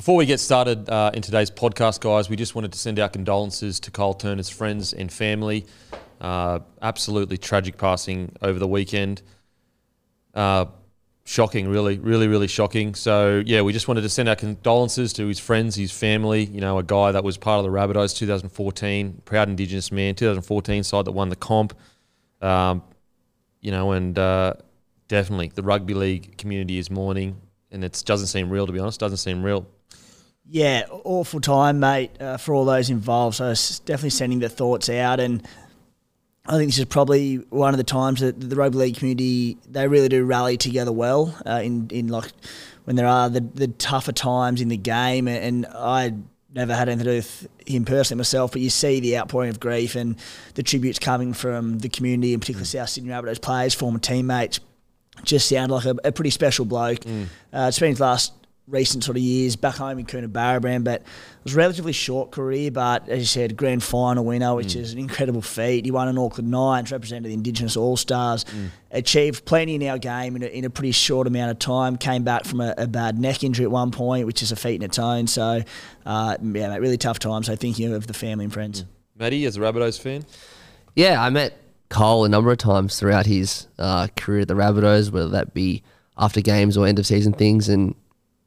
Before we get started uh, in today's podcast, guys, we just wanted to send our condolences to Kyle Turner's friends and family. Uh, absolutely tragic passing over the weekend. Uh, shocking, really, really, really shocking. So, yeah, we just wanted to send our condolences to his friends, his family. You know, a guy that was part of the Rabbitohs 2014, proud Indigenous man, 2014 side that won the comp. Um, you know, and uh, definitely the rugby league community is mourning, and it doesn't seem real, to be honest. Doesn't seem real. Yeah, awful time, mate, uh, for all those involved. So definitely sending their thoughts out, and I think this is probably one of the times that the rugby league community they really do rally together well uh, in in like when there are the, the tougher times in the game, and I never had anything to do with him personally myself, but you see the outpouring of grief and the tributes coming from the community, and particularly South Sydney Rabbitohs players, former teammates. Just sound like a, a pretty special bloke. Mm. Uh, it's been his last recent sort of years back home in Coonabarabran, but it was a relatively short career. But as you said, grand final winner, which mm. is an incredible feat. He won an Auckland Nines, represented the Indigenous All Stars, mm. achieved plenty in our game in a, in a, pretty short amount of time. Came back from a, a, bad neck injury at one point, which is a feat in its own. So, uh, yeah, mate, really tough time. So thinking of the family and friends. Mm. Matty, as a Rabbitohs fan, yeah, I met Cole a number of times throughout his uh, career at the Rabbitohs, whether that be after games or end of season things, and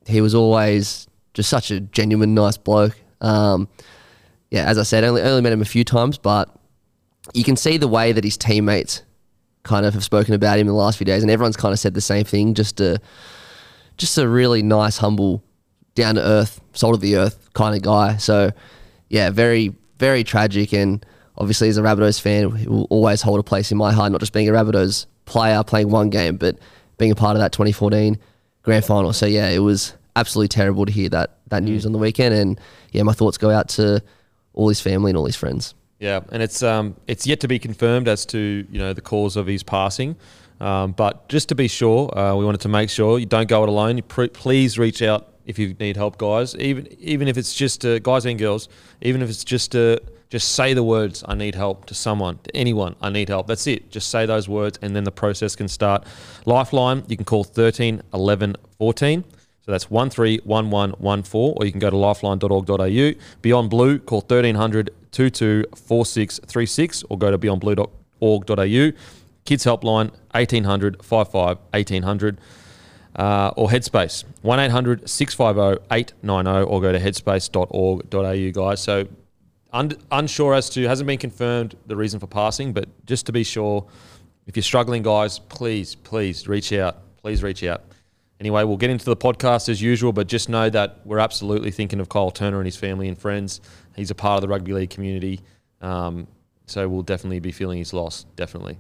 he was always just such a genuine, nice bloke. Um, yeah, as I said, only only met him a few times, but you can see the way that his teammates kind of have spoken about him in the last few days, and everyone's kind of said the same thing. Just a just a really nice, humble, down to earth, salt of the earth kind of guy. So yeah, very very tragic, and obviously as a Rabbitohs fan, he will always hold a place in my heart. Not just being a Rabbitohs player playing one game, but being a part of that 2014 grand final. So yeah, it was absolutely terrible to hear that that mm. news on the weekend, and yeah, my thoughts go out to all his family and all his friends. Yeah, and it's um it's yet to be confirmed as to you know the cause of his passing. Um, but just to be sure, uh, we wanted to make sure you don't go it alone. Pre- please reach out if you need help, guys. Even even if it's just uh, guys and girls, even if it's just uh, just say the words, I need help to someone, to anyone, I need help. That's it. Just say those words and then the process can start. Lifeline, you can call 13 11 14. So that's 131114, or you can go to lifeline.org.au. Beyond Blue, call 1300 224636, or go to beyondblue.org.au. Kids Helpline, 1800 55 1800. Uh, or Headspace, 1 800 650 890, or go to headspace.org.au, guys. So Un- unsure as to, hasn't been confirmed the reason for passing, but just to be sure, if you're struggling, guys, please, please reach out. Please reach out. Anyway, we'll get into the podcast as usual, but just know that we're absolutely thinking of Kyle Turner and his family and friends. He's a part of the rugby league community. Um, so we'll definitely be feeling his loss, definitely.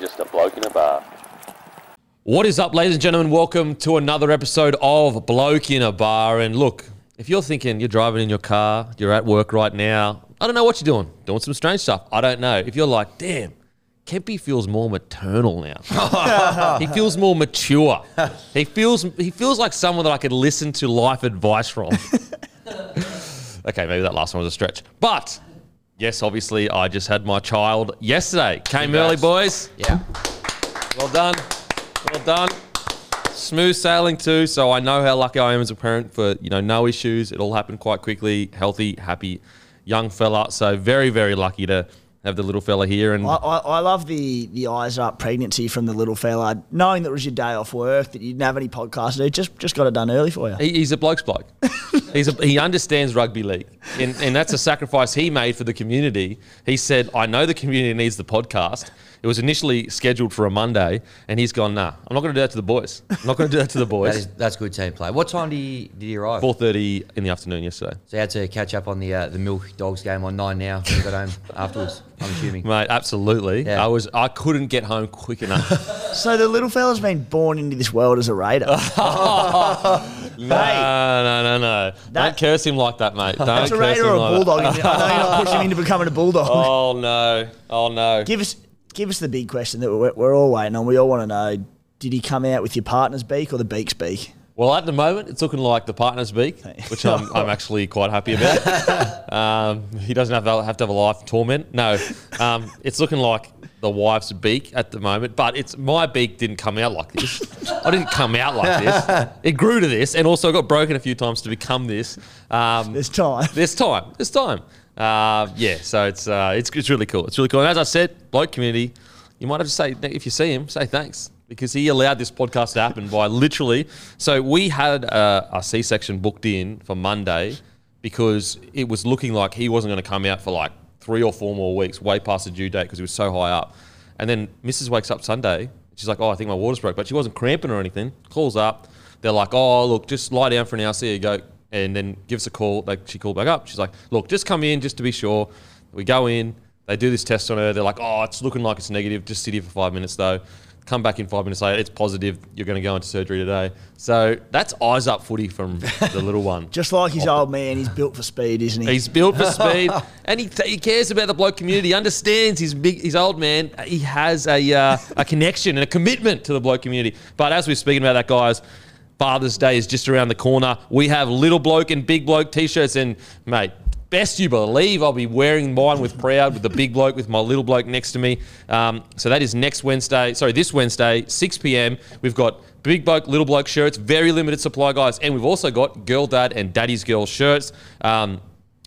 Just a bloke in a bar. What is up, ladies and gentlemen? Welcome to another episode of Bloke in a Bar. And look, if you're thinking you're driving in your car, you're at work right now, I don't know what you're doing, doing some strange stuff. I don't know. If you're like, damn, Kempy feels more maternal now. he feels more mature. He feels he feels like someone that I could listen to life advice from. okay, maybe that last one was a stretch. But yes, obviously I just had my child yesterday. Came Congrats. early, boys. Yeah. Well done. Well done. Smooth sailing too. So I know how lucky I am as a parent for you know no issues. It all happened quite quickly. Healthy, happy, young fella. So very very lucky to have the little fella here. And I, I, I, love the the eyes up pregnancy from the little fella, knowing that it was your day off work, that you didn't have any podcasts to do. Just just got it done early for you. He, he's a bloke's bloke. he's a, he understands rugby league, and, and that's a sacrifice he made for the community. He said, "I know the community needs the podcast." It was initially scheduled for a Monday, and he's gone, nah, I'm not going to do that to the boys. I'm not going to do that to the boys. that is, that's good team play. What time did he, did he arrive? 4.30 in the afternoon yesterday. So you had to catch up on the uh, the Milk Dogs game on 9 now when you got home afterwards, I'm assuming. Mate, absolutely. Yeah. I was I couldn't get home quick enough. so the little fella's been born into this world as a Raider. no, no, no, no. Don't curse him like that, mate. Don't That's a Raider or a like Bulldog. I know you're not pushing him into becoming a Bulldog. Oh, no. Oh, no. Give us give us the big question that we're, we're all waiting on. We all want to know: Did he come out with your partner's beak or the beak's beak? Well, at the moment, it's looking like the partner's beak, which I'm, I'm actually quite happy about. Um, he doesn't have, to- have to have a life of torment. No, um, it's looking like the wife's beak at the moment, but it's my beak didn't come out like this. I didn't come out like this. It grew to this, and also got broken a few times to become this. Um, There's time. This time. This time. Uh, yeah, so it's, uh, it's it's really cool. It's really cool. And as I said, bloke community, you might have to say if you see him, say thanks because he allowed this podcast to happen by literally. So we had a, a C-section booked in for Monday because it was looking like he wasn't going to come out for like three or four more weeks, way past the due date because he was so high up. And then Mrs. wakes up Sunday. She's like, "Oh, I think my water's broke," but she wasn't cramping or anything. Calls up. They're like, "Oh, look, just lie down for an hour. See you go." And then gives a call. Like she called back up. She's like, "Look, just come in just to be sure." We go in. They do this test on her. They're like, "Oh, it's looking like it's negative. Just sit here for five minutes though." Come back in five minutes later. It's positive. You're going to go into surgery today. So that's eyes up footy from the little one. Just like his old man, he's built for speed, isn't he? He's built for speed, and he, he cares about the bloke community. He understands his big, his old man. He has a uh, a connection and a commitment to the bloke community. But as we're speaking about that, guys, Father's Day is just around the corner. We have little bloke and big bloke t-shirts, and mate. Best you believe, I'll be wearing mine with proud with the big bloke with my little bloke next to me. Um, so that is next Wednesday. Sorry, this Wednesday, 6 p.m. We've got big bloke, little bloke shirts, very limited supply, guys, and we've also got girl dad and daddy's girl shirts. Um,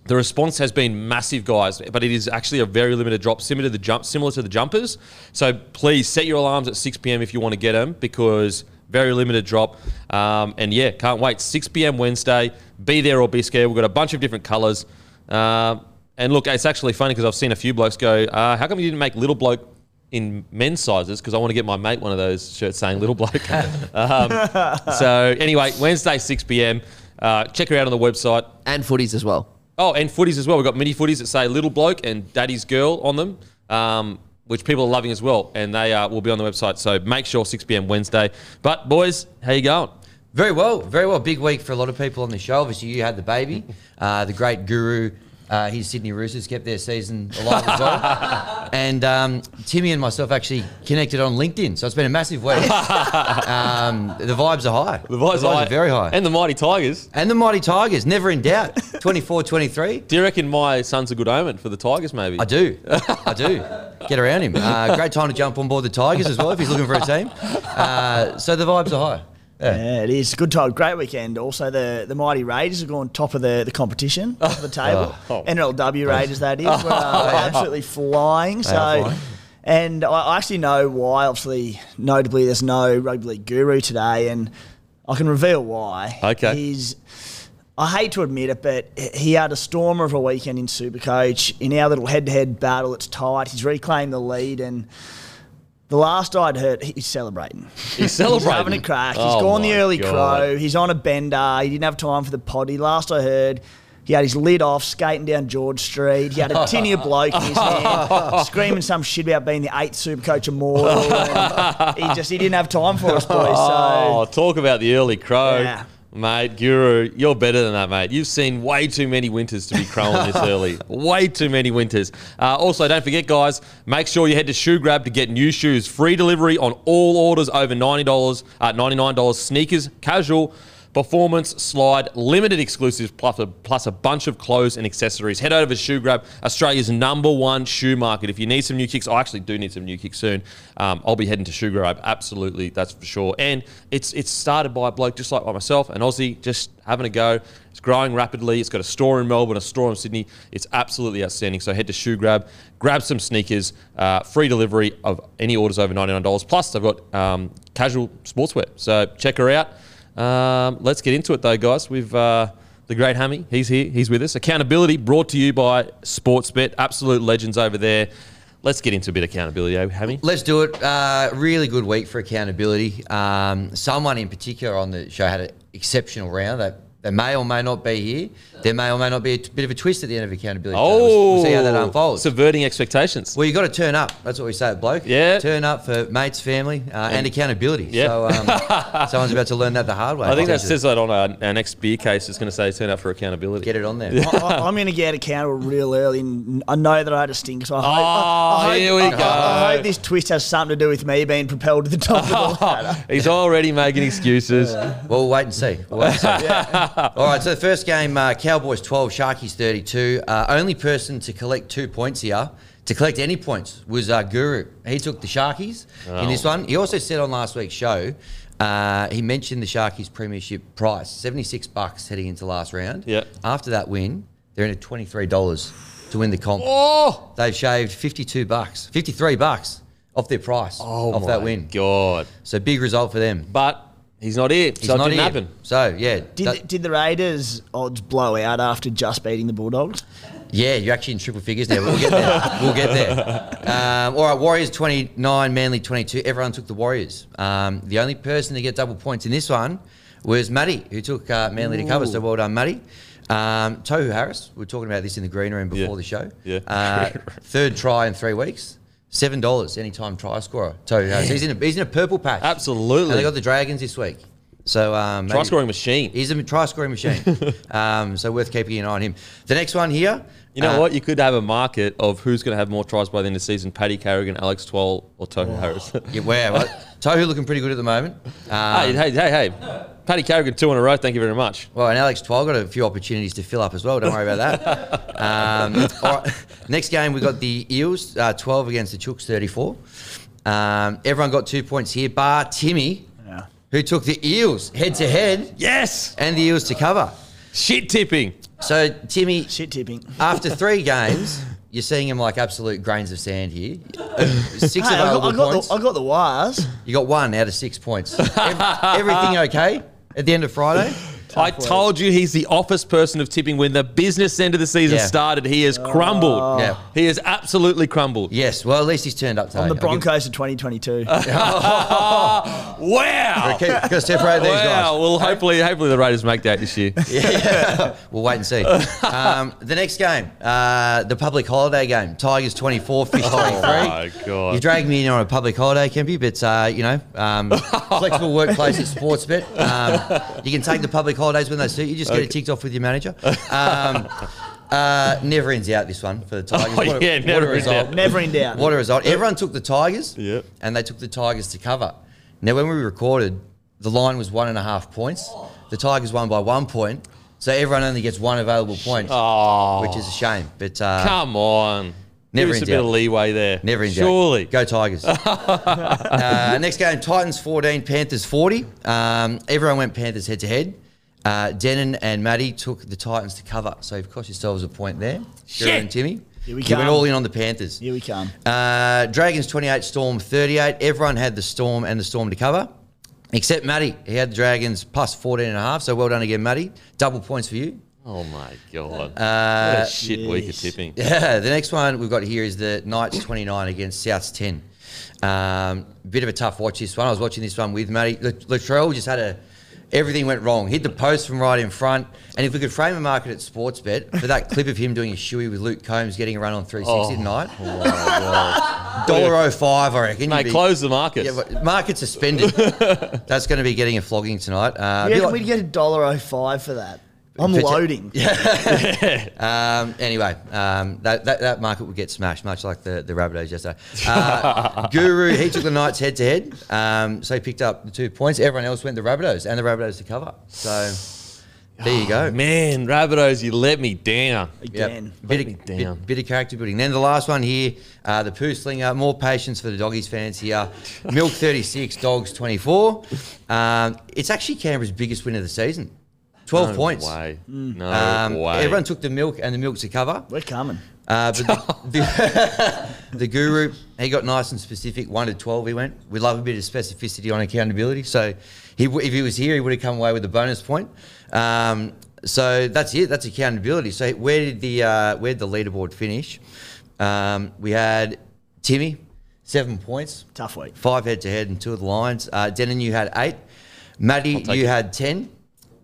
the response has been massive, guys, but it is actually a very limited drop, similar to the jump, similar to the jumpers. So please set your alarms at 6 p.m. if you want to get them because very limited drop. Um, and yeah, can't wait. 6 p.m. Wednesday. Be there or be scared. We've got a bunch of different colours. Um, and look, it's actually funny because I've seen a few blokes go, uh, "How come you didn't make little bloke?" In men's sizes, because I want to get my mate one of those shirts saying "little bloke." um, so anyway, Wednesday six pm. Uh, check her out on the website. and footies as well. Oh, and footies as well. We've got mini footies that say little bloke and daddy's girl on them, um, which people are loving as well. And they uh, will be on the website. So make sure 6 p.m. Wednesday. But, boys, how you going? Very well, very well. Big week for a lot of people on the show. Obviously, you had the baby. Uh, the great guru, uh, his Sydney Roosters kept their season alive as well. and um, Timmy and myself actually connected on LinkedIn. So it's been a massive week. um, the vibes are high. The vibes, are very high. And the Mighty Tigers. And the Mighty Tigers, never in doubt. 24 23. Do you reckon my son's a good omen for the Tigers, maybe? I do. I do. Get around him. Uh, great time to jump on board the Tigers as well if he's looking for a team. Uh, so the vibes are high. Yeah. Yeah, it is. Good time. Great weekend. Also, the, the Mighty Raiders have gone top of the, the competition, top of the table. Oh. NRLW Raiders, that is. Were uh, absolutely flying. So, flying. and I I actually know why. Obviously, notably, there's no rugby league guru today, and I can reveal why. Okay. He's. I hate to admit it, but he had a stormer of a weekend in Supercoach. In our little head-to-head battle, it's tight. He's reclaimed the lead, and the last I'd heard, he's celebrating. He's celebrating. He's having a crack. He's Oh gone the early God. crow. He's on a bender. He didn't have time for the potty. Last I heard, he had his lid off, skating down George Street. He had a tinny of bloke in his hand, screaming some shit about being the eighth Supercoach immortal. He just he didn't have time for us, boys. Oh, talk about the early crow. Yeah. Mate, Guru, you're better than that, mate. You've seen way too many winters to be crowing this early. Way too many winters. Uh, also, don't forget, guys, make sure you head to ShoeGrab to get new shoes. Free delivery on all orders over $90, uh, $99. Sneakers, casual, performance, slide, limited exclusives, plus a, plus a bunch of clothes and accessories. Head over to ShoeGrab, Australia's number one shoe market. If you need some new kicks, I actually do need some new kicks soon. Um, I'll be heading to ShoeGrab, absolutely, that's for sure. And it's it's started by a bloke just like myself, an Aussie, just having a go. It's growing rapidly. It's got a store in Melbourne, a store in Sydney. It's absolutely outstanding. So head to ShoeGrab, grab some sneakers, uh, free delivery of any orders over $99. Plus, they've got um, casual sportswear. So check her out. Um, let's get into it though, guys. We've uh, the great Hammy. He's here. He's with us. Accountability brought to you by Sportsbet. Absolute legends over there. Let's get into a bit of accountability, eh, Hammy? Let's do it. Uh, really good week for accountability. Um, someone in particular on the show had an exceptional round that they may or may not be here. There may or may not be a t- bit of a twist at the end of accountability. Oh, we'll, we'll see how that unfolds. Subverting expectations. well, you got to turn up. That's what we say at bloke. Yeah. turn up for mates, family, uh, and accountability. Yeah. So um, someone's about to learn that the hard way. I think that potentially. says that on our, our next beer case. It's going to say turn up for accountability. Get it on there. I, I, I'm going to get accountable real early, and I know that I had a stink. So I hope, Oh, I, I hope, here we I- go. I, hope this twist has something to do with me being propelled to the top of the ladder. He's already making excuses. Well, we'll wait and see. We'll wait and see. All right, so the first game, uh, Cowboys 12, Sharkies 32. Uh, only person to collect two points here, to collect any points, was uh, Guru. He took the Sharkies in this one. He also said on last week's show, uh, he mentioned the Sharkies premiership price, 76 bucks heading into last round. Yeah. After that win, they're in at $23 to win the comp. Oh, They've shaved 52 bucks, 53 bucks off their price oh off that win. God. So big result for them. But he's not here. He's so it not didn't here. happen. So yeah, Did, that- the, did the Raiders odds blow out after just beating the Bulldogs? Yeah, you're actually in triple figures now. We'll get there. we'll get there. Um, all right, Warriors 29, Manly 22. Everyone took the Warriors. Um, the only person to get double points in this one was Matty, who took uh, Manly to cover. So well done, Matty. Um, Tohu Harris, we are talking about this in the green room before Yeah. the show. Yeah. Uh, third try in three weeks. Seven dollars anytime try scorer. Tohu Harris. He's in a he's in a purple patch. Absolutely. And they got the Dragons this week. So um, Try scoring machine. He's a try scoring machine. um, so worth keeping an eye on him. The next one here. You know uh, what? You could have a market of who's going to have more tries by the end of the season: Paddy Carrigan, Alex Twal, or Tohu Harris. Yeah, wow. Well, Tohu looking pretty good at the moment. Um, hey, hey, hey, hey! Paddy Carrigan, two in a row. Thank you very much. Well, and Alex Twal got a few opportunities to fill up as well. Don't worry about that. Um, all right. Next game, we got the Eels, uh, 12 against the Chooks, 34. Um, everyone got two points here, bar Timmy. Who took the Eels head to head Yes. and the Eels to cover. Shit tipping. So, Timmy, Shit tipping. after three games, you're seeing him like absolute grains of sand here. Six Hey, I got, available I, got points. the, I got the wires. You got one out of six points. Ev- everything okay at the end of Friday? I told you he's the office person of tipping. When the business end of the season Yeah. started, he has crumbled. Yeah. He has absolutely crumbled. Yes. Well, at least he's turned up today. I'm the I'll give- Broncos of 2022. Wow. Okay, got to separate these Wow. guys. Well, hopefully, hopefully the Raiders make that this year. Yeah. we'll wait and see. Um, the next game, uh, the public holiday game. Tigers 24, Fish 23. Oh my God. You dragged me in on a public holiday, Kempy, but uh, you know, um, flexible workplace at Sportsbet. Um, you can take the public holidays when they suit you. Just get it ticked off with your manager. Um, uh, never ends out this one for the Tigers. Oh, What a- yeah, what a never ends result. out. Never in doubt. What a result. Everyone took the Tigers Yep. and they took the Tigers to cover. Now, when we recorded, the line was one and a half points. The Tigers won by one point. So everyone only gets one available point, Oh, which is a shame. But uh, come on. Never Give us in a bit doubt. of leeway there. never in doubt. Surely. Go Tigers. uh, next game, Titans 14, Panthers 40. Um, everyone went Panthers head to head. Uh, Denon and Matty took the Titans to cover. So you've cost yourselves a point there. Shit. and Timmy. Here we you went come. all in on the Panthers. Here we come. Uh, Dragons 28, Storm 38. Everyone had the Storm and the Storm to cover, except Matty. He had the Dragons plus 14 and a half. So well done again, Matty. Double points for you. Oh, my God. what Uh, a shit week of yes. tipping. yeah, the next one we've got here is the Knights 29 against Souths 10. Um, bit of a tough watch this one. I was watching this one with Matty. Latrell just had a everything went wrong. Hit the post from right in front. And if we could frame a market at Sportsbet for that clip of him doing a shoey with Luke Combs getting a run on 360 tonight, dollar oh five, I reckon. Mate, you'd be- close the markets. Yeah, but market suspended. That's going to be getting a flogging tonight. Uh, a Yeah, bit like- we'd get a dollar oh five for that. I'm loading. Um, anyway, um, that, that, that market would get smashed, much like the, the Rabbitohs yesterday. Uh, Guru, he took the Knights head to head, um, so he picked up the two points. Everyone else went the Rabbitohs and the Rabbitohs to cover. So there you go. Man, Rabbitohs, you let me down. Yep. Again. Bit, me of, down. bit, bit of character building. Then the last one here, uh, the poo slinger. More patience for the doggies fans here. Milk 36, dogs 24. Um, it's actually Canberra's biggest win of the season. 12 No points. way. No Um, way. everyone took the milk and the milk to cover. We're coming. Uh, but the, the, the guru, he got nice and specific. One to twelve, he went. We love a bit of specificity on accountability. So, he if he was here, he would have come away with a bonus point. Um, so that's it. That's accountability. So where did the uh, where did the leaderboard finish? Um, we had Timmy, seven points, Tough week. five head to head, and two of the lines. Uh, Denon, you had eight. Matty, you it. had ten.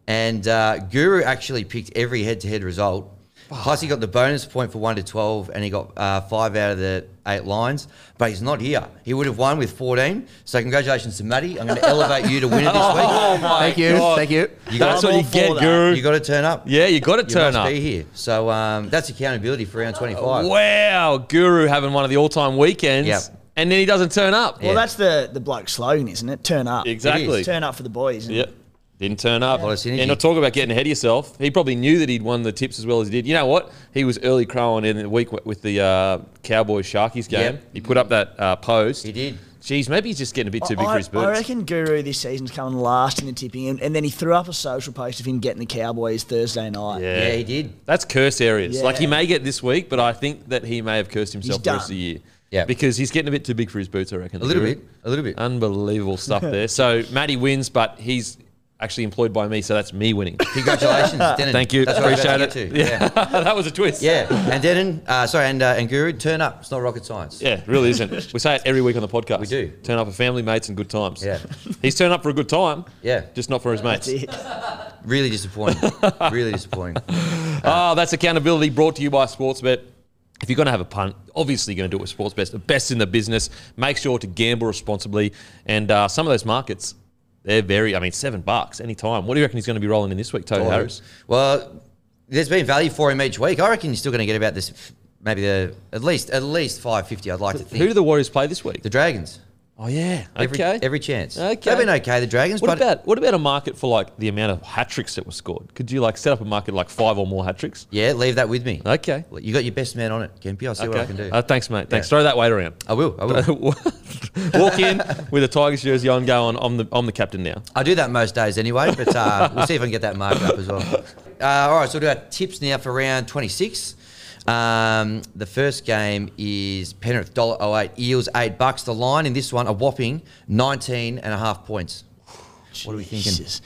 And uh, Guru actually picked every head-to-head result. Plus, he got the bonus point for one to twelve, and he got uh, five out of the eight lines. But he's not here. He would have won with fourteen. So congratulations to Matty. I'm going to elevate you to winner this week. Oh my Thank you. God. Thank you. You got That's what you get, that. Guru. You got to turn up. yeah, you got to You turn must up. be here. So um, that's accountability for round 25. Wow, Guru having one of the all-time weekends, Yep. and then he doesn't turn up. Well, that's the the bloke slogan, isn't it? Turn up. Exactly. It is. Turn up for the boys. And Yep. Didn't turn up. lot of synergy. And not talk about getting ahead of yourself. He probably knew that he'd won the tips as well as he did. You know what? He was early crowing in the week with the uh, Cowboys Sharkies game. Yep. He put up that uh, post. He did. Geez, maybe he's just getting a bit too big for his boots. I reckon Guru this season's coming last in the tipping, and, and then he threw up a social post of him getting the Cowboys Thursday night. Yeah. Yeah, he did. That's curse areas. Yeah. Like he may get this week, but I think that he may have cursed himself He's the rest of the year. Yeah. Because he's getting a bit too big for his boots, I reckon. A little Guru. bit. A little bit. Unbelievable stuff there. So Matty wins, but he's actually employed by me, so that's me winning. Congratulations, Denon. Thank you. That's what I was Appreciate it. to. Yeah. that was a twist. Yeah, and Denon, uh, sorry, and uh, and Guru, turn up. It's not rocket science. Yeah, it really isn't. We say it every week on the podcast. We do. Turn up for family, mates, and good times. Yeah. He's turned up for a good time. Yeah. Just not for his mates. Really disappointing. really disappointing. Oh, that's accountability brought to you by Sportsbet. If you're going to have a punt, obviously you're going to do it with Sportsbet, the best in the business. Make sure to gamble responsibly. And uh, some of those markets, they're very, I mean, seven bucks anytime. What do you reckon he's going to be rolling in this week, Tohu Harris? Well, there's been value for him each week. I reckon you're still going to get about this, maybe the at least at least five fifty. I'd like to think. Who do the Warriors play this week? the Dragons? Oh, yeah. Every, okay. every chance. Okay. They've been okay. The Dragons, what but about what about a market for like the amount of hat tricks that were scored? Could you like set up a market like five or more hat tricks? yeah, leave that with me. Okay. You got your best man on it, Kempy. I'll see what I can do. Uh, thanks, mate. Thanks. Yeah. Throw that weight around. I will. I will. Walk in with a Tigers jersey on, go on. I'm the I'm the captain now. I do that most days anyway, but uh, we'll see if I can get that marked up as well. Uh, all right, so we'll do our tips now for round 26. Um, the first game is Penrith $1.08, Eels 8 bucks. The line in this one, a whopping 19 and a half points. What are we thinking? Jesus.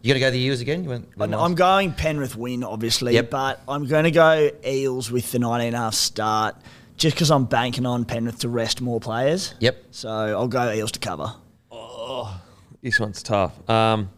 You going to go the Eels again? You went, I'm, I'm going Penrith win, obviously, Yep. but I'm going to go Eels with the 19 and a half start just because I'm banking on Penrith to rest more players. Yep. So I'll go Eels to cover. This one's tough. Um,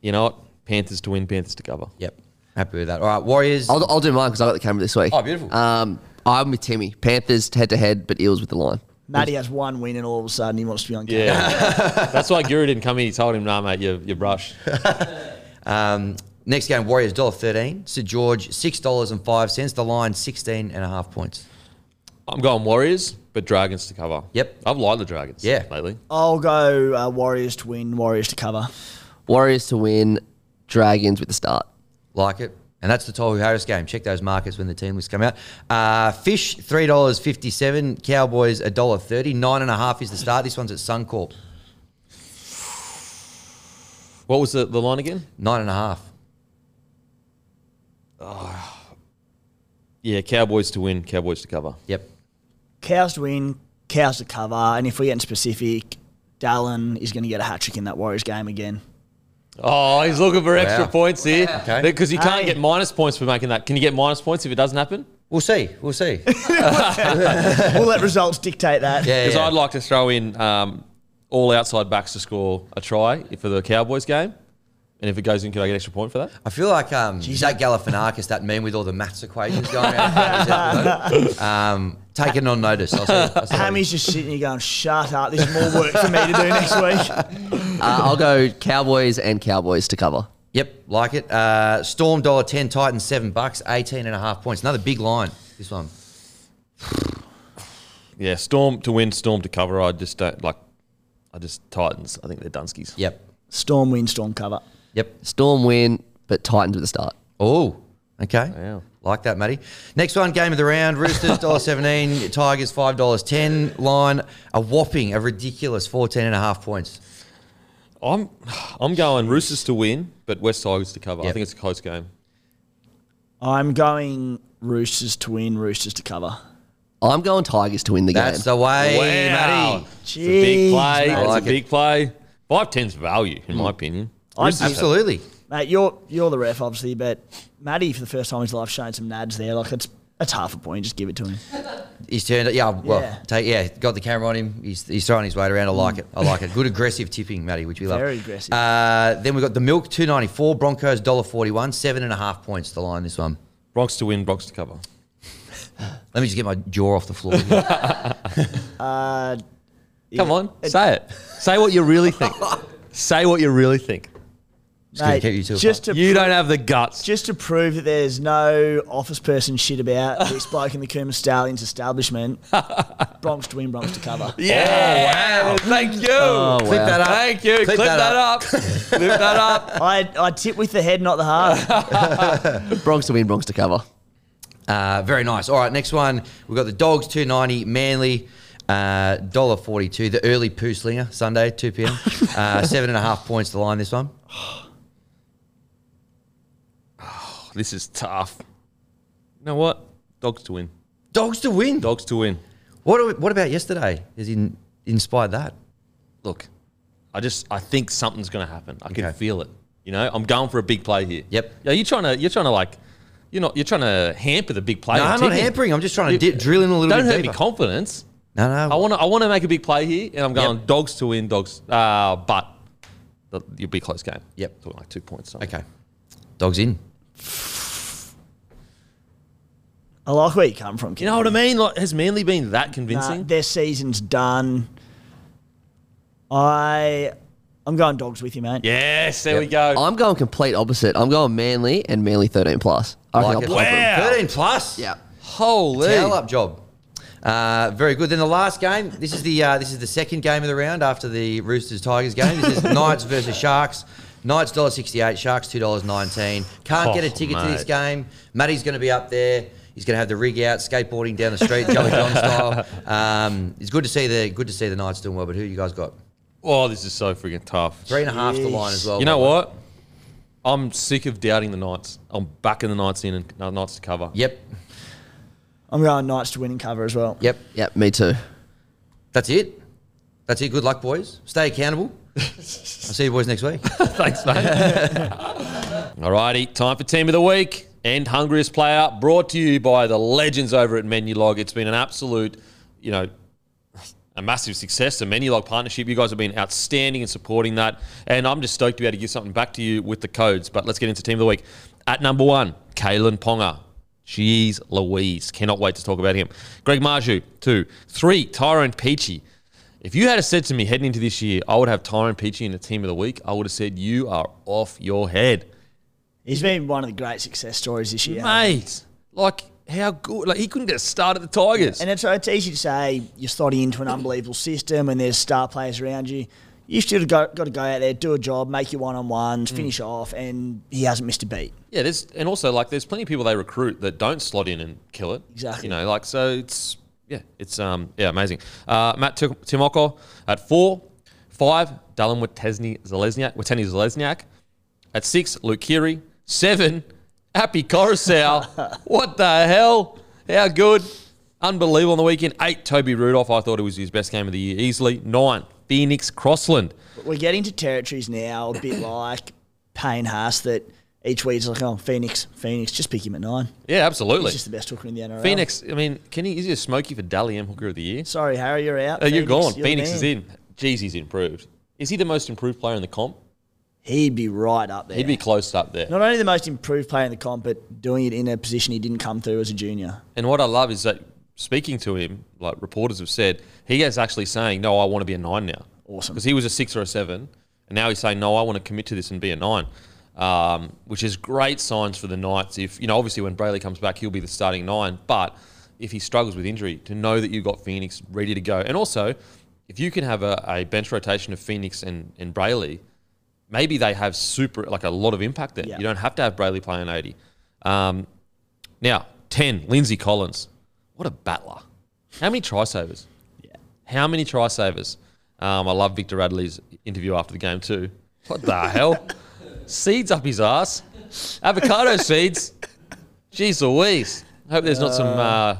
you know what? Panthers to win, Panthers to cover. Yep. Happy with that. All right, Warriors. I'll, I'll do mine because I got the camera this week. Oh, beautiful. Um, I'm with Timmy. Panthers head to head, but Eels with the line. Matty has one win and all of a sudden he wants to be on camera. Yeah, that's why Guru didn't come in. He told him, "Nah, mate, you you brush." Um, next game, Warriors $1.13. St George $6.05. The line 16 and a half points. I'm going Warriors, but Dragons to cover. Yep. I've liked the Dragons. Yeah. lately. I'll go uh, Warriors to win, Warriors to cover. Warriors to win, Dragons with the start. Like it. And that's the Tohu Harris game. Check those markets when the team lists come out. Uh, Fish, $3.57. Cowboys, $1.30. Nine and a half is the start. This one's at Suncorp. What was the, the line again? Nine and a half. Yeah, Cowboys to win, Cowboys to cover. Yep. Cows to win, cows to cover. And if we're getting specific, Dallin is going to get a hat trick in that Warriors game again. Oh, he's looking for extra Wow. points here. Okay. Because you can't Hey. get minus points for making that. Can you get minus points if it doesn't happen? We'll see. We'll see. we'll let results dictate that. Yeah, Because yeah. I'd like to throw in um, all outside backs to score a try for the Cowboys game. And if it goes in, can I get extra point for that? I feel like um, Zach Galifianakis, that meme with all the maths equations going around. um, taken on notice. I'll see, I'll see Hammy's just sitting here going, shut up. There's more work for me to do next week. Uh, I'll go Cowboys and Cowboys to cover. Yep, like it. Uh, Storm dollar ten, Titans seven bucks, 18 and a half points. Another big line. This one. Yeah, Storm to win, Storm to cover. I just don't like. I just Titans. I think they're Dunskies. Yep. Storm win, storm cover. Yep. Storm win, but Titans with the start. Oh, okay. Wow. Like that, Matty. Next one, game of the round. Roosters $1.17, Tigers $5.10. Line, a whopping, a ridiculous 14 and a half points. I'm I'm going Roosters to win, but West Tigers to cover. I think it's a close game. I'm going Roosters to win, Roosters to cover. I'm going Tigers to win the That's game. the way, Wow. Matty. It's a big play. mate. It's a it. big play. Five ten's value, in my opinion. I'm- Roosters have- Absolutely. Mate, you're you're the ref, obviously, but Matty, for the first time in his life, showing some nads there. Like, it's That's half a point. Just give it to him. He's turned it. Yeah, well, Yeah. take yeah. Got the camera on him. He's, he's throwing his weight around. I like it. I like it. Good aggressive tipping, Matty, which we love. Very aggressive. Uh, then we've got the milk two ninety four. Broncos dollar forty one. Seven and a half points the line. This one. Bronx to win, Bronx to cover. Let me just get my jaw off the floor. Uh, Come on, say it. Say what you really think. say what you really think. Mate, keep you to just to You pro- don't have the guts. just to prove that there's no office person shit about this bloke in the Coomer Stallions establishment. Bronx to win, Bronx to cover. Yeah. wow. Thank you. Oh, Clip wow. that up. Thank you. Clip that up. Clip that up. I I tip with the head, not the heart. Bronx to win, Bronx to cover. Uh, very nice. All right, next one. We've got the Dogs two ninety. Manly. Uh, dollar forty two. The early poo slinger Sunday two p.m. Uh, seven and a half points the line. This one. This is tough. You know what? Dogs to win. Dogs to win. Dogs to win. What, are- what about yesterday? Has in, inspired that? Look, I just I think something's going to happen. I can feel it. You know, I'm going for a big play here. Yep. Yeah, you're trying to you're trying to like you're not you're trying to hamper the big play. No, I'm not hampering. I'm just trying to dip, drill in a little Don't bit hurt deeper. me confidence. No, no. I want to I want to make a big play here, and I'm going Yep. dogs to win, dogs. Uh, but the, you'll be close game. Yep. talking like two points. something. Okay. Dogs in. I like where you come from. You know what I mean? Like, has Manly been that Nah, convincing? their season's done. I I'm going dogs with you, mate. yes, there we go. I'm going complete opposite. I'm going Manly and Manly 13 plus. I reckon Like I'll it. pop. Wow. 13 plus. Yeah. Holy. Tail up job. Uh, very good. Then the last game. This is the uh, this is the second game of the round after the Roosters Tigers game. This is Knights versus Sharks. Knights dollar sixty eight. Sharks two dollars nineteen. Can't get a Oh, ticket to this game. Matty's going to be up there. He's going to have the rig out, skateboarding down the street, Jelly John style. Um, it's good to see the good to see the Knights doing well. But who you guys got? Oh, this is so freaking tough. Three and a half the line as well. You know by way. what? I'm sick of doubting the Knights. I'm backing the Knights in and uh, Knights to cover. Yep. I'm going Knights to win and cover as well. Yep. Yep, me too. That's it. That's it. Good luck, boys. Stay accountable. I'll see you boys next week. Thanks, mate. Alrighty, time for team of the week and hungriest player. Brought to you by the legends over at Menulog. It's been an absolute, you know, a massive success, a Menulog partnership. You guys have been outstanding in supporting that, and I'm just stoked to be able to give something back to you with the codes. But let's get into team of the week. At number one, Kalyn Ponga. Jeez Louise. Cannot wait to talk about him. Greg Marzhew, two. Three, Tyrone Peachey. If you had said to me heading into this year, I would have Tyrone Peachey in the team of the week, I would have said, You are off your head. He's been one of the great success stories this year. Mate, like, how good? Like, he couldn't get a start at the Tigers. And it's, it's easy to say you're slotting into an unbelievable system and there's star players around you. You still got, got to go out there, do a job, make your one on Mm. ones, finish off, and he hasn't missed a beat. Yeah, there's and also like there's plenty of people they recruit that don't slot in and kill it. Exactly. You know, like so it's yeah, it's um yeah amazing. Uh, Matt Tim- Timoko at four, five Dallin Watene-Zelezniak Weteni Zalesniak at six Luke Keary seven Happy Coruscant. what the hell? How good? Unbelievable on the weekend. Eight Toby Rudolf. I thought it was his best game of the year easily. Nine Phoenix Crossland. We're getting to territories now, a bit like Payne Haas, that each week it's like, oh, Phoenix, Phoenix, just pick him at nine. Yeah, absolutely. He's just the best hooker in the NRL. Phoenix. I mean, can he? Is he a smoky for Dally M Hooker of the Year? Sorry, Harry, you're out. Oh, you're gone. you're Phoenix is in. Jeez, he's improved. Is he the most improved player in the comp? He'd be right up there. He'd be close up there. Not only the most improved player in the comp, but doing it in a position he didn't come through as a junior. And what I love is that speaking to him, like reporters have said, he is actually saying, "No, I want to be a nine now." Awesome. Because he was a six or a seven, and now he's saying, "No, I want to commit to this and be a nine. Um, which is great signs for the Knights. If you know, obviously, when Brailey comes back, he'll be the starting nine. But if he struggles with injury, to know that you've got Phoenix ready to go, and also if you can have a, a bench rotation of Phoenix and and Brailey, maybe they have super like a lot of impact there. Yeah. You don't have to have Brailey playing 80. Um, now, 10, Lindsay Collins. What a battler. How many try savers? Yeah. How many try savers? Um, I love Victor Radley's interview after the game too. What the hell? Seeds up his ass. Avocado seeds. Jeez Louise. I Hope there's not some uh,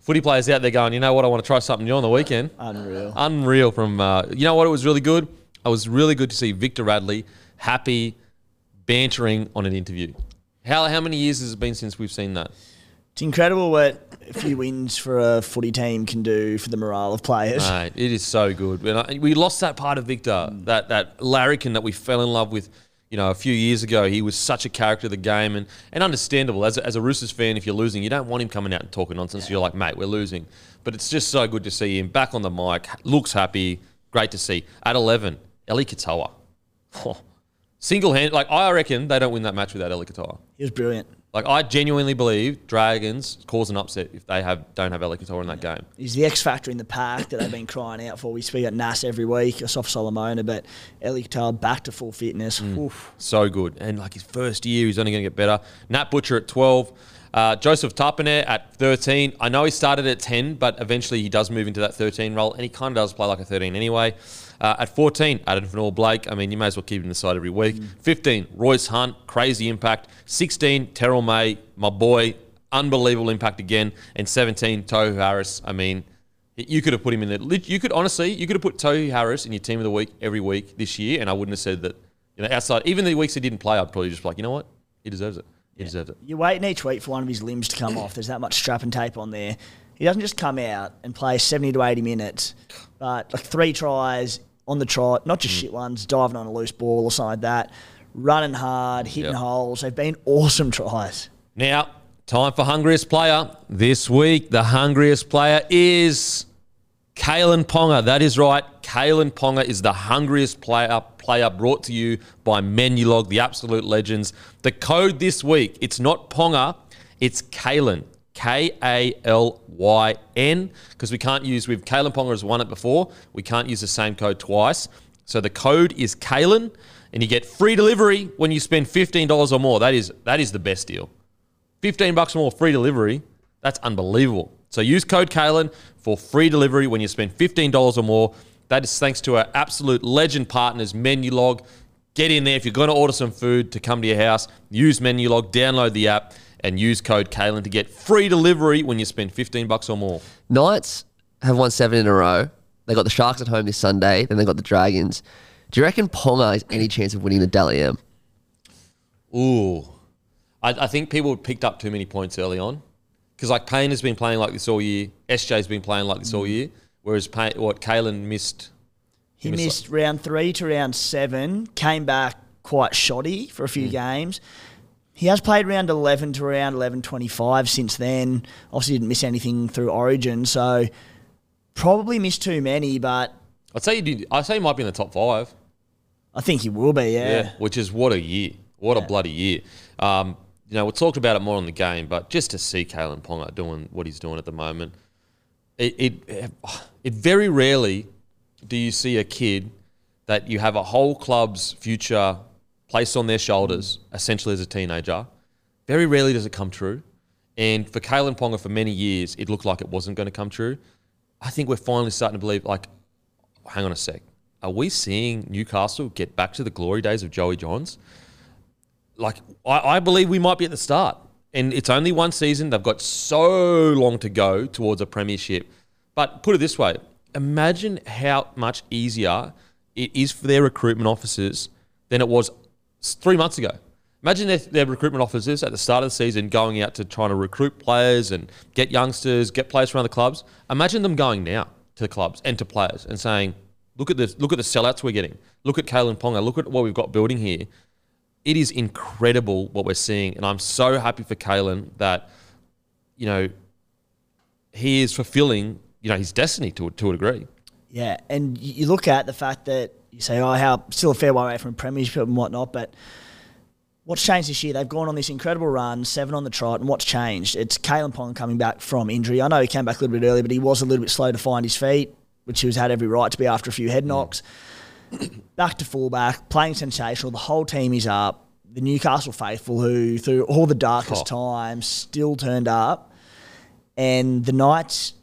footy players out there going, you know what, I want to try something new on the weekend. Unreal. Unreal from, uh, you know what, it was really good? It was really good to see Victor Radley happy, bantering on an interview. How, how many years has it been since we've seen that? It's incredible what a few wins for a footy team can do for the morale of players. Mate, it is so good. We lost that part of Victor, that that larrikin that we fell in love with, you know, a few years ago. He was such a character of the game, and, and understandable as a, as a Roosters fan. If you're losing, you don't want him coming out and talking nonsense. You're like, mate, we're losing. But it's just so good to see him back on the mic. Looks happy. Great to see. At 11, Eli Katoa. Single hand. Like I reckon they don't win that match without Eli Katoa. He was brilliant. Like I genuinely believe Dragons cause an upset if they have don't have Eli Katoa in that game. He's the X factor in the pack that they've been crying out for. We speak at Nas every week, Asofa-Solomona, but Eli Katoa back to full fitness. Mm. Oof. So good. And like his first year, he's only going to get better. Nat Butcher at 12. Uh, Joseph Tapine at 13. I know he started at 10, but eventually he does move into that 13 role, and he kind of does play like a 13 anyway. Uh, at 14, Addin Fonua-Blake. I mean, you may as well keep him in the side every week. 15, Royce Hunt, crazy impact. 16, Terrell May, my boy, unbelievable impact again. And 17, Tohu Harris. I mean, you could have put him in there. You could honestly, you could have put Tohu Harris in your team of the week every week this year, and I wouldn't have said that. You know, outside even the weeks he didn't play, I'd probably just be like, you know what, he deserves it. He deserves it. You're waiting each week for one of his limbs to come off. There's that much strap and tape on there. He doesn't just come out and play 70 to 80 minutes, but like three tries on the trot, not Mm. just shit ones, diving on a loose ball or something like that, running hard, hitting Yep. holes. They've been awesome tries. Now, time for hungriest player this week. The hungriest player is Kalyn Ponga. That is right. Kalyn Ponga is the hungriest player player brought to you by Menulog, the absolute legends. The code this week, it's not Ponga, it's Kalyn. K A L Y N, because we can't use, we've Kalyn Ponga has won it before. We can't use the same code twice. So the code is Kalyn, and you get free delivery when you spend $15 or more. That is that is the best deal. 15 bucks or more free delivery. That's unbelievable. So use code Kalyn for free delivery when you spend $15 or more. That is thanks to our absolute legend partners, Menulog. Get in there if you're going to order some food to come to your house. Use Menulog, download the app, and use code Kalyn to get free delivery when you spend 15 bucks or more. Knights have won seven in a row. They got the Sharks at home this Sunday. Then they got the Dragons. Do you reckon Ponga has any chance of winning the Dally M? Ooh. I, I think people picked up too many points early on. Because like Payne has been playing like this all year. SJ's been playing like this all year. Whereas Payne, what Kalyn missed. He missed, like- round three to round seven, came back quite shoddy for a few games. He has played round 11 to around 11.25 since then. Obviously, didn't miss anything through Origin, so probably missed too many, but I'd say you did, I'd say he might be in the top five. I think he will be, yeah. Yeah. Which is what a year. What a bloody year. Um, you know, we'll talk about it more on the game, but just to see Kalyn Ponga doing what he's doing at the moment, it, it, it very rarely do you see a kid that you have a whole club's future placed on their shoulders, essentially as a teenager. Very rarely does it come true. And for Kalyn Ponga, for many years, it looked like it wasn't going to come true. I think we're finally starting to believe, like, hang on a sec. Are we seeing Newcastle get back to the glory days of Joey Johns? Like, I, I believe we might be at the start. And it's only one season. They've got so long to go towards a premiership. But put it this way imagine how much easier it is for their recruitment officers than it was three months ago. Imagine their, their recruitment officers at the start of the season going out to trying to recruit players and get youngsters, get players around the clubs. Imagine them going now to the clubs and to players and saying, "Look at this! Look at the sellouts we're getting. Look at Kalyn Ponga. Look at what we've got building here." It is incredible what we're seeing, and I'm so happy for Kalyn that you know he is fulfilling you know his destiny to to a degree. Yeah, and you look at the fact that you say, oh, how still a fair way away from premiership and whatnot, but what's changed this year? They've gone on this incredible run, seven on the trot, and what's changed? It's Kalyn Pong coming back from injury. I know he came back a little bit early, but he was a little bit slow to find his feet, which he was had every right to be after a few head mm. knocks. back to fullback, playing sensational. The whole team is up. The Newcastle faithful, who through all the darkest oh. times still turned up, and the Knights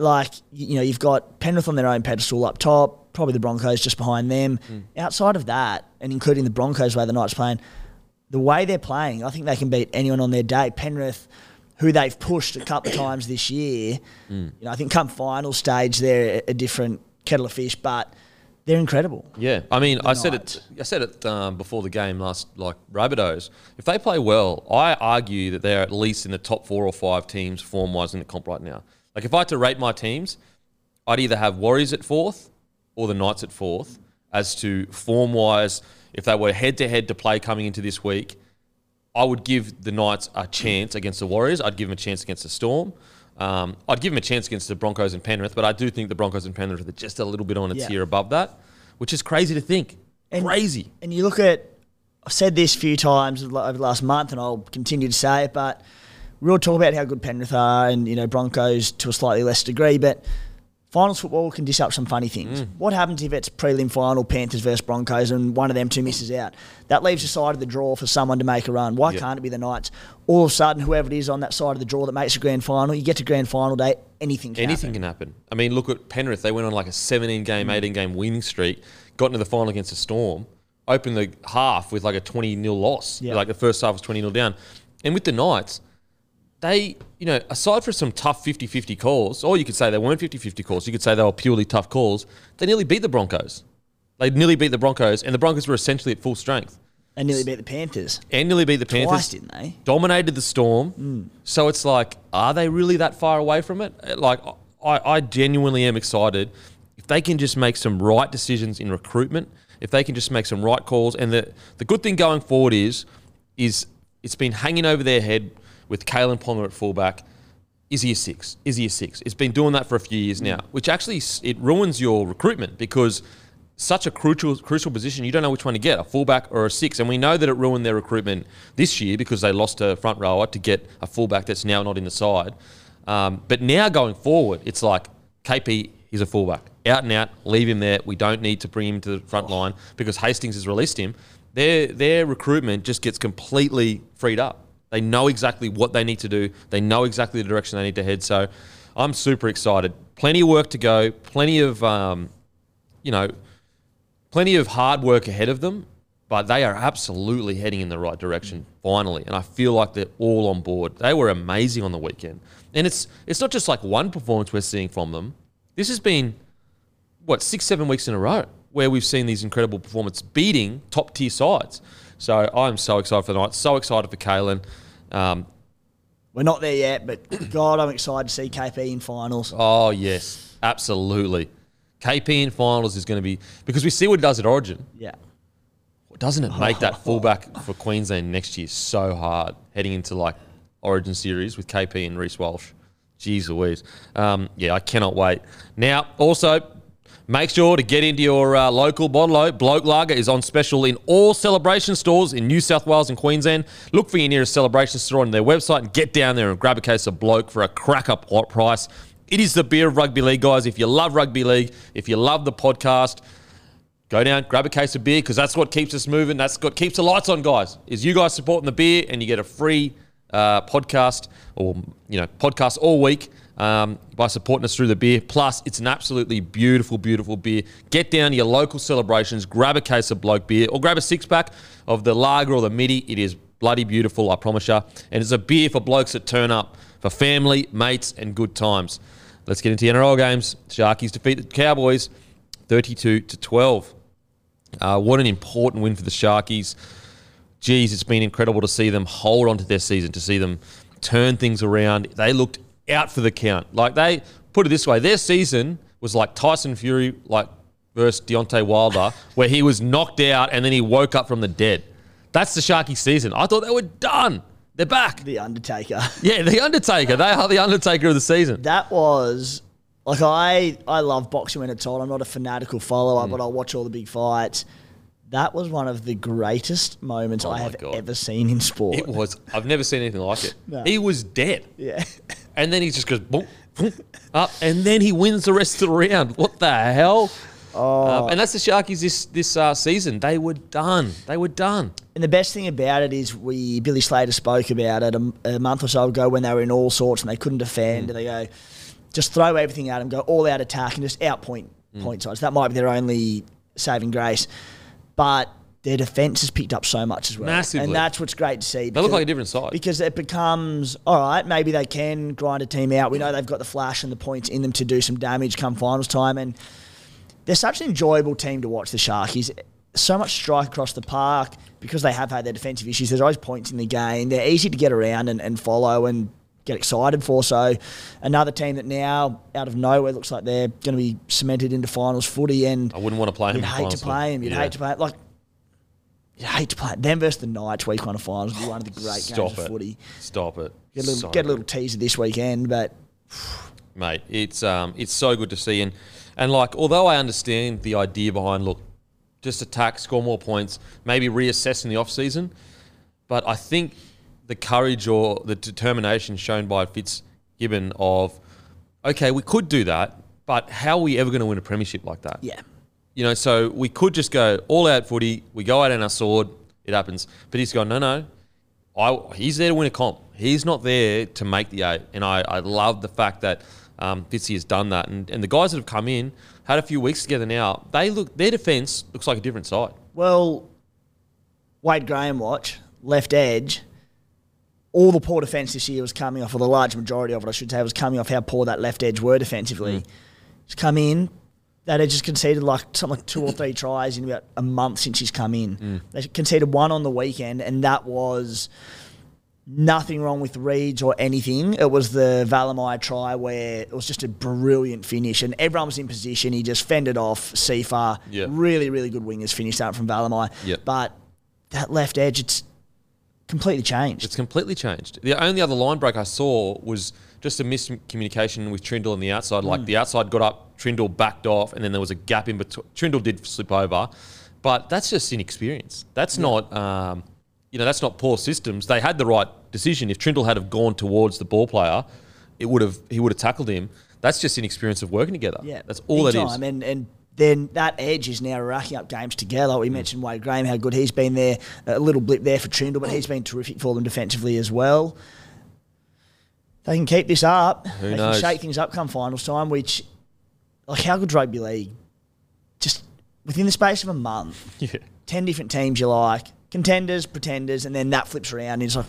like you know you've got Penrith on their own pedestal up top, probably the Broncos just behind them. Hmm. Outside of that, and including the Broncos where the Knights playing, the way they're playing, I think they can beat anyone on their day. Penrith, who they've pushed a couple of times this year, hmm. you know, I think come final stage they're a different kettle of fish, but they're incredible. Yeah, I mean, I said Knights. it. I said it um, before the game last. Like Rabbitohs, if they play well, I argue that they're at least in the top four or five teams form wise in the comp right now. Like if I had to rate my teams, I'd either have Warriors at fourth or the Knights at fourth as to form wise. If they were head to head to play coming into this week, I would give the Knights a chance against the Warriors. I'd give them a chance against the Storm. Um, I'd give them a chance against the Broncos and Penrith, but I do think the Broncos and Penrith are just a little bit on a Yeah. tier above that, which is crazy to think. And- crazy. And you look at, I've said this a few times over the last month, and I'll continue to say it, but we'll talk about how good Penrith are and, you know, Broncos to a slightly less degree, but finals football can dish up some funny things. What happens if it's prelim final, Panthers versus Broncos, and one of them two misses out? That leaves the side of the draw for someone to make a run. Why Yep. can't it be the Knights? All of a sudden, whoever it is on that side of the draw that makes a grand final, you get to grand final day, anything can Anything happen. can happen. I mean, look at Penrith. They went on like a 17 game, Mm. 18 game winning streak, got into the final against the Storm, opened the half with like a 20 0 loss. Yeah. Like the first half was 20 0 down. And with the Knights, they, you know, aside from some tough 50 50 calls, or you could say they weren't 50 50 calls, you could say they were purely tough calls, they nearly beat the Broncos. They nearly beat the Broncos, and the Broncos were essentially at full strength. And nearly beat the Panthers. And nearly beat the Panthers. Twice, didn't they? dominated the storm. Mm. So it's like, are they really that far away from it? Uh, Like, I, I genuinely am excited if they can just make some right decisions in recruitment. If they can just make some right calls, and the the good thing going forward is, is it's been hanging over their head with Kalyn Ponga at fullback. Is he a six? Is he a six? It's been doing that for a few years now, which actually it ruins your recruitment because such a crucial crucial position. You don't know which one to get, a fullback or a six. And we know that it ruined their recruitment this year because they lost a front rower to get a fullback that's now not in the side. Um, but now going forward, it's like KP, is a fullback. Out and out, leave him there. We don't need to bring him to the front line because Hastings has released him. Their, their recruitment just gets completely freed up. They know exactly what they need to do. They know exactly the direction they need to head. So I'm super excited. Plenty of work to go. Plenty of, um, you know, plenty of hard work ahead of them, but they are absolutely heading in the right direction finally. And I feel like they're all on board. They were amazing on the weekend. And it's it's not just like one performance we're seeing from them. This has been what, six, seven weeks in a row where we've seen these incredible performances beating top tier sides. So I'm so excited for the night, so excited for Kalyn. Um, We're not there yet, but God, I'm excited to see KP in finals. oh yes, absolutely. KP in finals is going to be because we see what he does at Origin. Yeah. Doesn't it make that fullback for Queensland next year so hard heading into like Origin series with KP and Reece Walsh? Jeez Louise. Um, yeah, I cannot wait. Now, also, make sure to get into your uh, local bottle. Bloke Lager is on special in all celebration stores in New South Wales and Queensland. Look for your nearest celebration store on their website and get down there and grab a case of Bloke for a cracker pot price. It is the beer of rugby league, guys. If you love rugby league, if you love the podcast, go down, grab a case of beer because that's what keeps us moving. That's what keeps the lights on, guys. Is you guys supporting the beer and you get a free uh, podcast or you know podcast all week um, by supporting us through the beer. Plus, it's an absolutely beautiful, beautiful beer. Get down to your local celebrations, grab a case of bloke beer or grab a six pack of the lager or the midi. It is bloody beautiful, I promise you. And it's a beer for blokes that turn up for family, mates, and good times. Let's get into the NRL games. Sharkies defeat the Cowboys 32 to 12. Uh, what an important win for the Sharkies. Geez, it's been incredible to see them hold on to their season, to see them turn things around. They looked out for the count. Like they put it this way, their season was like Tyson Fury, like versus Deontay Wilder, where he was knocked out and then he woke up from the dead. That's the Sharky season. I thought they were done. They're back. The Undertaker. Yeah, the Undertaker. They are the Undertaker of the season. That was like I I love boxing when it's on. I'm not a fanatical follower, Mm. but I'll watch all the big fights. That was one of the greatest moments Oh I have God. ever seen in sport. It was. I've never seen anything like it. No. He was dead. yeah. And then he just goes boom, boom, up, and then he wins the rest of the round. What the hell? Oh. and that's the Sharkies this this uh, season. They were done. They were done. And the best thing about it is we Billy Slater spoke about it a, a month or so ago when they were in all sorts and they couldn't defend. Mm. And they go, just throw everything at them, go all out attack, and just outpoint Mm. point sides. That might be their only saving grace, but their defense has picked up so much as well. Massively. and that's what's great to see. They look like a different side. because it becomes all right. Maybe they can grind a team out. We know they've got the flash and the points in them to do some damage come finals time, and they're such an enjoyable team to watch. The Sharkies, so much strike across the park because they have had their defensive issues. There's always points in the game. They're easy to get around and, and follow and get excited for. So another team that now out of nowhere looks like they're going to be cemented into finals footy and I wouldn't want to play him. You'd hate to play him. You'd yeah. hate to play like. Hate to play them versus the Knights week one of finals. Be one of the great Stop games it. of footy. Stop it. Get a little, So get a little teaser this weekend, but mate. It's um, it's so good to see, and and like although I understand the idea behind look, just attack, score more points, maybe reassess in the off season, but I think the courage or the determination shown by Fitzgibbon of, okay, we could do that, but how are we ever going to win a premiership like that? yeah, You know, so we could just go all out footy. We go out on our sword. It happens. But he's gone, no, no. I, he's there to win a comp. He's not there to make the eight. And I, I love the fact that um, Fitzy has done that. And, and the guys that have come in, had a few weeks together now, they look their defence looks like a different side. Well, Wade Graham watch left edge. All the poor defence this year was coming off, or the large majority of it, I should say, was coming off how poor that left edge were defensively. He's come in. That edge just conceded like something like two or three tries in about a month since he's come in. Mm. They conceded one on the weekend, and that was nothing wrong with Reeds or anything. It was the Valemei try where it was just a brilliant finish, and everyone was in position. He just fended off Seafar. Yeah. Really, really good wingers finished out from Valemei. Yep. But that left edge, it's completely changed. It's completely changed. The only other line break I saw was just a miscommunication with Trindall on the outside. Like mm. the outside got up, Trindall backed off, and then there was a gap in between. Trindall did slip over, but that's just inexperience. That's not, um, you know, that's not poor systems. They had the right decision. If Trindall had have gone towards the ball player, it would have he would have tackled him. That's just inexperience of working together. Yeah, that's all big that is. time. And and then that edge is now racking up games together. We mm. mentioned Wade Graham, how good he's been there. A little blip there for Trindall, but mm. he's been terrific for them defensively as well. They can keep this up. they knows? can shake things up come finals time. Which, like, how good rugby league? Just within the space of a month, Yeah. ten different teams you like, contenders, pretenders, and then that flips around. And it's like,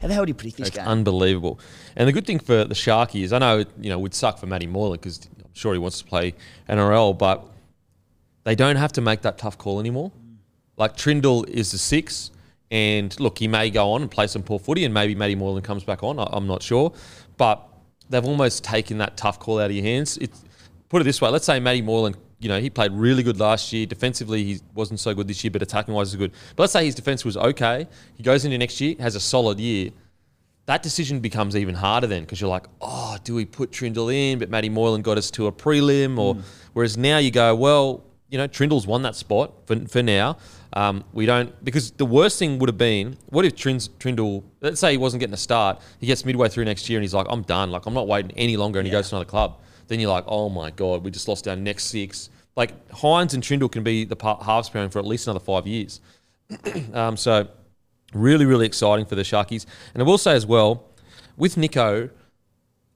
how the hell do you predict this It's game? unbelievable. And the good thing for the Sharkies, I know it, you know would suck for Matty Moylan because I'm sure he wants to play NRL, but they don't have to make that tough call anymore. Mm. Like Trindall is the six, and look, he may go on and play some poor footy, and maybe Matty Moylan comes back on. I, I'm not sure, but they've almost taken that tough call out of your hands. It's put it this way: let's say Matty Moylan, you know, he played really good last year. Defensively, he wasn't so good this year, but attacking wise, is good. But let's say his defense was okay. He goes into next year, has a solid year that decision becomes even harder then because you're like, oh, do we put Trindall in? But Matty Moylan got us to a prelim. Or mm. whereas now you go, well, you know, Trindall's won that spot for, for now. Um, we don't because the worst thing would have been what if Trins, Trindall, let's say he wasn't getting a start, he gets midway through next year and he's like, I'm done. Like I'm not waiting any longer, and he goes to another club. Then you're like, oh my god, we just lost our next six. Like Hynes and Trindall can be the halves pairing for at least another five years. um, so really, really exciting for the Sharkies. And I will say as well, with Nico,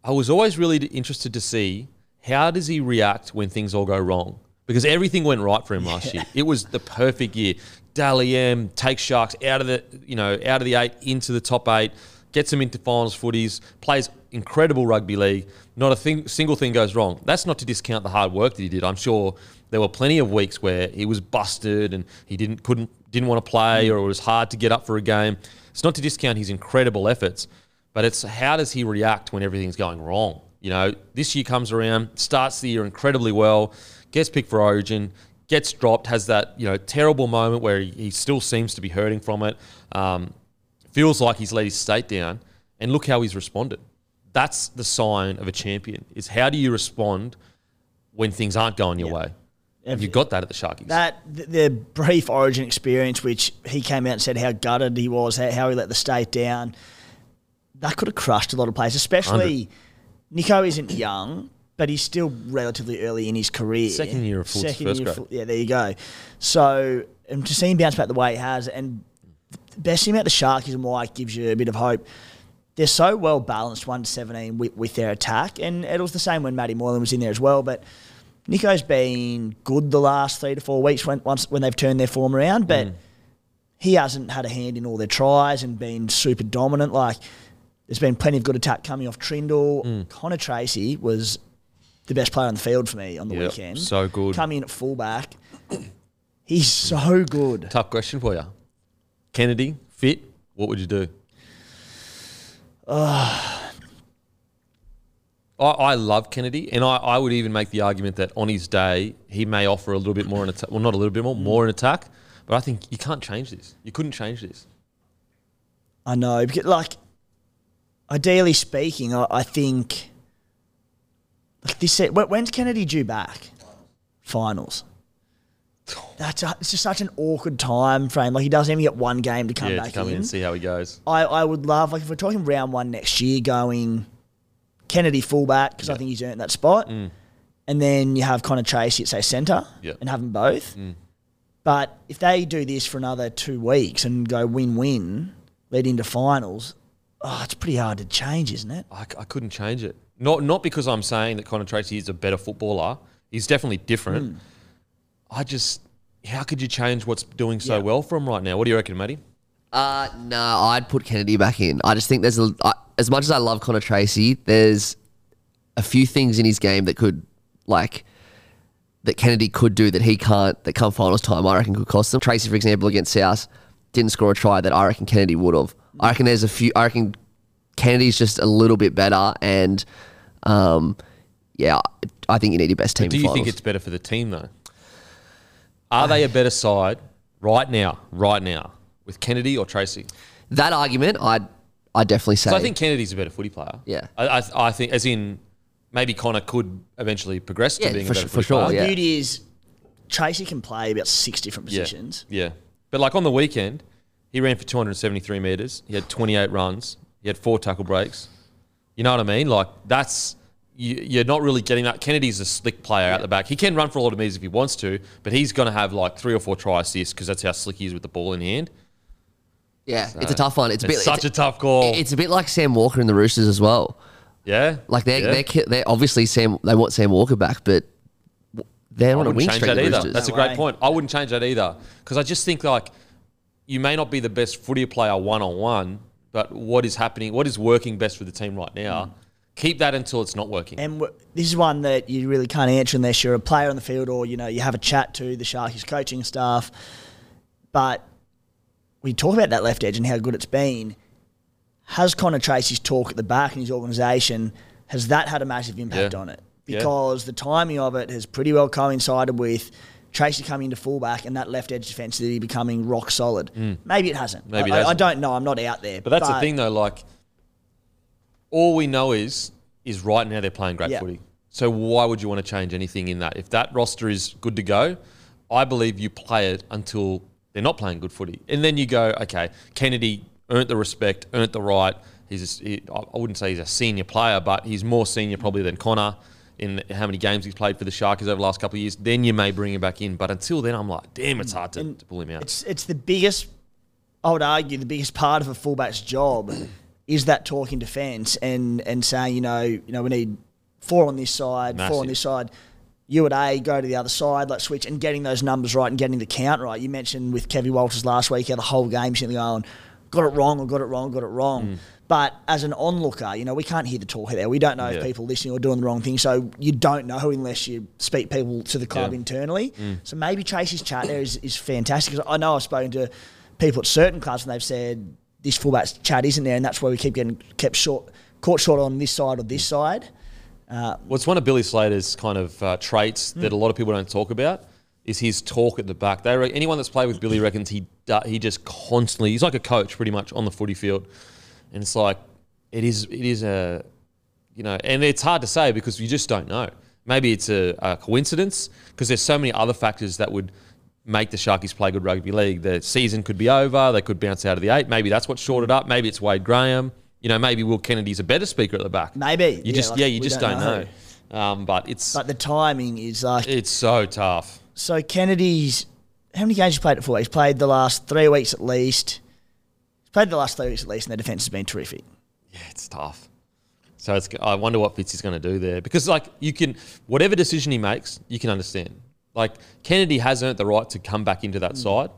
I was always really interested to see how does he react when things all go wrong. Because everything went right for him last year. It was the perfect year. Dally M takes Sharks out of the you know out of the eight into the top eight, gets them into finals footies, plays incredible rugby league. Not a thing, single thing goes wrong. That's not to discount the hard work that he did. I'm sure there were plenty of weeks where he was busted and he didn't couldn't didn't want to play or it was hard to get up for a game. It's not to discount his incredible efforts, but it's how does he react when everything's going wrong? You know, this year comes around, starts the year incredibly well, gets picked for Origin, gets dropped, has that you know terrible moment where he, he still seems to be hurting from it. Um, feels like he's let his state down, and look how he's responded. That's the sign of a champion. Is how do you respond when things aren't going your way? And you got that at the Sharkies. That the, brief Origin experience, which he came out and said how gutted he was, how, how he let the state down, that could have crushed a lot of players. Especially Nico isn't young, but he's still relatively early in his career. Second year of full- Second first year grade. full- yeah, there you go. So and to see him bounce back the way he has, and the best thing about the Sharkies and why it gives you a bit of hope. They're so well balanced, one to seventeen, with, with their attack, and it was the same when Matty Moylan was in there as well. But Nico's been good the last three to four weeks when once when they've turned their form around, but mm. he hasn't had a hand in all their tries and been super dominant. Like there's been plenty of good attack coming off Trindall. Mm. Connor Tracey was the best player on the field for me on the Yep, weekend. so good. Come in at fullback, he's so good. Tough question for you. Kennedy, fit, what would you do? I, I love Kennedy, and I, I would even make the argument that on his day, he may offer a little bit more in attack. Well, not a little bit more, more in attack. But I think you can't change this. You couldn't change this. I know, because like, ideally speaking, I, I think like this. Set, when's Kennedy due back? Finals. That's a, it's just such an awkward time frame. Like he doesn't even get one game to come yeah, back to come in in. and see how he goes. I, I would love like if we're talking round one next year, going Kennedy fullback because I think he's earned that spot, mm. and then you have Connor Tracey at say centre Yeah. and have them both. Mm. But if they do this for another two weeks and go win win, lead into finals, oh, it's pretty hard to change, isn't it? I, I couldn't change it. Not not because I'm saying that Connor Tracey is a better footballer. He's definitely different. I just, how could you change what's doing so Yeah. well for him right now? What do you reckon, Matty? Uh, no, I'd put Kennedy back in. I just think there's a, I, as much as I love Connor Tracey, there's a few things in his game that could, like, that Kennedy could do that he can't, that come finals time, I reckon could cost them. Tracey, for example, against South, didn't score a try that I reckon Kennedy would have. I reckon there's a few, I reckon Kennedy's just a little bit better and, um, yeah, I think you need your best team. Do in you think it's better for the team though? Are they a better side right now? Right now with Kennedy or Tracey? that argument? I'd, I'd definitely say. So I think Kennedy's a better footy player. Yeah. I, I, I think as in maybe Connor could eventually progress to Yeah, being for a better su- for footy sure, player. The beauty is Tracey can play about six different Yeah. positions. Yeah. But like on the weekend, he ran for 273 meters. He had 28 runs. He had four tackle breaks. You know what I mean? Like that's you, you're not really getting that. Kennedy's a slick player out the back. He can run for a lot of meters if he wants to, but he's going to have like three or four try assists because that's how slick he is with the ball in hand. yeah, it's a tough one. It's a It's bit, such it's, a tough call. It's a bit like Sam Walker and the Roosters as well. yeah. Like they're yeah. they're, they're obviously Sam. They want Sam Walker back, but they're I on a wouldn't wing streak. that either. Roosters. That's a great way. point. I wouldn't change that either because I just think like you may not be the best footy player one on one, but what is happening, what is working best for the team right now, Mm. keep that until it's not working. And w- this is one that you really can't answer unless you're a player on the field or you know you have a chat to the Sharkies coaching staff. But we talk about that left edge and how good it's been. Has Connor Tracey's talk at the back in his organisation has that had a massive impact Yeah. on it? Yeah. Because the timing of it has pretty well coincided with Tracey coming into fullback and that left edge defensively becoming rock solid. Maybe it hasn't. Mm. Maybe I, I hasn't. don't know. I'm not out there. But that's the thing, though. Like, all we know is is right now they're playing great Yeah. footy. So why would you want to change anything in that? If that roster is good to go, I believe you play it until they're not playing good footy, and then you go, okay, Kennedy earned the respect, earned the right. He's, a, he, I wouldn't say he's a senior player, but he's more senior probably than Connor in how many games he's played for the Sharkies over the last couple of years. Then you may bring him back in, but until then, I'm like, damn, it's hard to, to pull him out. It's it's the biggest. I would argue the biggest part of a fullback's job is that talking defence and and saying you know you know we need four on this side, four on this side. You at A go to the other side, like switch and getting those numbers right and getting the count right. You mentioned with Kevin Walters last week how the whole game sitting going, got it wrong or got it wrong, got it wrong. Mm. But as an onlooker, you know, we can't hear the talk there. We don't know Yeah. if people listening or doing the wrong thing. So you don't know unless you speak people to the club Yeah. internally. So maybe Tracey's chat there is, fantastic. Because I know I've spoken to people at certain clubs and they've said this fullback's chat isn't there, and that's why we keep getting kept short, caught short on this side or this side. Uh, Well, it's one of Billy Slater's kind of uh, traits that a lot of people don't talk about. Is his talk at the back? They re- anyone that's played with Billy reckons he he just constantly he's like a coach pretty much on the footy field, and it's like it is it is a you know, and it's hard to say because you just don't know. Maybe it's a, a coincidence because there's so many other factors that would make the Sharkies play good rugby league. The season could be over. They could bounce out of the eight. Maybe that's what shorted up. Maybe it's Wade Graham. You know, maybe Will Kennedy's a better speaker at the back. Maybe. You Yeah, just like, yeah, you just don't don't, know. Um, but it's but the timing is like it's so tough. So. Kennedy's how many games he played it for? He's played the last three weeks at least. He's played the last three weeks at least, and the defense has been terrific. Yeah, it's tough. So it's I wonder what Fitz is going to do there because like you can whatever decision he makes, you can understand. Like Kennedy has earned the right to come back into that mm. side,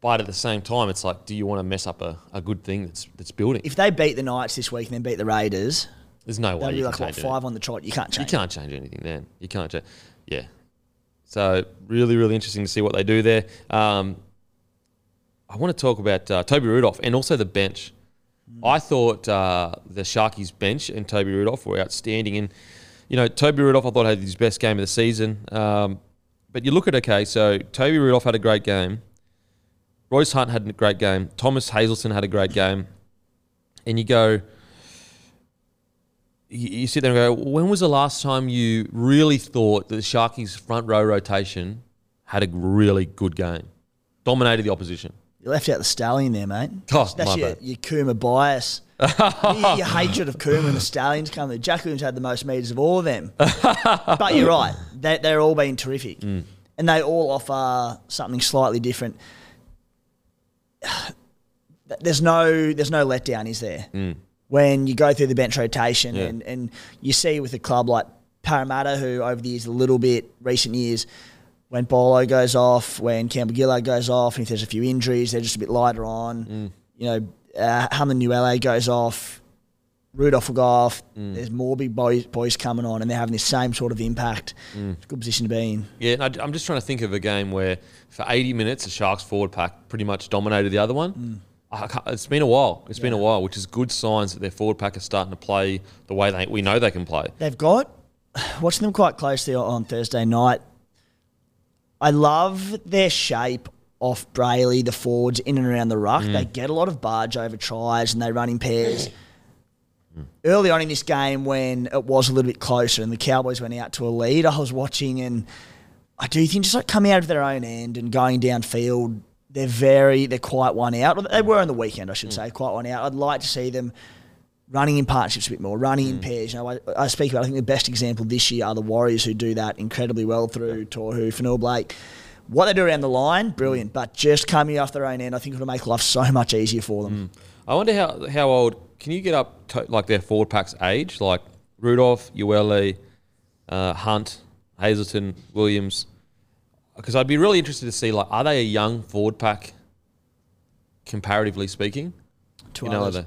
but at the same time, it's like, do you want to mess up a, a good thing that's that's building? If they beat the Knights this week and then beat the Raiders, There's no They'll way be you like can what change it. five on the trot. You can't change. You can't change anything then. You can't change. Yeah. So really, really interesting to see what they do there. Um, I want to talk about uh, Toby Rudolf and also the bench. I thought uh, the Sharkies bench and Toby Rudolf were outstanding. And, you know, Toby Rudolf, I thought had his best game of the season. Um, but you look at, okay, so Toby Rudolf had a great game. Royce Hunt had a great game. Thomas Hazelton had a great game. And you go, you, sit there and go, when was the last time you really thought that the Sharkies' front row rotation had a really good game? Dominated the opposition. You left out the stallion there, mate. Oh, That's my your, bad. your Kuma bias. your, your hatred of Kuma and the stallions come there. Jack Williams had the most meters of all of them. but you're right. They, they're all been terrific. Mm. And they all offer something slightly different. There's no there's no letdown, is there? When you go through the bench rotation Mm. Yeah. and, and you see with a club like Parramatta, who over the years, a little bit, recent years, when Bolo goes off, when Campbell Gillard goes off, and if there's a few injuries, they're just a bit lighter on. Mm. You know, uh, Uele goes off, Rudolf will go off. Mm. There's more big boys, boys coming on, and they're having the same sort of impact. Mm. It's a good position to be in. Yeah, and I, I'm just trying to think of a game where for 80 minutes the Sharks forward pack pretty much dominated the other one. It's been a while. It's been a while, which is good signs that their forward pack is starting to play the way they we know they can play. They've got watching them quite closely on Thursday night. I love their shape off Brailey, the forwards in and around the ruck. Mm. They get a lot of barge over tries and they run in pairs. Early on in this game, when it was a little bit closer and the Cowboys went out to a lead, I was watching and I do think just like coming out of their own end and going downfield, they're very, they're quite one out. They were on the weekend, I should hmm. say, quite one out. I'd like to see them running in partnerships a bit more, running in hmm. pairs. You know, I, I speak about. I think the best example this year are the Warriors who do that incredibly well through Tohu, Fonua-Blake. What they do around the line, brilliant. Hmm. But just coming off their own end, I think it'll make life so much easier for them. I wonder how how old can you get up to like their forward pack's age, like Rudolf, Uele, uh, Hunt, Hazelton, Williams. Because I'd be really interested to see like are they a young forward pack, comparatively speaking? To you know, are they,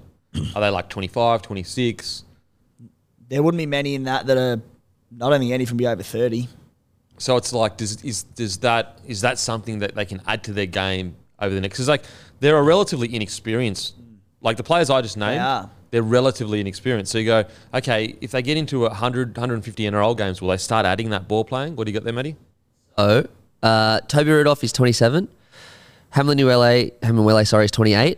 are they like 25, 26? There wouldn't be many in that that are. Don't only any from be over thirty. So it's like, does is does that is that something that they can add to their game over the next? Because like they're a relatively inexperienced, like the players I just named, are. they're relatively inexperienced. So you go, okay, if they get into 100, 150 NRL games, will they start adding that ball playing? What do you got there, Matty? Oh, uh, Toby Rudolf is 27. Hamlin Uele, Hamlin Uele, sorry, is 28.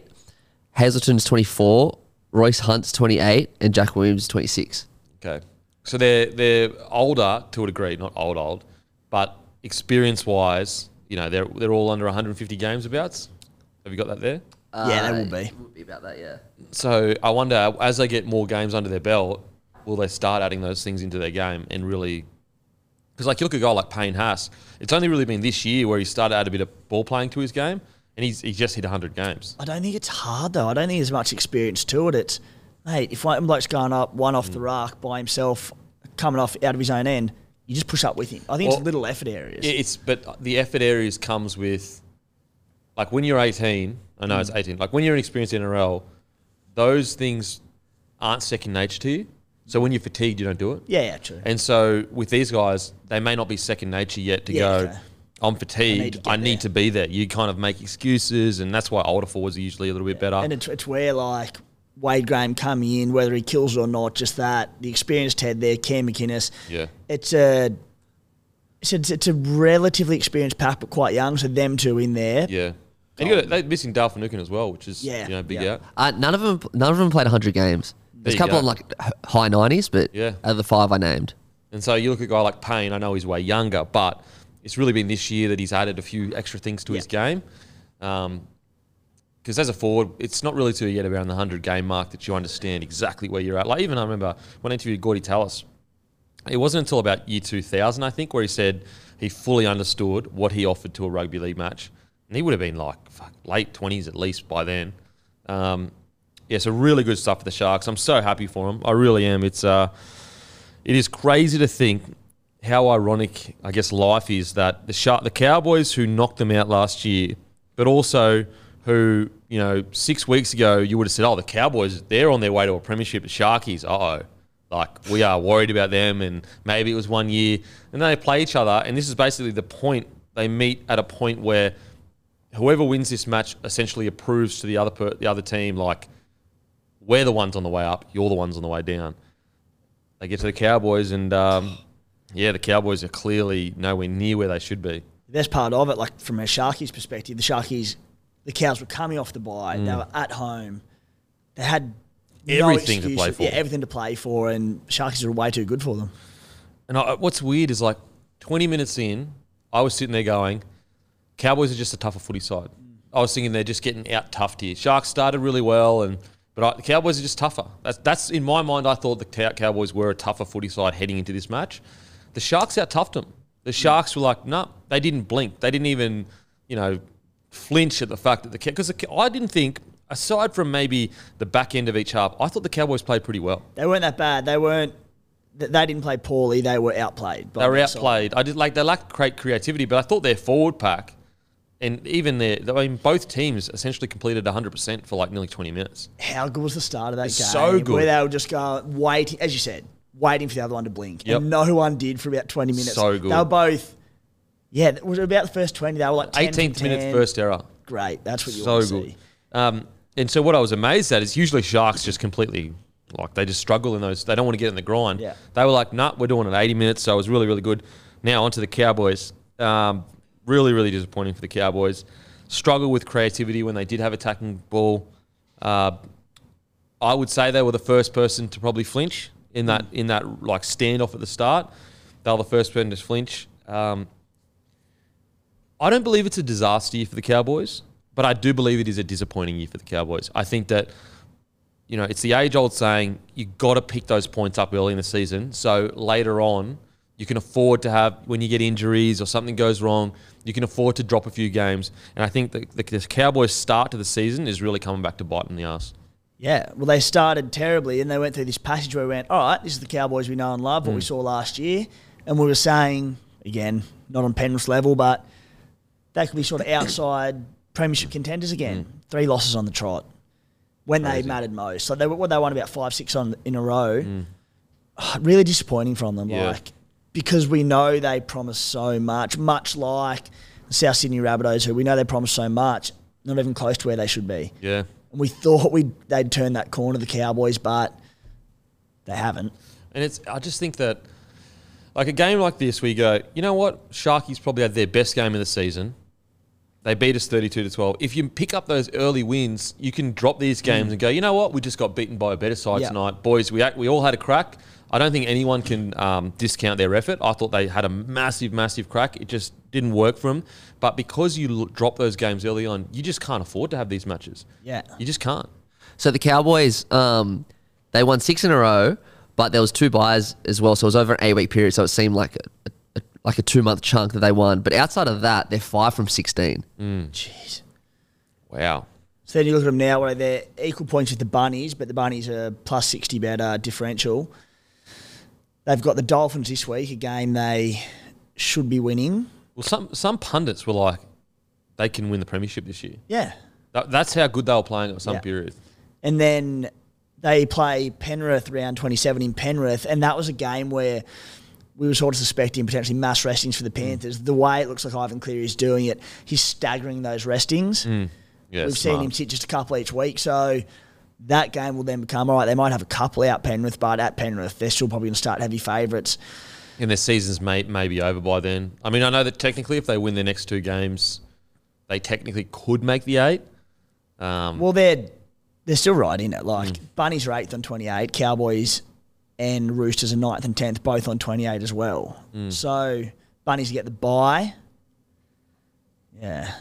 Hazelton's 24. Royce Hunt's 28. And Jack Williams is 26. Okay, so they're they're older to a degree, not old old, but experience wise, you know, they're they're all under 150 games abouts. Have you got that there? Yeah, they will be. Would be about that, yeah. So I wonder, as they get more games under their belt, will they start adding those things into their game and really? Because like you look at a guy like Payne Haas, it's only really been this year where he started to add a bit of ball playing to his game, and he's he's just hit 100 games. I don't think it's hard though. I don't think there's much experience to it. It's, mate, if one bloke's going up one off Mm. the rack by himself, coming off out of his own end, you just push up with him. I think Well, it's little effort areas. It's but the effort areas comes with, like when you're 18. I know Mm. it's 18. Like when you're an experienced NRL, those things aren't second nature to you. So when you're fatigued, you don't do it. yeah, yeah, true. And so with these guys, they may not be second nature yet to Yeah, go. okay. I'm fatigued. to I get need, there." to be there. You kind of make excuses, and that's why older forwards are usually a little bit better. And it's, it's where like Wade Graham coming in, whether he kills it or not, just that the experienced head there, Cam McInnes. Yeah. it's a it's a, it's a relatively experienced pack, but quite young. So them two in there. yeah. And you got they're missing Dal Finucane as well, which is Yeah, you know big yeah. out. Uh, none of them none of them played 100 games. There's a couple go. of like high 90s, but Yeah. out of the five I named. And so you look at a guy like Payne. I know he's way younger, but it's really been this year that he's added a few extra things to his game. Because as a forward, it's not really till you get around the hundred game mark that you understand exactly where you're at. Like even I remember when I interviewed Gordy Tallis, it wasn't until about year 2000, I think, where he said he fully understood what he offered to a rugby league match. And he would have been like fuck, late 20s at least by then. Um, yeah, so really good stuff for the Sharks. I'm so happy for them. I really am. It's uh, it is crazy to think how ironic, I guess, life is that the Shark, the Cowboys who knocked them out last year, but also who, you know, six weeks ago you would have said, oh, the Cowboys, they're on their way to a premiership. The Sharkies, uh oh, Like we are worried about them, and maybe it was one year, and then they play each other, and this is basically the point. They meet at a point where whoever wins this match essentially approves to the other per, the other team like we're the ones on the way up, you're the ones on the way down. They get to the Cowboys, and um, yeah, the Cowboys are clearly nowhere near where they should be. The best part of it, like from a Sharkies perspective, the Sharkies, the Cows were coming off the bye. They were at home. They had no Mm. Everything to excuse- play for. Yeah, everything to play for, and Sharkies are way too good for them. And I, what's weird is like 20 minutes in, I was sitting there going, Cowboys are just a tougher footy side. I was thinking they're just getting out toughed here. Sharks started really well, and but I, the Cowboys are just tougher. That's that's in my mind. I thought the Cowboys were a tougher footy side heading into this match. The Sharks out toughed them. The hmm. Sharks were like, no, they didn't blink. They didn't even, you know, flinch at the fact that the because I didn't think. Aside from maybe the back end of each half, I thought the Cowboys played pretty well. They weren't that bad. They weren't. They didn't play poorly. They were outplayed. by They were their side. outplayed. I did like they lacked great creativity, but I thought their forward pack and even their I mean both teams essentially completed 100% for like nearly 20 minutes. How good was the start of that game? so good. Where they were just going waiting, as you said, waiting for the other one to blink, Yep. and no one did for about twenty minutes. So good. They were both. Yeah, it was about the first twenty. They were like 10 from 18th minute first error. Great, that's what you So want to good. see. Um, and so what I was amazed at is usually Sharks just completely like they just struggle in those. They don't want to get in the grind. Yeah. They were like, nah, we're doing it 80 minutes. So it was really really good. Now onto the Cowboys. Um, really really disappointing for the Cowboys. Struggle with creativity when they did have attacking ball. Uh, I would say they were the first person to probably flinch in that in that like standoff at the start. They were the first person to flinch. Um, I don't believe it's a disaster year for the Cowboys, but I do believe it is a disappointing year for the Cowboys. I think that you know it's the age old saying you got to pick those points up early in the season, so later on you can afford to have when you get injuries or something goes wrong, you can afford to drop a few games. And I think that the, the Cowboys' start to the season is really coming back to bite in the ass. Yeah, well, they started terribly, and they went through this passage where we went, all right, this is the Cowboys we know and love, what Hmm. we saw last year, and we were saying again, not on Penrith's level, but they could be sort of outside premiership contenders again. Three losses on the trot when they Hmm. Mattered most. So they were, what they won about five, six on in a row. Oh, really disappointing from them. Yeah. Like because we know they promise so much, much like the South Sydney Rabbitohs, who we know they promise so much, not even close to where they should be. Yeah. And we thought we they'd turn that corner, the Cowboys, but they haven't. And it's I just think that like a game like this where you go, you know what? Sharkies probably had their best game of the season. They beat us 32 to 12. If you pick up those early wins, you can drop these games mm. and go, you know what? We just got beaten by a better side Yeah. tonight. Boys, we, act, we all had a crack. I don't think anyone can um, discount their effort. I thought they had a massive, massive crack. It just didn't work for them. But because you l- drop those games early on, you just can't afford to have these matches. Yeah. You just can't. So the Cowboys, um, they won six in a row, but there was two buys as well. So it was over an eight week period. So it seemed like a, a, like a two month chunk that they won. But outside of that, they're five from sixteen. Jeez. Wow. So then you look at them now, where they're equal points with the Bunnies, but the Bunnies are plus 60 better differential. They've got the Dolphins this week, a game they should be winning. Well, some, some pundits were like, they can win the premiership this year. Yeah. That, that's how good they were playing at some Yeah. period. And then they play Penrith round 27 in Penrith, and that was a game where we were sort of suspecting potentially mass restings for the mm. Panthers. The way it looks like Ivan Cleary is doing it, he's staggering those restings. Mm. Yeah, We've smart. seen him sit just a couple each week, so that game will then become all right. They might have a couple out Penrith, but at Penrith, they're still probably going to start heavy favourites. and their seasons may, may be over by then. I mean, I know that technically, if they win their next two games, they technically could make the eight. Um, Well, they're they're still right in it. Like Bunnies are eighth on twenty eight, Cowboys and Roosters are ninth and tenth, both on twenty eight as well. So Bunnies get the bye. Yeah,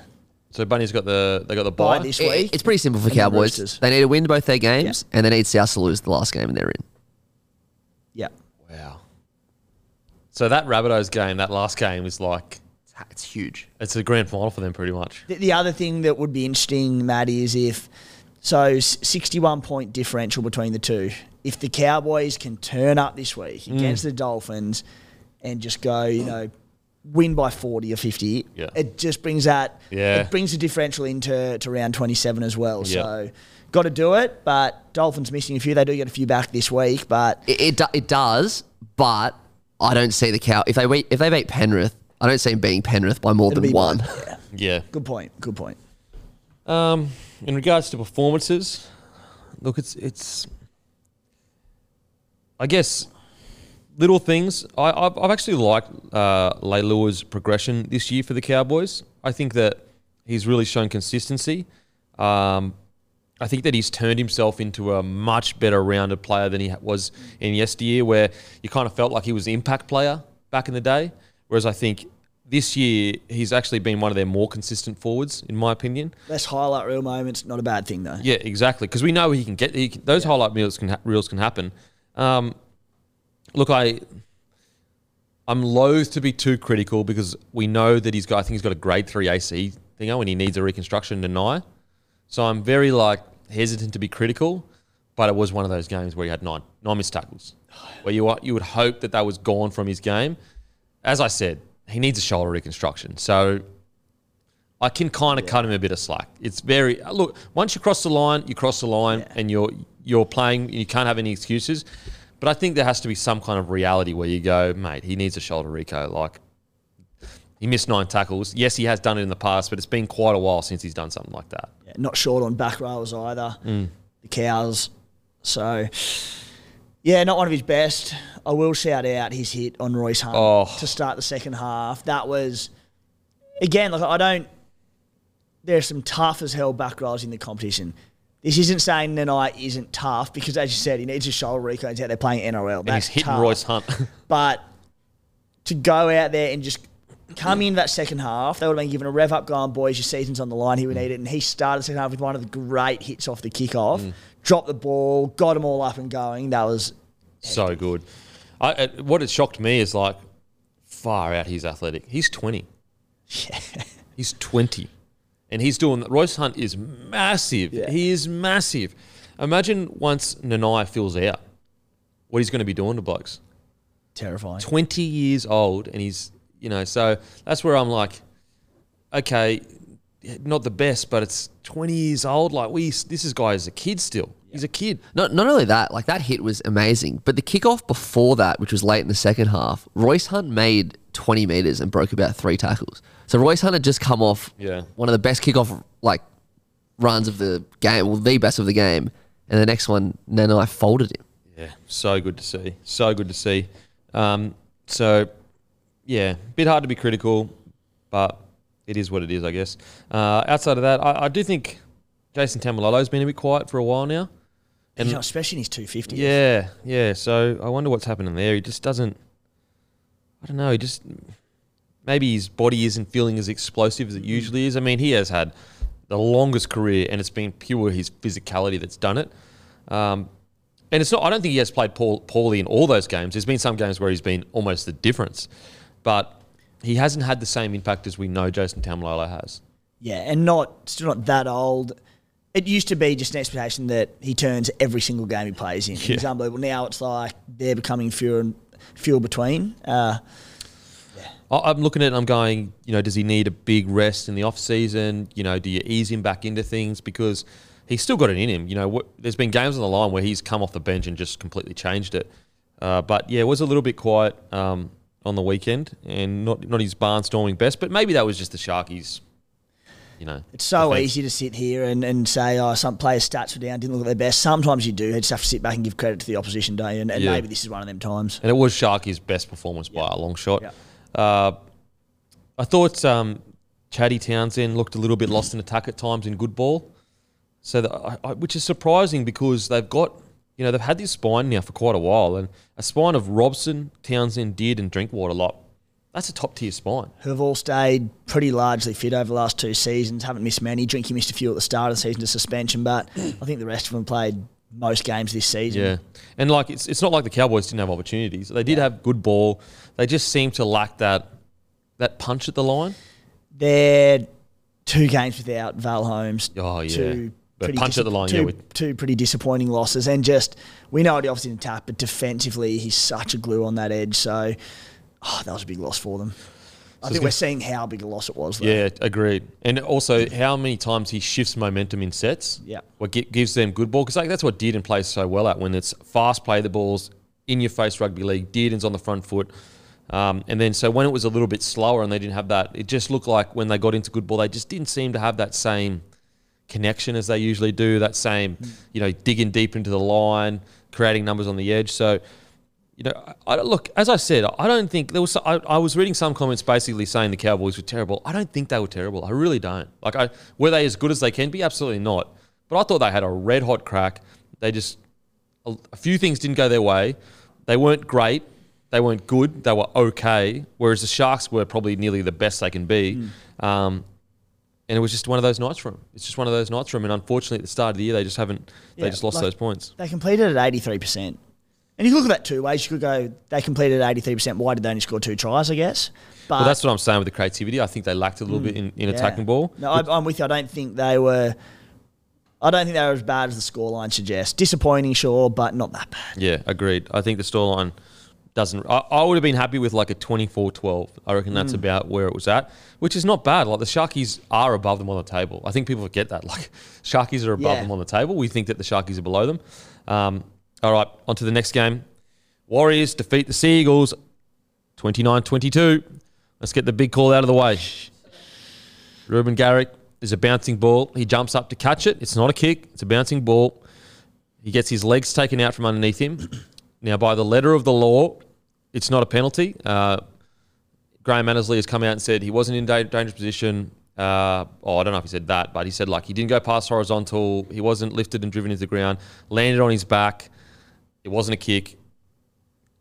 so Bunny's got the they got the bye bye. this It- week. it's pretty simple for and the Cowboys. They need to win both their games, and they need South to lose the last game, and they're in. Yeah, Wow. So that Rabbitohs game, that last game, is like It's huge. it's a grand final for them, pretty much. The, the other thing that would be interesting, Matt, is if so 61 point differential between the two. If the Cowboys can turn up this week mm. against the Dolphins and just go, you know, win by 40 or 50, Yeah. it just brings that, Yeah. it brings the differential into to round 27 as well. Yeah. So got to do it, but Dolphins missing a few. They do get a few back this week, but It, it, do- it does, but I don't see the cow. If they beat, if they beat Penrith, I don't see them beating Penrith by more it'll than be one. Yeah. Yeah. Good point. Good point. Um, in regards to performances, look, it's it's. I guess little things. I, I've, I've actually liked uh, Leilua's progression this year for the Cowboys. I think that he's really shown consistency. Um, I think that he's turned himself into a much better rounded player than he was in yesteryear, where you kind of felt like he was the impact player back in the day. Whereas I think this year he's actually been one of their more consistent forwards, in my opinion. Less highlight reel moments, not a bad thing though. Yeah, exactly. Because we know he can get he can, those highlight reels can ha- reels can happen. Um, look, I I'm loath to be too critical because we know that he's got I think he's got a grade three AC thingo and he needs a reconstruction deny. So I'm very like hesitant to be critical, but it was one of those games where he had nine nine missed tackles, where you you would hope that that was gone from his game. As I said, he needs a shoulder reconstruction. So I can kind of cut him a bit of slack. It's very look. Once you cross the line, you cross the line, and you're you're playing. You can't have any excuses. But I think there has to be some kind of reality where you go, mate. He needs a shoulder reco. Like he missed nine tackles. Yes, he has done it in the past, but it's been quite a while since he's done something like that. Yeah, not short on back rails either. Mm. The cows. So, yeah, not one of his best. I will shout out his hit on Royce Hunt Oh. to start the second half. That was, again, like I don't. There's some tough as hell back rows in the competition. This isn't saying Nanai isn't tough because, as you said, he needs a shoulder reco. He's out there playing NRL. And he's hitting tough. Royce Hunt. But to go out there and just come in that second half, they would have been given a rev up going, boys, your season's on the line, he would mm. need it. And he started the second half with one of the great hits off the kickoff, mm. dropped the ball, got them all up and going. That was so good. I, it, what it shocked me is like far out. He's athletic. He's twenty. yeah. He's 20. And he's doing the Royce Hunt is massive. Yeah. He is massive. Imagine once Nanai fills out what he's going to be doing to blokes. terrifying. 20 years old and he's, you know, so that's where I'm like, okay, not the best, but it's 20 years old. Like we, this is guy is a kid still. He's a kid. Not, not only that, like that hit was amazing, but the kickoff before that, which was late in the second half, Royce Hunt made 20 meters and broke about three tackles. So Royce Hunt had just come off Yeah. one of the best kickoff like runs of the game, well, the best of the game, and the next one, Nanai folded him. Yeah, so good to see. So good to see. Um, so, yeah, bit hard to be critical, but it is what it is, I guess. Uh, outside of that, I, I do think Jason Taumalolo's been a bit quiet for a while now. Know, especially in his 250. Yeah, yeah. So I wonder what's happening there. He just doesn't. I don't know. He just maybe his body isn't feeling as explosive as it usually is. I mean, he has had the longest career, and it's been pure his physicality that's done it. Um, and it's not. I don't think he has played poor, poorly in all those games. There's been some games where he's been almost the difference, but he hasn't had the same impact as we know Jason Taumalolo has. Yeah, and not still not that old. It used to be just an expectation that he turns every single game he plays in. Yeah. It's unbelievable. Now it's like they're becoming fewer and fewer between. Uh, I- I'm looking at it and I'm going, you know, does he need a big rest in the off season? You know, do you ease him back into things because he's still got it in him. You know, what, there's been games on the line where he's come off the bench and just completely changed it. Uh, but yeah, it was a little bit quiet um, on the weekend and not not his barnstorming best. But maybe that was just the Sharkies. You know, It's so defense. easy to sit here and, and say, oh, some players' stats were down, didn't look at their best. Sometimes you do. You just have to sit back and give credit to the opposition, don't you? And, and Yeah. maybe this is one of them times. And it was Sharky's best performance by a long shot. Yeah. Uh, I thought um, Chatty Townsend looked a little bit lost in attack at times in good ball. So, that I, I, which is surprising because they've got, you know, they've had this spine now for quite a while, and a spine of Robson, Townsend, Did, and Drinkwater lot. That's a top tier spine. Who have all stayed pretty largely fit over the last two seasons. Haven't missed many. Drinky missed a few at the start of the season to suspension, but I think the rest of them played most games this season. Yeah, and like it's it's not like the Cowboys didn't have opportunities. They did have good ball. They just seem to lack that that punch at the line. They're two games without Val Holmes. Oh, yeah. Two pretty punch at the line, two, yeah, with- two pretty disappointing losses, and just we know he obviously didn't tap, but defensively he's such a glue on that edge. So, oh, that was a big loss for them. I think we're seeing how big a loss it was. Though. Yeah, agreed. And also, how many times he shifts momentum in sets? Yeah. What gives them good ball? Because like, that's what Dearden plays so well at when it's fast play the balls in your face rugby league. Dearden's on the front foot. Um, and then, so when it was a little bit slower and they didn't have that, it just looked like when they got into good ball, they just didn't seem to have that same connection as they usually do. That same, you know, digging deep into the line, creating numbers on the edge. So, you know, I, look as I said, I don't think there was. I, I was reading some comments basically saying the Cowboys were terrible. I don't think they were terrible. I really don't. Like, I were they as good as they can be? Absolutely not. But I thought they had a red hot crack. They just a, a few things didn't go their way. They weren't great. They weren't good. They were okay. Whereas the Sharks were probably nearly the best they can be. Um, and it was just one of those nights for them. It's just one of those nights for them. And unfortunately, at the start of the year, they just haven't. Yeah, they just lost like- those points. They completed at 83%. And you look at that two ways. You could go, they completed at 83%. Why did they only score two tries, I guess? But Well, that's what I'm saying with the creativity. I think they lacked a little mm, bit in, in yeah. attacking ball. No, I, I'm with you. I don't think they were. I don't think they were as bad as the scoreline suggests. Disappointing, sure, but not that bad. Yeah, agreed. I think the storyline doesn't. I, I would have been happy with like a 24 12. I reckon Mm. that's about where it was at, which is not bad. Like the Sharkies are above them on the table. I think people forget that. Like Sharkies are above Yeah. them on the table. We think that the Sharkies are below them. Um, all right, on to the next game. Warriors defeat the Seagulls 29 22. Let's get the big call out of the way. Reuben Garrick is a bouncing ball. He jumps up to catch it. It's not a kick, it's a bouncing ball. He gets his legs taken out from underneath him. Now, by the letter of the law, it's not a penalty. Uh, Graham Annesley has come out and said he wasn't in da- dangerous position. Uh, oh, I don't know if he said that, but he said like he didn't go past horizontal. He wasn't lifted and driven into the ground. Landed on his back. It wasn't a kick.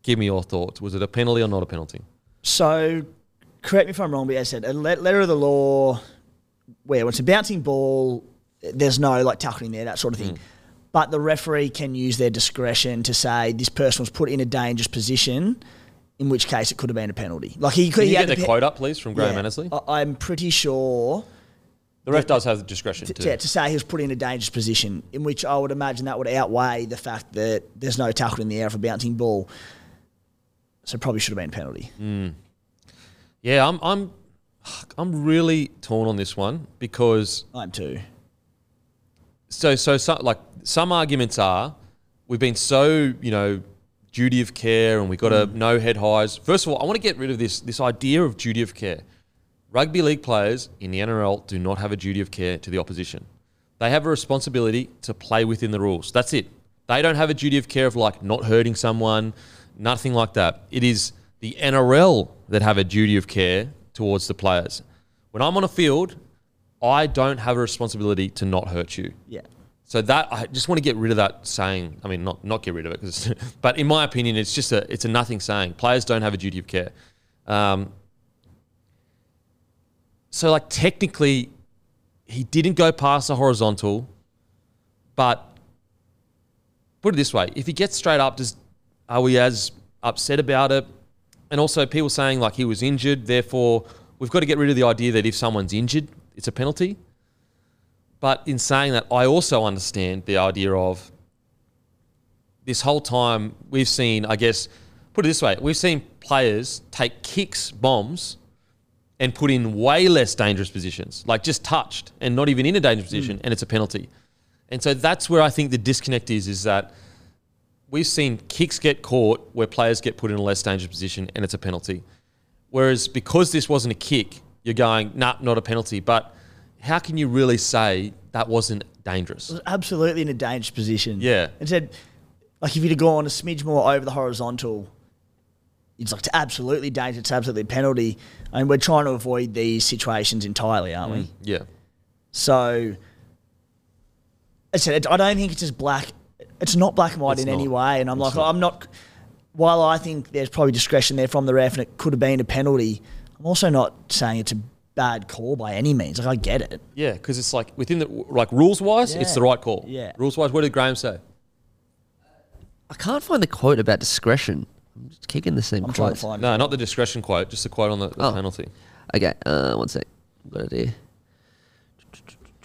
Give me your thoughts. Was it a penalty or not a penalty? So, correct me if I'm wrong, but as I said, a letter of the law, where when it's a bouncing ball, there's no like tackling there, that sort of thing. Mm. But the referee can use their discretion to say this person was put in a dangerous position, in which case it could have been a penalty. Like he could Can he had get the pe- quote up, please, from Graham Yeah. Annesley? I- I'm pretty sure The ref does have the discretion to, to. yeah, to say he was put in a dangerous position, in which I would imagine that would outweigh the fact that there's no tackle in the air for a bouncing ball. So probably should have been a penalty. Hmm. Yeah, I'm, I'm, I'm really torn on this one because I'm too. so so so like some arguments are we've been so you know duty of care and we've got to mm. know head highs. First of all, I want to get rid of this this idea of duty of care. Rugby league players in the NRL do not have a duty of care to the opposition. They have a responsibility to play within the rules. That's it. They don't have a duty of care of like not hurting someone, nothing like that. It is the NRL that have a duty of care towards the players. When I'm on a field, I don't have a responsibility to not hurt you. Yeah. So that I just want to get rid of that saying. I mean, not not get rid of it, but in my opinion, it's just a it's a nothing saying. Players don't have a duty of care. Um, so like technically, he didn't go past the horizontal, but put it this way: if he gets straight up, does are we as upset about it? And also, people saying like he was injured, therefore we've got to get rid of the idea that if someone's injured, it's a penalty. But in saying that, I also understand the idea of this whole time we've seen, I guess, put it this way, we've seen players take kicks, bombs, and put in way less dangerous positions, like just touched and not even in a dangerous hmm. position, and it's a penalty. And so that's where I think the disconnect is, is that we've seen kicks get caught where players get put in a less dangerous position and it's a penalty. Whereas because this wasn't a kick, you're going, nah, not a penalty. But how can you really say that wasn't dangerous? was absolutely in a dangerous position. Yeah. And said, like, if you'd have gone a smidge more over the horizontal, it's like it's absolutely dangerous. It's absolutely a penalty. I mean, we're trying to avoid these situations entirely, aren't we? Mm, yeah. So, I said, I don't think it's as black. It's not black and white It's in any way. And I'm It's like, not. I'm not. While I think there's probably discretion there from the ref and it could have been a penalty, I'm also not saying it's a bad call by any means. Like, I get it. Yeah, because it's like within the like rules wise, it's the right call. Yeah. Rules wise, what did Graham say? I can't find the quote about discretion. I'm just kicking the same I'm quote. to find No, not the discretion quote, just the quote on the, the Oh. penalty. Okay, uh, one sec. Got it here.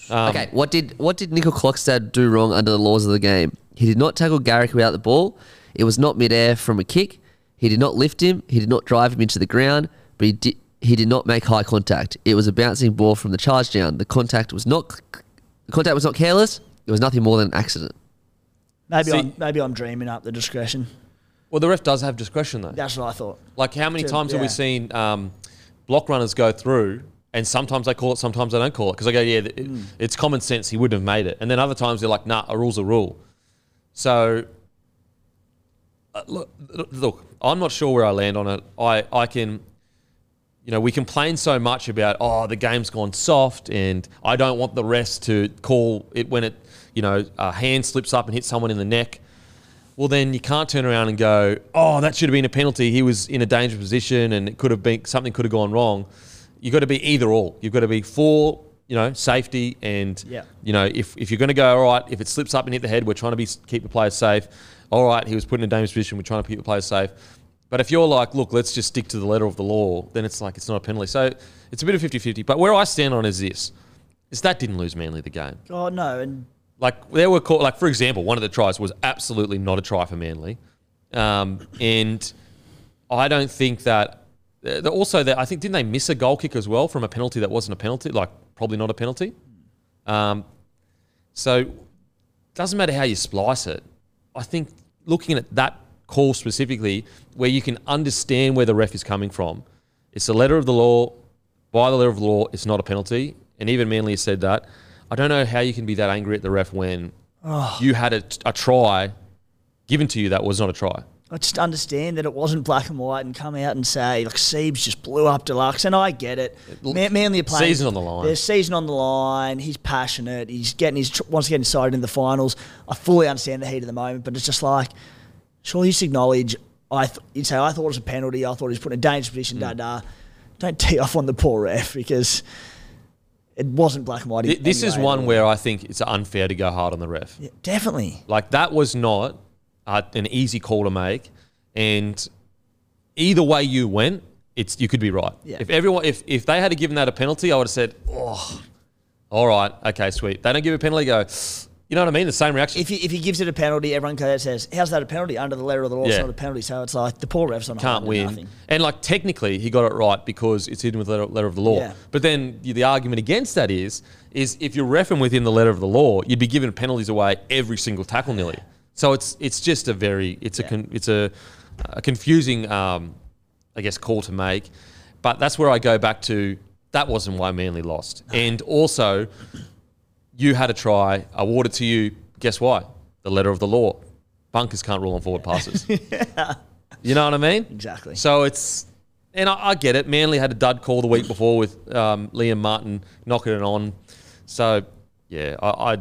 Um, okay, what did what did Nicoll-Klokstad do wrong under the laws of the game? He did not tackle Garrick without the ball. It was not midair from a kick. He did not lift him. He did not drive him into the ground. But he did he did not make high contact. It was a bouncing ball from the charge down. The contact was not the contact was not careless. It was nothing more than an accident. Maybe See- I'm maybe I'm dreaming up the discretion. Well, the ref does have discretion though. That's what I thought. Like how many To- times have we seen um, block runners go through, and sometimes they call it, sometimes they don't call it because they go, yeah, it, Hmm. it's common sense. He wouldn't have made it, and then other times they're like, nah, a rule's a rule. So, uh, look, look, I'm not sure where I land on it. I I can. You know, we complain so much about, oh, the game's gone soft, and I don't want the rest to call it when it, you know, a hand slips up and hits someone in the neck well then you can't turn around and go, oh, that should have been a penalty. He was in a dangerous position and it could have been something could have gone wrong. You've got to be either or. You've got to be for, you know, safety and Yeah. you know, if, if you're going to go, all right, if it slips up and hit the head, we're trying to be keep the players safe. All right, he was put in a dangerous position, we're trying to keep the players safe. But if you're like, look, let's just stick to the letter of the law, then it's like it's not a penalty. So it's a bit of 50-50. But where I stand on is this, is that didn't lose Manly the game. Oh no, and Like there were call, like for example, one of the tries was absolutely not a try for Manly, um, and I don't think that. uh, Also, that I think didn't they miss a goal kick as well from a penalty that wasn't a penalty, like probably not a penalty. Um, so doesn't matter how you splice it. I think looking at that call specifically, where you can understand where the ref is coming from, it's the letter of the law. By the letter of the law, it's not a penalty, and even Manly said that. I don't know how you can be that angry at the ref when you had a, a try given to you that was not a try. I just understand that it wasn't black and white and come out and say like Siebes just blew up Deluxe, and I get it. Man, Manly are playing Season on the line. There's season on the line. He's passionate. He's getting his once get inside in the finals. I fully understand the heat of the moment, but it's just like surely you just acknowledge. I th- you'd say I thought it was a penalty. I thought he was put in a dangerous position. Mm. Da da. Don't tee off on the poor ref because it wasn't black and white. Th- This is one where I think it's unfair to go hard on the ref. Yeah, definitely. Like that was not uh, an easy call to make, and either way you went, it's you could be right. Yeah. If everyone, if if they had given that a penalty, I would have said, oh, all right, okay, sweet. They don't give a penalty, go, you know what I mean? The same reaction. If he, if he gives it a penalty, everyone says, "How's that a penalty?" Under the letter of the law, it's not a penalty. So it's like the poor refs on can't win. Nothing. And like technically, he got it right because it's hidden with the letter, of the law. Yeah. But then the, argument against that is, is if you're refing within the letter of the law, you'd be giving penalties away every single tackle nearly. So it's it's just a very it's a con, it's a, a confusing um, I guess call to make. But that's where I go back to that wasn't why Manly lost. And also, you had a try awarded to you. Guess why? The letter of the law. Bunkers can't rule on forward passes. You know what I mean? Exactly. So it's, and I, I get it. Manly had a dud call the week before with um, Liam Martin knocking it on. So yeah, I, I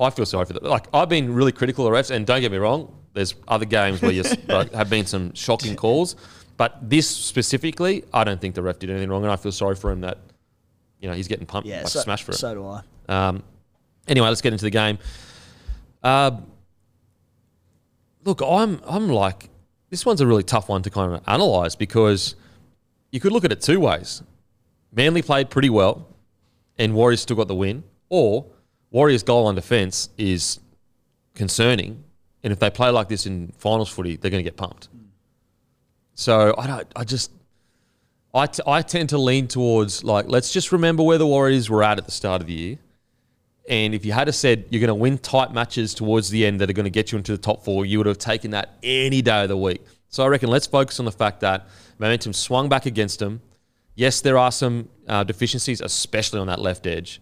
I feel sorry for that. Like I've been really critical of refs, and don't get me wrong. There's other games where you like, have been some shocking calls, but this specifically, I don't think the ref did anything wrong, and I feel sorry for him that you know he's getting pumped Yeah, like so, smashed for it. so do I. Um, anyway, let's get into the game. Uh, look, I'm I'm like this one's a really tough one to kind of analyze because you could look at it two ways. Manly played pretty well, and Warriors still got the win, or Warriors' goal on defence is concerning, and if they play like this in finals footy, they're going to get pumped. So I don't. I just. I, t- I tend to lean towards like let's just remember where the Warriors were at at the start of the year, and if you had said you're going to win tight matches towards the end that are going to get you into the top four, you would have taken that any day of the week. So I reckon let's focus on the fact that momentum swung back against them. Yes, there are some uh, deficiencies, especially on that left edge,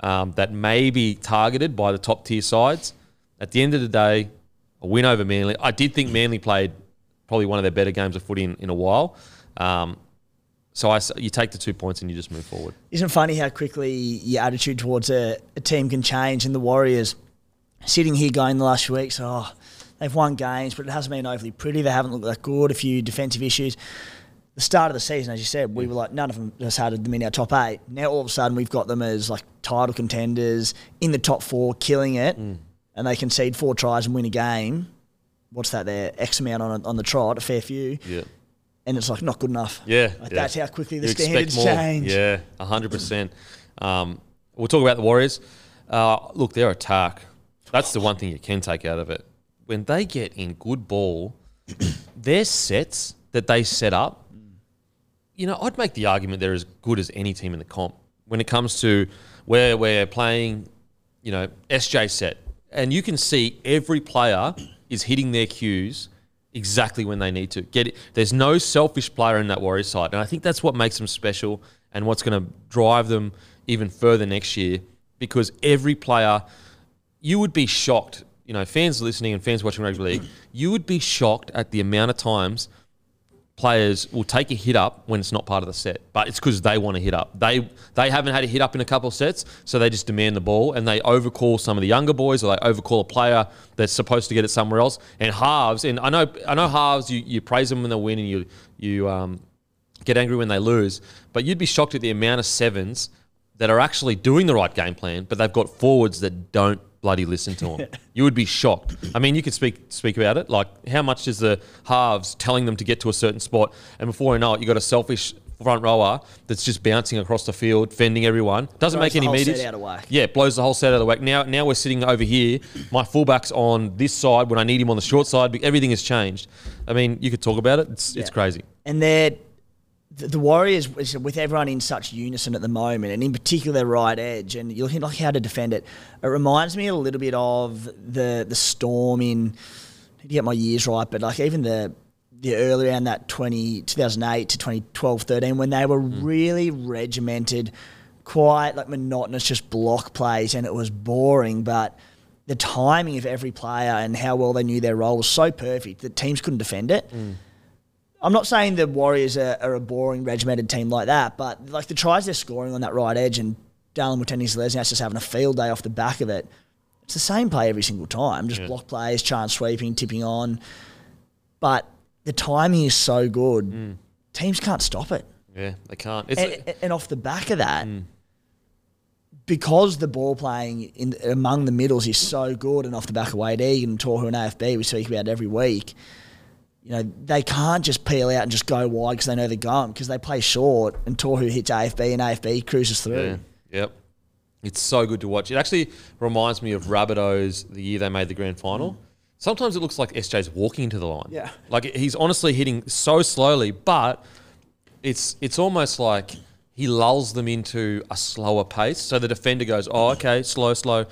um, that may be targeted by the top tier sides. At the end of the day, a win over Manly. I did think Manly played probably one of their better games of footy in, in a while. Um, so I, you take the two points and you just move forward. Isn't it funny how quickly your attitude towards a, a team can change? And the Warriors sitting here going the last few weeks, oh, they've won games, but it hasn't been overly pretty. They haven't looked that good. A few defensive issues. The start of the season, as you said, we were like none of them has had them in our top eight. Now all of a sudden we've got them as like title contenders in the top four, killing it, Mm. and they concede four tries and win a game. What's that there? X amount on on the trot, a fair few, Yeah. And it's like not good enough. Yeah, Like, yeah. that's how quickly the You standards change. Yeah, hundred percent. Um, we'll talk about the Warriors. Uh, look, their attack. That's the one thing you can take out of it. When they get in good ball, their sets that they set up you know, I'd make the argument they're as good as any team in the comp when it comes to where we're playing, you know, SJ set. And you can see every player is hitting their cues exactly when they need to. Get it. There's no selfish player in that Warriors side. And I think that's what makes them special and what's going to drive them even further next year because every player, you would be shocked, you know, fans listening and fans watching rugby league, you would be shocked at the amount of times players will take a hit up when it's not part of the set, but it's because they want to hit up. They they haven't had a hit up in a couple of sets, so they just demand the ball and they overcall some of the younger boys or they overcall a player that's supposed to get it somewhere else. And halves, and I know I know halves, you, you praise them when they win and you you um, get angry when they lose, but you'd be shocked at the amount of sevens that are actually doing the right game plan, but they've got forwards that don't bloody listen to them. you would be shocked. I mean, you could speak speak about it. Like, how much is the halves telling them to get to a certain spot, and before you know it, you got a selfish front rower that's just bouncing across the field, fending everyone. Doesn't Throws make the any meters. out of whack. Yeah, blows the whole set out of the whack. Now, now we're sitting over here. My fullback's on this side when I need him on the short side. Everything has changed. I mean, you could talk about it. It's it's crazy. and they're the, Warriors with everyone in such unison at the moment, and in particular their right edge, and you're looking like how to defend it. It reminds me a little bit of the the Storm in. I get my years right, but like even the the early around that 20, 2008 to 2012, 13, when they were hmm. really regimented, quite like monotonous, just block plays, and it was boring, but the timing of every player and how well they knew their role was so perfect that teams couldn't defend it. Hmm. I'm not saying the Warriors are, are a boring, regimented team like that, but like the tries they're scoring on that right edge and Dallin Watene-Zelezniak's just having a field day off the back of it. It's the same play every single time, just block plays, Charnze sweeping, tipping on. But the timing is so good, mm. teams can't stop it. Yeah, they can't. It's And, and off the back of that, mm. because the ball playing in among the middles is so good, and off the back of Wade Egan and Tohu and AFB, we speak about every week. You know they can't just peel out and just go wide because they know they're going because they play short, and Tohu hits AFB and AFB cruises through. Yeah. Yep. It's so good to watch. It actually reminds me of Rabbitohs the year they made the grand final. Sometimes it looks like SJ's walking into the line. Yeah. Like he's honestly hitting so slowly, but it's it's almost like he lulls them into a slower pace. So the defender goes, "Oh, okay, slow, slow."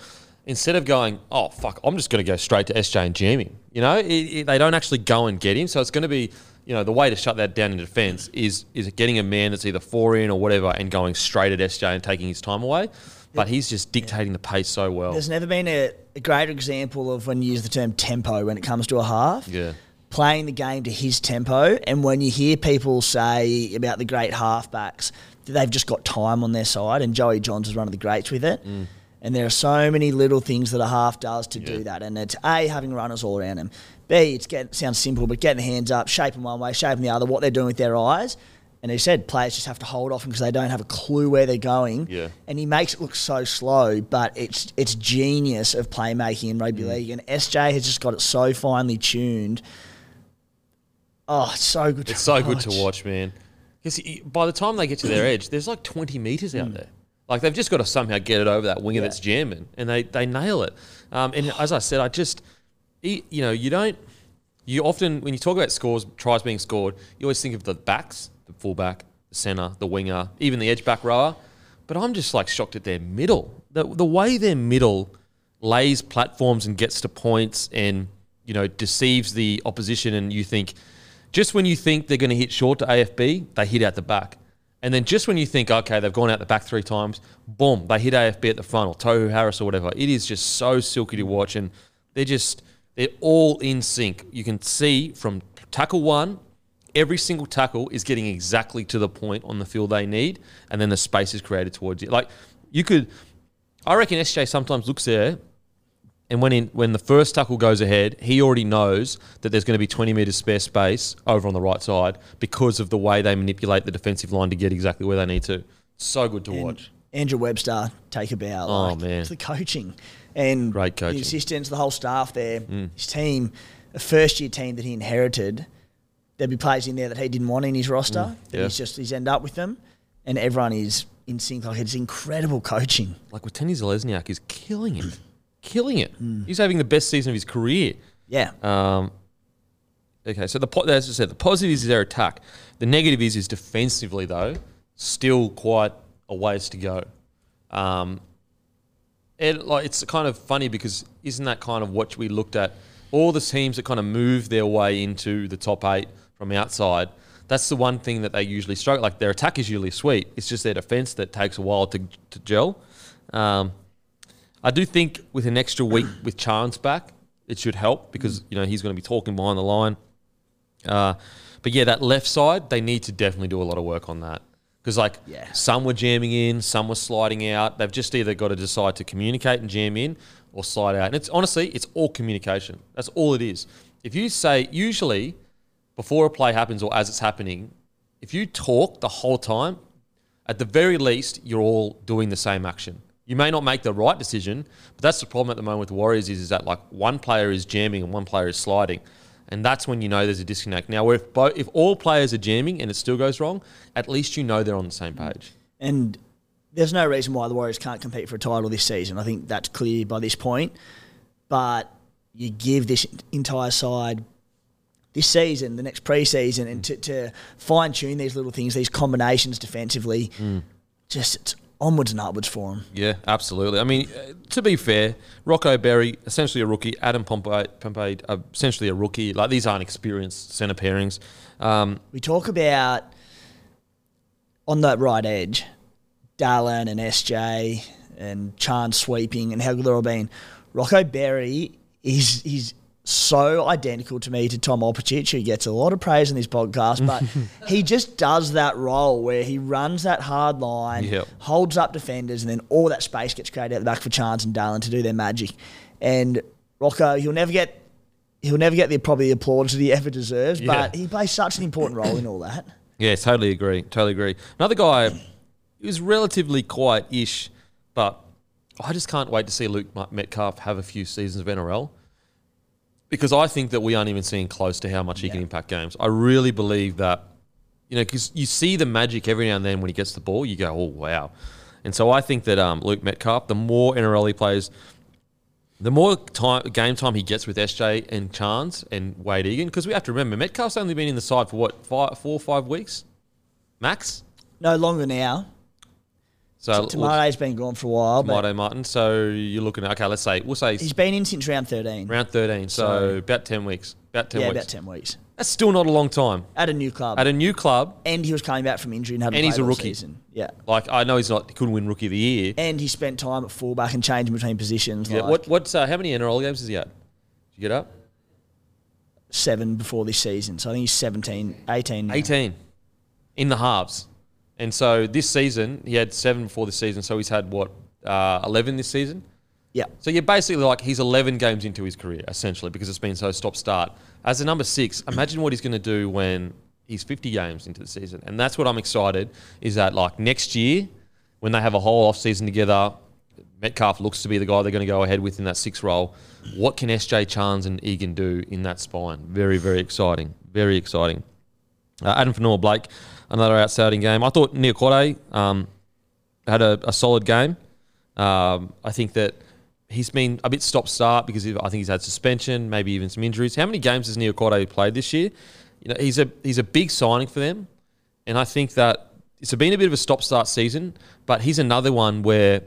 Instead of going, "Oh, fuck, I'm just going to go straight to SJ and jam him." You know, it, it- they don't actually go and get him. So it's going to be, you know, the way to shut that down in defence is is getting a man that's either four in or whatever and going straight at SJ and taking his time away. But he's just dictating the pace so well. There's never been a, a greater example of when you use the term tempo when it comes to a half. Yeah. Playing the game to his tempo. And when you hear people say about the great halfbacks, that they've just got time on their side, and Joey Johns is one of the greats with it. Mm. And there are so many little things that a half does to do that. And it's A, having runners all around him. B, it's get, sounds simple, but getting the hands up, shaping one way, shaping the other, what they're doing with their eyes. And he said players just have to hold off because they don't have a clue where they're going. Yeah. And he makes it look so slow, but it's it's genius of playmaking in rugby mm. league. And SJ has just got it so finely tuned. Oh, it's so good. To It's so good to watch, man. Because by the time they get to their edge, there's like 20 meters out mm. there. Like they've just got to somehow get it over that winger Yeah. that's jamming, and they they nail it. Um, and as I said, I just, you know, you don't. You often when you talk about scores, tries being scored, you always think of the backs, the fullback, the center, the winger, even the edge back rower. But I'm just like shocked at their middle. The the way their middle lays platforms and gets to points and you know deceives the opposition, and you think just when you think they're going to hit short to AFB, they hit out the back. And then just when you think, okay, they've gone out the back three times, boom, they hit AFB at the front or Tohu Harris or whatever. It is just so silky to watch. And they're just, they're all in sync. You can see from tackle one, every single tackle is getting exactly to the point on the field they need. And then the space is created towards you. Like, you could, I reckon SJ sometimes looks there and when in, when the first tackle goes ahead, he already knows that there's going to be 20 metres spare space over on the right side because of the way they manipulate the defensive line to get exactly where they need to. So good to watch. Andrew Webster take a bow. Oh, like, man. it's the coaching and Great coaching. Mm. the assistants, the whole staff there. His team, a first year team that he inherited, there'd be players in there that he didn't want in his roster. Mm. yeah. He's just he's end up with them, and everyone is in sync. Like it's incredible coaching. Like Watene-Zelezniak is killing it. Killing it. He's having the best season of his career. Yeah, Um, Okay, so the po- as I said, the positive is their attack. The negative is is defensively though, still quite a ways to go. Um, it, like it's kind of funny because isn't that kind of what we looked at? All the teams that kind of move their way into the top eight from outside. That's the one thing that they usually struggle. Like their attack is usually sweet. It's just their defense that takes a while to, to gel. Um, I do think with an extra week with Charnze back, it should help because you know he's going to be talking behind the line. Uh, but yeah, that left side, they need to definitely do a lot of work on that. Because like Yeah. some were jamming in, some were sliding out. They've just either got to decide to communicate and jam in or slide out. And it's honestly, it's all communication. That's all it is. If you say usually before a play happens or as it's happening, if you talk the whole time, at the very least, you're all doing the same action. You may not make the right decision, but that's the problem at the moment with the Warriors is, is that like one player is jamming and one player is sliding. And that's when you know there's a disconnect. Now, if, both, if all players are jamming and it still goes wrong, at least you know they're on the same page. And there's no reason why the Warriors can't compete for a title this season. I think that's clear by this point. But you give this entire side this season, the next preseason, and to, to fine tune these little things, these combinations defensively, mm. just it's onwards and upwards for him. Yeah, absolutely. I mean, uh, to be fair, Rocco Berry, essentially a rookie. Adam Pompey, Pompey essentially a rookie. Like these aren't experienced centre pairings. Um, We talk about on that right edge, Dallin and SJ and Charnze sweeping and how good they're all been. Rocco Berry is is so identical to me to Tom Opacic, who gets a lot of praise in this podcast, but he just does that role where he runs that hard line, Yep. holds up defenders, and then all that space gets created at the back for Charnze and Dallin to do their magic. And Rocco, he'll never get he'll never get the probably the applause that he ever deserves, but Yeah. he plays such an important role in all that. Yeah, totally agree. Totally agree. Another guy, he was relatively quiet-ish, but I just can't wait to see Luke Metcalf have a few seasons of NRL because I think that we aren't even seeing close to how much he can impact games. I really believe that, you know, because you see the magic every now and then when he gets the ball, you go, oh wow. And so I think that um, Luke Metcalf, the more NRL he plays, the more time game time he gets with SJ and Charnze and Wade Egan, because we have to remember Metcalf's only been in the side for what five, four, or five weeks, max. No longer now. So Te Maire's been gone for a while, but Te Maire Martin. So you're looking at okay. Let's say we'll say he's been in since round 13. round 13. So, So- about 10 weeks. About 10 yeah, weeks. about 10 weeks. That's still not a long time At a new club. at a new club. and he was coming back from injury and hadn't And he's a rookie. Season. Yeah. Like I know he's not. He couldn't win Rookie of the Year. And he spent time at fullback and changing between positions. Yeah. like What? What's uh, how many NRL games has he had? Did you get up? Seven before this season. So I think he's 17, 18. now. 18 in the halves. And so this season, he had seven before the season. So he's had what, uh, 11 this season? Yeah. So you're basically like, he's 11 games into his career, essentially, because it's been so stop start. As a number six, imagine what he's going to do when he's 50 games into the season. And that's what I'm excited is that, like, next year, when they have a whole off season together, Metcalf looks to be the guy they're going to go ahead with in that six role. What can SJ Charnze and Egan do in that spine? Very, very exciting. Very exciting. Uh, Addin Fonua-Blake, another outstanding game. I thought Niukore um, had a, a solid game. Um, I think that he's been a bit stop start because I think he's had suspension, maybe even some injuries. How many games has Niukore played this year? You know, he's a he's a big signing for them, and I think that it's been a bit of a stop start season. But he's another one where,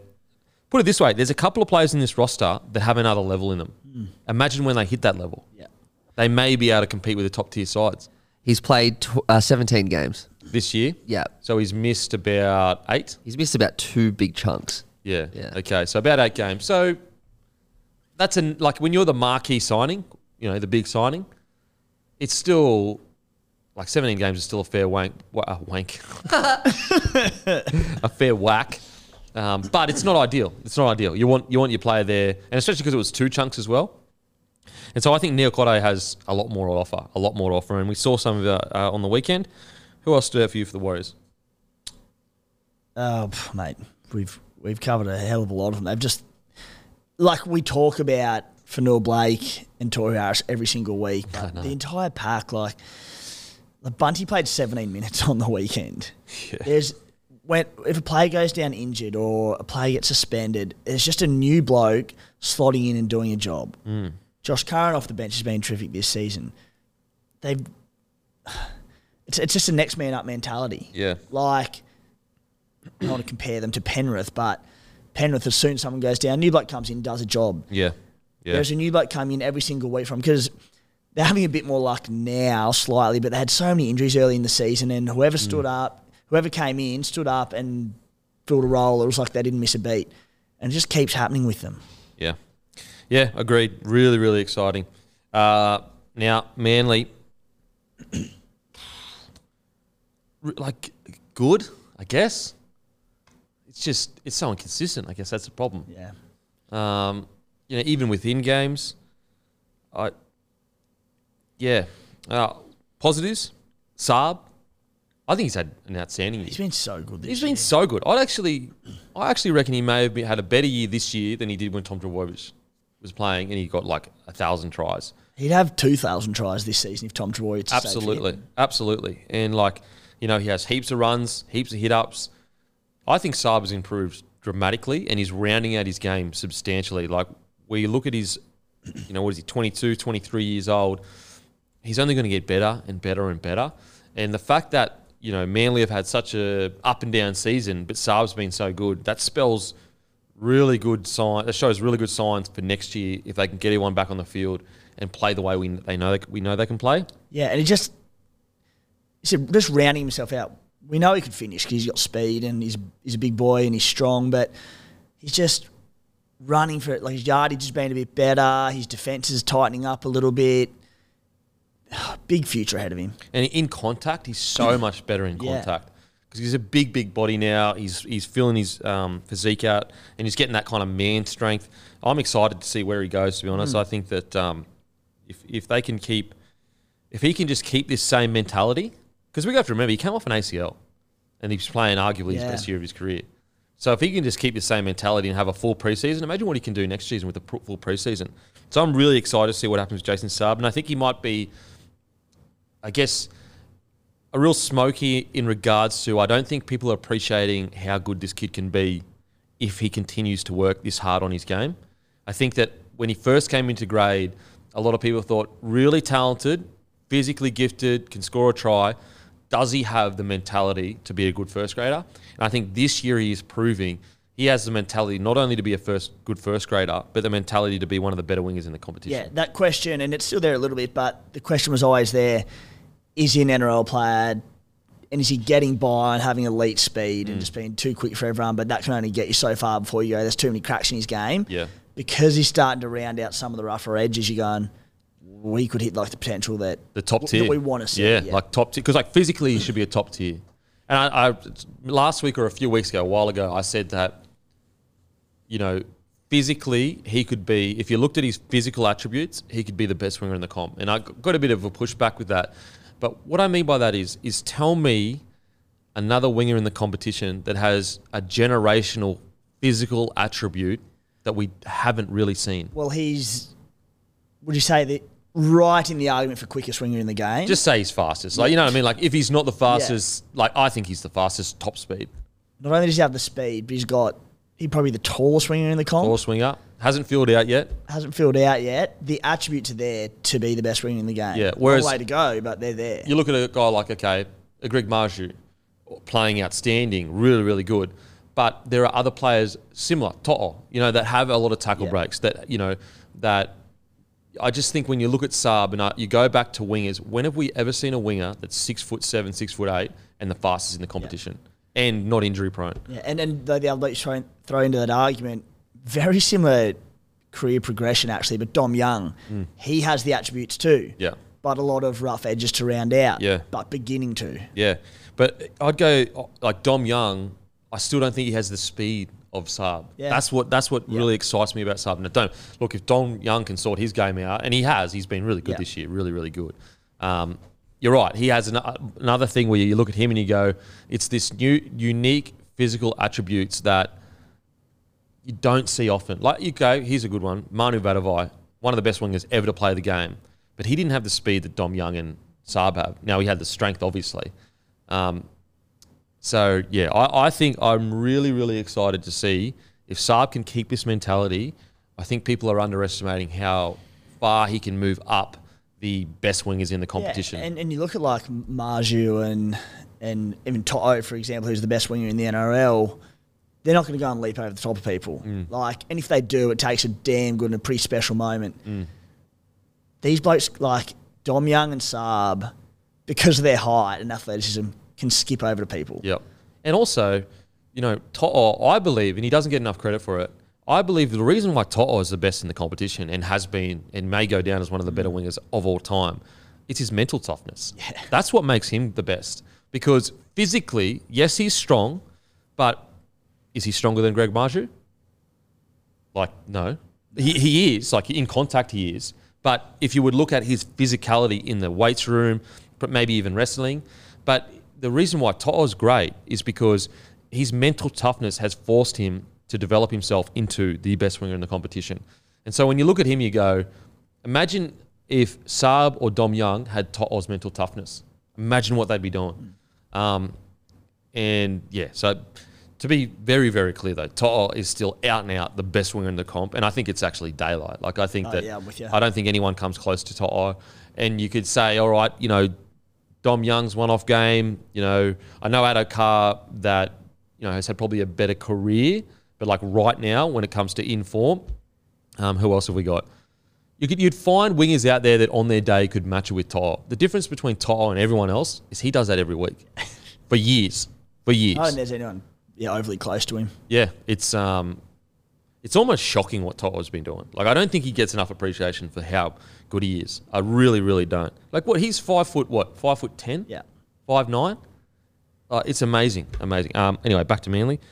put it this way, there's a couple of players in this roster that have another level in them. Imagine when they hit that level, Yeah. they may be able to compete with the top tier sides He's played tw- uh, 17 games. this year. Yeah. So he's missed about eight. He's missed about two big chunks. Yeah. Yeah. Okay. So about eight games. So that's an like when you're the marquee signing, you know, the big signing, it's still like 17 games is still a fair wank. wa- uh, wank. a fair whack. Um, but it's not ideal. It's not ideal. You want you want your player there, and especially because it was two chunks as well. And so I think Niukore has a lot more to offer, a lot more to offer, and we saw some of it uh, on the weekend. Who else stood out for you for the Warriors? Oh, mate, we've we've covered a hell of a lot of them. They've just like we talk about Fonua-Blake and Tohu Harris every single week, but the entire pack, like the Bunty played 17 minutes on the weekend. There's when if a player goes down injured or a player gets suspended, there's just a new bloke slotting in and doing a job. Josh Curran off the bench has been terrific this season. they've it's it's just a next man up mentality. Yeah. Like I don't want to compare them to Penrith, but Penrith as soon as someone goes down, new bloke comes in, does a job. Yeah. Yeah. There's a new bloke coming in every single week from because they're having a bit more luck now, slightly, but they had so many injuries early in the season, and whoever mm. stood up, whoever came in, stood up and filled a role. It was like they didn't miss a beat, and it just keeps happening with them. Yeah. Yeah, agreed. Really, really exciting. Uh, now, Manly, like, good, I guess. It's just, it's so inconsistent. I guess that's the problem. Yeah, Um, you know, even within games, I, yeah. Uh, positives, Saab. I think he's had an outstanding year. he's been so good. This He's year. been so good. I'd actually, I actually reckon he may have been, had a better year this year than he did when Tom Trbojevic was playing, and he got like a thousand tries. He'd have two thousand tries this season if Tom fit. Absolutely, absolutely, and like you know, he has heaps of runs, heaps of hit ups. I think Saab has improved dramatically, and he's rounding out his game substantially. Like where you look at his, you know, what is he, 22, 23 years old? He's only going to get better and better and better. And the fact that you know Manly have had such a up and down season, but Saab's been so good, that spells really good sign. It shows really good signs for next year if they can get everyone back on the field and play the way we they know they, we know they can play. Yeah, and he just he said just rounding himself out. We know he could finish because he's got speed and he's he's a big boy and he's strong, but he's just running for it. Like his yardage has been a bit better. His defense is tightening up a little bit. Big future ahead of him. And in contact, he's so much better in Yeah. Because he's a big, big body now. He's he's filling his um, physique out, and he's getting that kind of man strength. I'm excited to see where he goes. To be honest, I think that um, if if they can keep, if he can just keep this same mentality, because we have to remember he came off an ACL, and he's playing arguably his best year of his career. So if he can just keep the same mentality and have a full preseason, imagine what he can do next season with a pr- full preseason. So I'm really excited to see what happens with Jason Saab, and I think he might be, I guess, a real smoky in regards to I don't think people are appreciating how good this kid can be if he continues to work this hard on his game. I think that when he first came into grade, a lot of people thought really talented, physically gifted, can score a try. Does he have the mentality to be a good first grader? And I think this year he is proving he has the mentality not only to be a first good first grader, but the mentality to be one of the better wingers in the competition. Yeah, that question, and it's still there a little bit, but the question was always there: Is he an NRL player? And is he getting by and having elite speed Mm. and just being too quick for everyone? But that can only get you so far before you go. There's too many cracks in his game. Yeah. Because he's starting to round out some of the rougher edges. You're going, we could hit like the potential that the top that tier we want to see. Yeah, like top tier because like physically he should be a top tier. And I, I last week or a few weeks ago, a while ago, I said that you know physically he could be if you looked at his physical attributes, he could be the best winger in the comp. And I got a bit of a pushback with that. But what I mean by that is is tell me another winger in the competition that has a generational physical attribute that we haven't really seen. well, he's. Would you say that right in the argument for quickest winger in the game? Just say he's fastest. Like you know what I mean? Like if he's not the fastest, like I think he's the fastest top speed. not only does he have the speed, but he's got he probably the tallest winger in the comp. Ball swinger. Hasn't filled out yet. hasn't filled out yet. The attributes are there to be the best winger in the game. Yeah, whereas- way to go, but they're there. You look at a guy like, okay, a Greg Marzhew playing outstanding, really, really good. But there are other players similar, To'o, you know, that have a lot of tackle Yeah. breaks that, you know, that I just think when you look at Saab and uh, you go back to wingers, when have we ever seen a winger that's six foot seven, six foot eight, and the fastest in the competition, and not injury prone? Yeah, and and the, the other bloke you throw, throw into that argument, very similar career progression actually, but Dom Young, he has the attributes too. Yeah. But a lot of rough edges to round out. Yeah. But beginning to. Yeah, but I'd go like Dom Young. I still don't think he has the speed of Saab. Yeah. That's what that's what really excites me about Saab. Now, don't look if Dom Young can sort his game out, and he has. He's been really good Yeah. this year, really, really good. Um, you're right. He has an, another thing where you look at him and you go, it's this new unique physical attributes that you don't see often. Like you go, here's a good one. Manu Vatuvei, one of the best wingers ever to play the game, but he didn't have the speed that Dom Young and Saab have. Now he had the strength, obviously. Um, so yeah, I, I think I'm really, really excited to see if Saab can keep this mentality. I think people are underestimating how far he can move up the best wingers in the competition. Yeah, and, and you look at like Marzhew and and even To'o, for example, who's the best winger in the NRL. They're not going to go and leap over the top of people. Mm. Like, and if they do, it takes a damn good and a pretty special moment. Mm. These blokes like Dom Young and Saab, because of their height and athleticism, can skip over to people. Yep. And also, you know, To'o, I believe, and he doesn't get enough credit for it. I believe the reason why To'o is the best in the competition and has been and may go down as one of the better wingers of all time, it's his mental toughness. Yeah. That's what makes him the best. Because physically, yes, he's strong, but is he stronger than Greg Marzhew? Like, no. He, he is, like in contact, he is. But if you would look at his physicality in the weights room, but maybe even wrestling, but the reason why To'o's great is because his mental toughness has forced him to develop himself into the best winger in the competition. And so when you look at him, you go, imagine if Saab or Dom Young had To'o's mental toughness. Imagine what they'd be doing. Um, and yeah, so to be very, very clear though, To'o is still out and out the best winger in the comp, and I think it's actually daylight. Like I think Oh, that yeah, I'm with you. I don't think anyone comes close to To'o. And you could say, all right, you know, Dom Young's one-off game. You know, I know Addo-Carr that you know has had probably a better career, but like right now, when it comes to in form, um, who else have we got? You could, you'd find wingers out there that on their day could match it with To'o. The difference between To'o and everyone else is he does that every week for years, for years. I don't think there's anyone yeah, overly close to him. Yeah, it's um, it's almost shocking what To'o's been doing. Like, I don't think he gets enough appreciation for how good he is. I really, really don't. Like, what he's five foot, what five foot ten? Yeah. five nine. Uh, it's amazing, amazing. Um, anyway, back to Manly.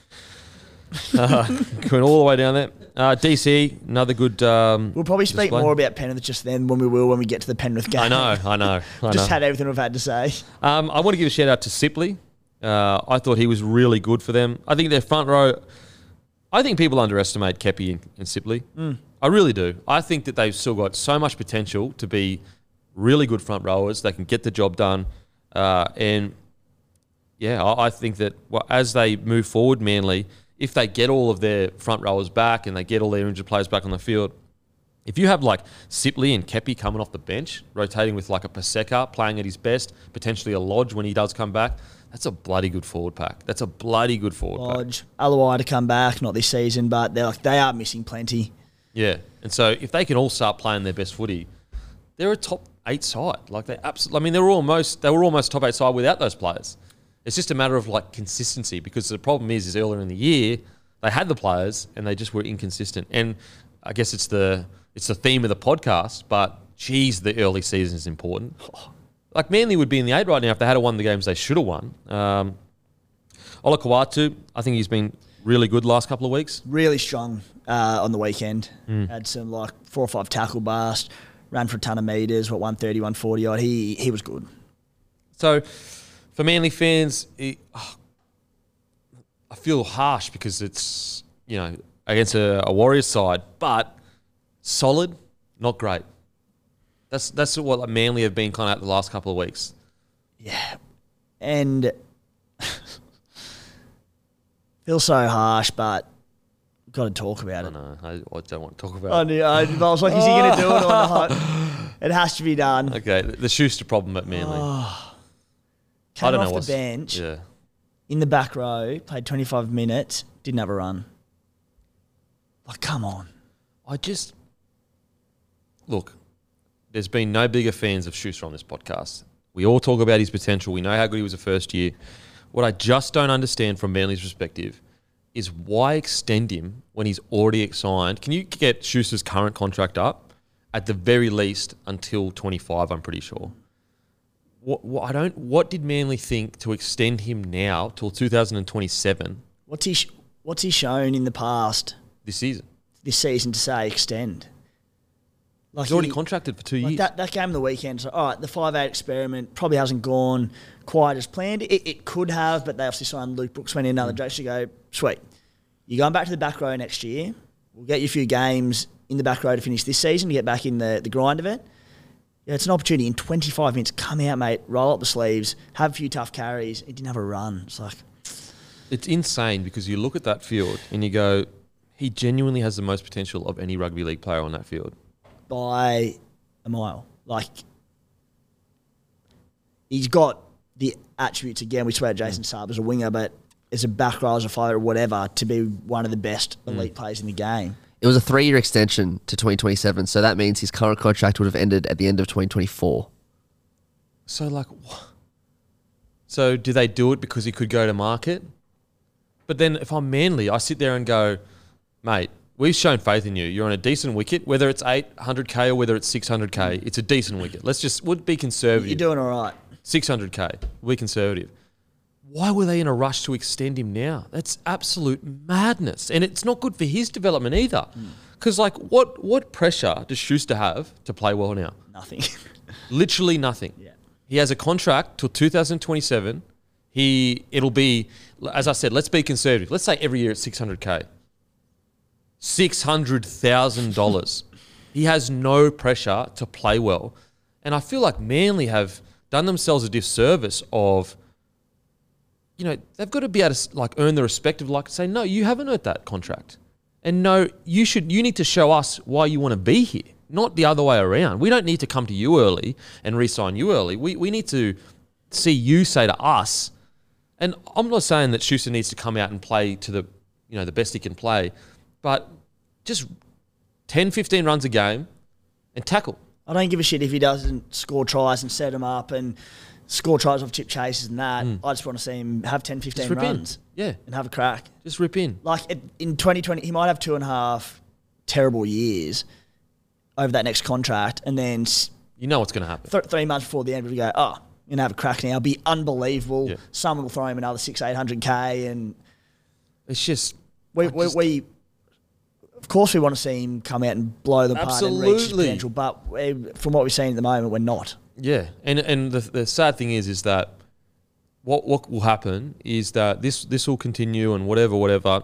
Uh, going all the way down there. Uh, DC, another good. Um, We'll probably speak display. more about Penrith just then when we will when we get to the Penrith game. I know, I know. I just know. had everything we've had to say. Um, I want to give a shout out to Sipley. Uh, I thought he was really good for them. I think their front row. I think people underestimate Keppie and, and Sipley. I really do. I think that they've still got so much potential to be really good front rowers. They can get the job done, uh, and yeah, I, I think that well, as they move forward, Manly, if they get all of their front rowers back and they get all their injured players back on the field, if you have like Sipley and Keppie coming off the bench, rotating with like a Paseka playing at his best, potentially a Lodge when he does come back, that's a bloody good forward pack. That's a bloody good forward pack. Lodge, to come back, not this season, but they're like they are missing plenty. Yeah, and so if they can all start playing their best footy, they're a top eight side. Like they absolutely. I mean, they were almost they were almost top eight side without those players. It's just a matter of like consistency because the problem is is earlier in the year they had the players and they just were inconsistent. And I guess it's the it's the theme of the podcast, but geez, the early season is important. Like Manly would be in the eight right now if they had won the games they should have won. Um, Olakau'atu, I think he's been really good the last couple of weeks. Really strong uh, on the weekend. Hmm. Had some like four or five tackle bust, ran for a ton of meters, what 130, 140 odd. He he was good. So, for Manly fans, it, oh, I feel harsh because it's you know against a, a Warriors side, but solid, not great. That's that's what like, Manly have been kind of at the last couple of weeks. Yeah, and feels so harsh, but got to talk about it. I it. know I, I don't want to talk about. I, it. knew, I, I was like, is he going to do it or not? It has to be done. Okay, the, the Schuster problem at Manly. Came I don't off know the what's bench Yeah, in the back row, played 25 minutes, didn't have a run. Like, come on. I just look. There's been no bigger fans of Schuster on this podcast. We all talk about his potential. We know how good he was the first year. What I just don't understand from Manly's perspective is why extend him when he's already signed. Can you get Schuster's current contract up at the very least until 25? I'm pretty sure. What, what I don't. What did Manly think to extend him now till 2027 What's he, sh- what's he shown in the past this season? this season to say extend? Like He's already he- contracted for two Like years. that, that game of the weekend, so all right, the five eight experiment probably hasn't gone quite as planned. It, it could have, but they obviously signed Luke Brooks, went in Mm. another direction to go, sweet. You're going back to the back row next year. We'll get you a few games in the back row to finish this season to get back in the, the grind of it. Yeah, it's an opportunity in 25 minutes. Come out, mate, roll up the sleeves, have a few tough carries. He didn't have a run. It's like, It's insane because you look at that field and you go, he genuinely has the most potential of any rugby league player on that field. By a mile. Like, he's got the attributes again. We swear Jason mm. Saab as a winger, but as a back row, as a fighter, whatever, to be one of the best mm. elite players in the game. It was a three year extension to 2027, so that means his current contract would have ended at the end of 2024. So like, wha- so do they do it because he could go to market? But then if I'm Manly, I sit there and go, mate, we've shown faith in you. You're on a decent wicket, whether it's 800k or whether it's 600k. Mm. It's a decent wicket. Let's just would be conservative. You're doing all right. 600k. We're conservative. Why were they in a rush to extend him now? That's absolute madness, and it's not good for his development either. Mm. Because like, what what pressure does Schuster have to play well now? Nothing. Literally nothing. Yeah. He has a contract till 2027. He it'll be as I said. Let's be conservative. Let's say every year it's 600k. Six hundred thousand dollars. he has no pressure to play well, and I feel like Manly have done themselves a disservice of. You know they've got to be able to like earn the respect of like say no you haven't earned that contract, and no you should you need to show us why you want to be here, not the other way around. We don't need to come to you early and re-sign you early. We we need to see you say to us, and I'm not saying that Schuster needs to come out and play to the, you know, the best he can play, but just 10, 15 runs a game and tackle. I don't give a shit if he doesn't score tries and set them up and score tries off chip chases and that. Hmm. I just want to see him have 10, 15 Just rip runs in. Yeah, and have a crack. just rip in. Like it, in 2020, he might have two and a half terrible years over that next contract, and then You know what's going to happen. th- three months before the end, we go, oh, you're gonna have a crack now. It'll Be unbelievable. Yeah. Someone will throw him another six, eight hundred k, and It's just we, we, just- we, of course, we want to see him come out and blow them apart and reach his Absolutely. potential. But eh, from what we're seeing at the moment, we're not. Yeah, and and the, the sad thing is, is that what what will happen is that this this will continue and whatever whatever,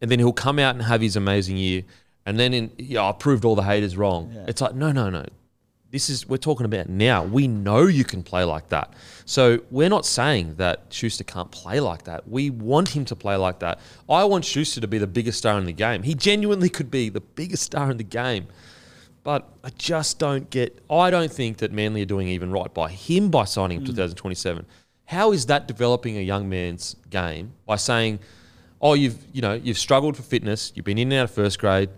and then he'll come out and have his amazing year, and then in yeah, I proved all the haters wrong. It's like no no no, this is we're talking about now. We know you can play like that, so we're not saying that Schuster can't play like that. We want him to play like that. I want Schuster to be the biggest star in the game. He genuinely could be the biggest star in the game. But I just don't get. I don't think that Manly are doing even right by him by signing him hmm. 2027. How is that developing a young man's game by saying, "Oh, you've you know you've struggled for fitness. You've been in and out of first grade.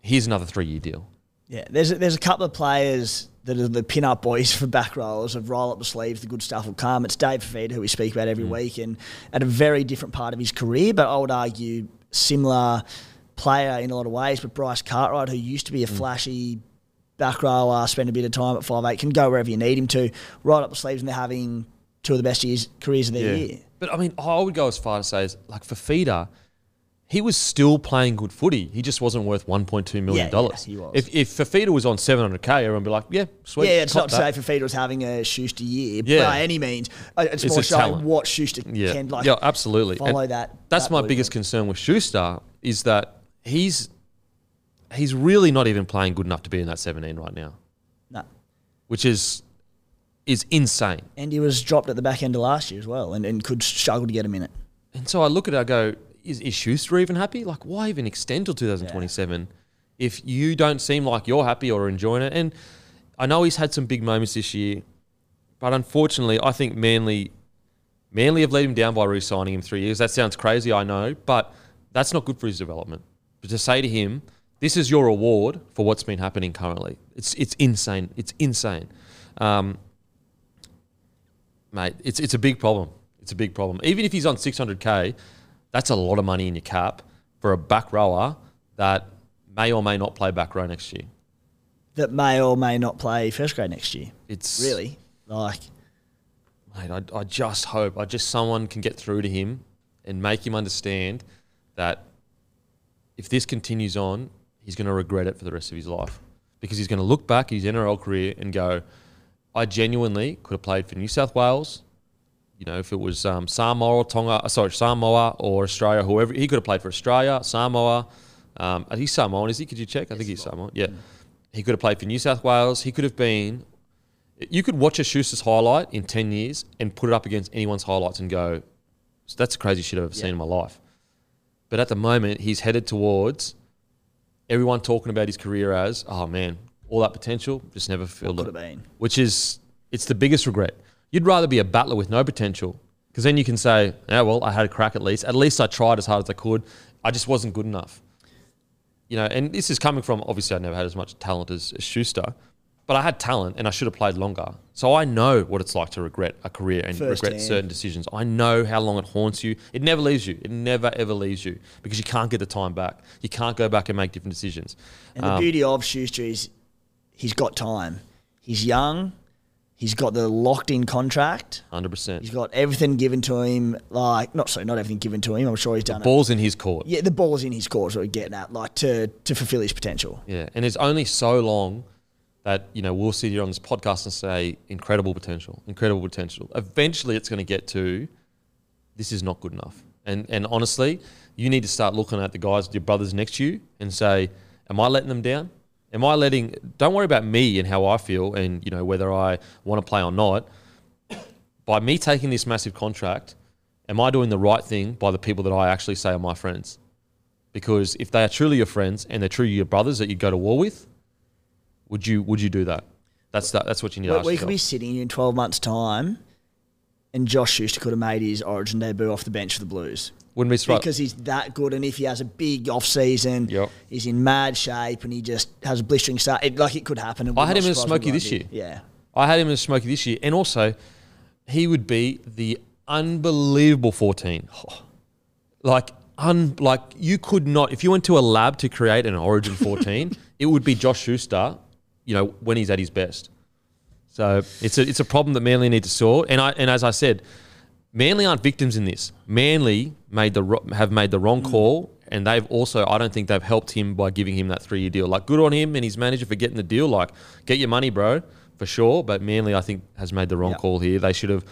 Here's another three year deal." Yeah, there's a, there's a couple of players that are the pin-up boys for back rollers of roll up the sleeves, the good stuff will come. It's Dave Fifita, who we speak about every hmm. week, and at a very different part of his career, but I would argue similar player in a lot of ways. But Bryce Cartwright, who used to be a hmm. flashy back rower, spend a bit of time at five eight, can go wherever you need him to, roll up the sleeves, and they're having two of the best years careers of their year. But I mean, I would go as far to say, is, like for Feeder, he was still playing good footy. He just wasn't worth one point two million dollars. yeah, he was. If if Fifita was on 700k, everyone would be like, "Yeah, sweet." Yeah, it's not to say Fifita was having a Schuster year Yeah. by any means. Uh, It's, It's more showing talent. what Schuster Yeah, can like. yeah, absolutely. Follow And that. That's that my biggest concern with Schuster is that he's he's really not even playing good enough to be in that 17 right now, No. which is is insane. And he was dropped at the back end of last year as well, and, and could struggle to get a minute. And so I look at it, I go, is, is Schuster even happy? Like, why even extend till 2027 if you don't seem like you're happy or enjoying it? And I know he's had some big moments this year, but unfortunately, I think Manly Manly have let him down by re-signing him three years. That sounds crazy, I know, but that's not good for his development. But to say to him, this is your reward for what's been happening currently. It's it's insane. It's insane. Um, mate, it's it's a big problem. It's a big problem. Even if he's on 600k, that's a lot of money in your cap for a back rower that may or may not play back row next year. That may or may not play first grade next year. It's Really, like mate. I, I just hope I just someone can get through to him and make him understand that if this continues on, he's going to regret it for the rest of his life because he's going to look back at his NRL career and go, I genuinely could have played for New South Wales. You know, if it was um, Samoa or Tonga, uh, sorry, Samoa or Australia, whoever, he could have played for Australia, Samoa. Um, he's Samoan, is he? Could you check? I think he's Samoan. Yeah. He could have played for New South Wales. He could have been. You could watch a Schuster's highlight in 10 years and put it up against anyone's highlights and go, that's the craziest shit I've ever seen in my life. But at the moment, he's headed towards everyone talking about his career as, oh man, all that potential, just never filled it. have been. Which is, it's the biggest regret. You'd rather be a battler with no potential because then you can say, yeah, well, I had a crack at least. At least I tried as hard as I could. I just wasn't good enough. You know, and this is coming from obviously I never had as much talent as, as Schuster, but I had talent and I should have played longer. So I know what it's like to regret a career and regret Firsthand. certain decisions. I know how long it haunts you. It never leaves you. It never ever leaves you because you can't get the time back. You can't go back and make different decisions. And the Um, beauty of Schuster is he's got time. He's young. He's got the locked in contract. Hundred percent. He's got everything given to him. Like, not so, not everything given to him. I'm sure he's done it. Balls in his court. Yeah, the ball's in his court, so we're getting at, like, to, to fulfill his potential. Yeah, and it's only so long that you know we'll sit here on this podcast and say incredible potential, incredible potential. Eventually, it's going to get to this is not good enough. And and honestly, you need to start looking at the guys, your brothers next to you, and say, "Am I letting them down? Am I letting? Don't worry about me and how I feel, and you know whether I want to play or not. By me taking this massive contract, am I doing the right thing by the people that I actually say are my friends? Because if they are truly your friends and they're truly your brothers that you go to war with, would you would you do that? That's that, that's what you need to We, ask we could be sitting here in 12 months' time, and Josh Schuster could have made his origin debut off the bench for the Blues. Wouldn't be surprised. Because he's that good, and if he has a big off season, Yep. he's in mad shape, and he just has a blistering start. It, like it could happen. It I had him as Smokey this year. Yeah, I had him as Smokey this year, and also he would be the unbelievable fourteen. Like un like you could not if you went to a lab to create an Origin fourteen, it would be Josh Schuster. You know when he's at his best. So it's a it's a problem that Manly need to sort. And I and as I said, Manly aren't victims in this. Manly made the have made the wrong call, and they've also I don't think they've helped him by giving him that three year deal. Like good on him and his manager for getting the deal. Like get your money, bro, for sure. But Manly I think has made the wrong Yeah. call here. They should have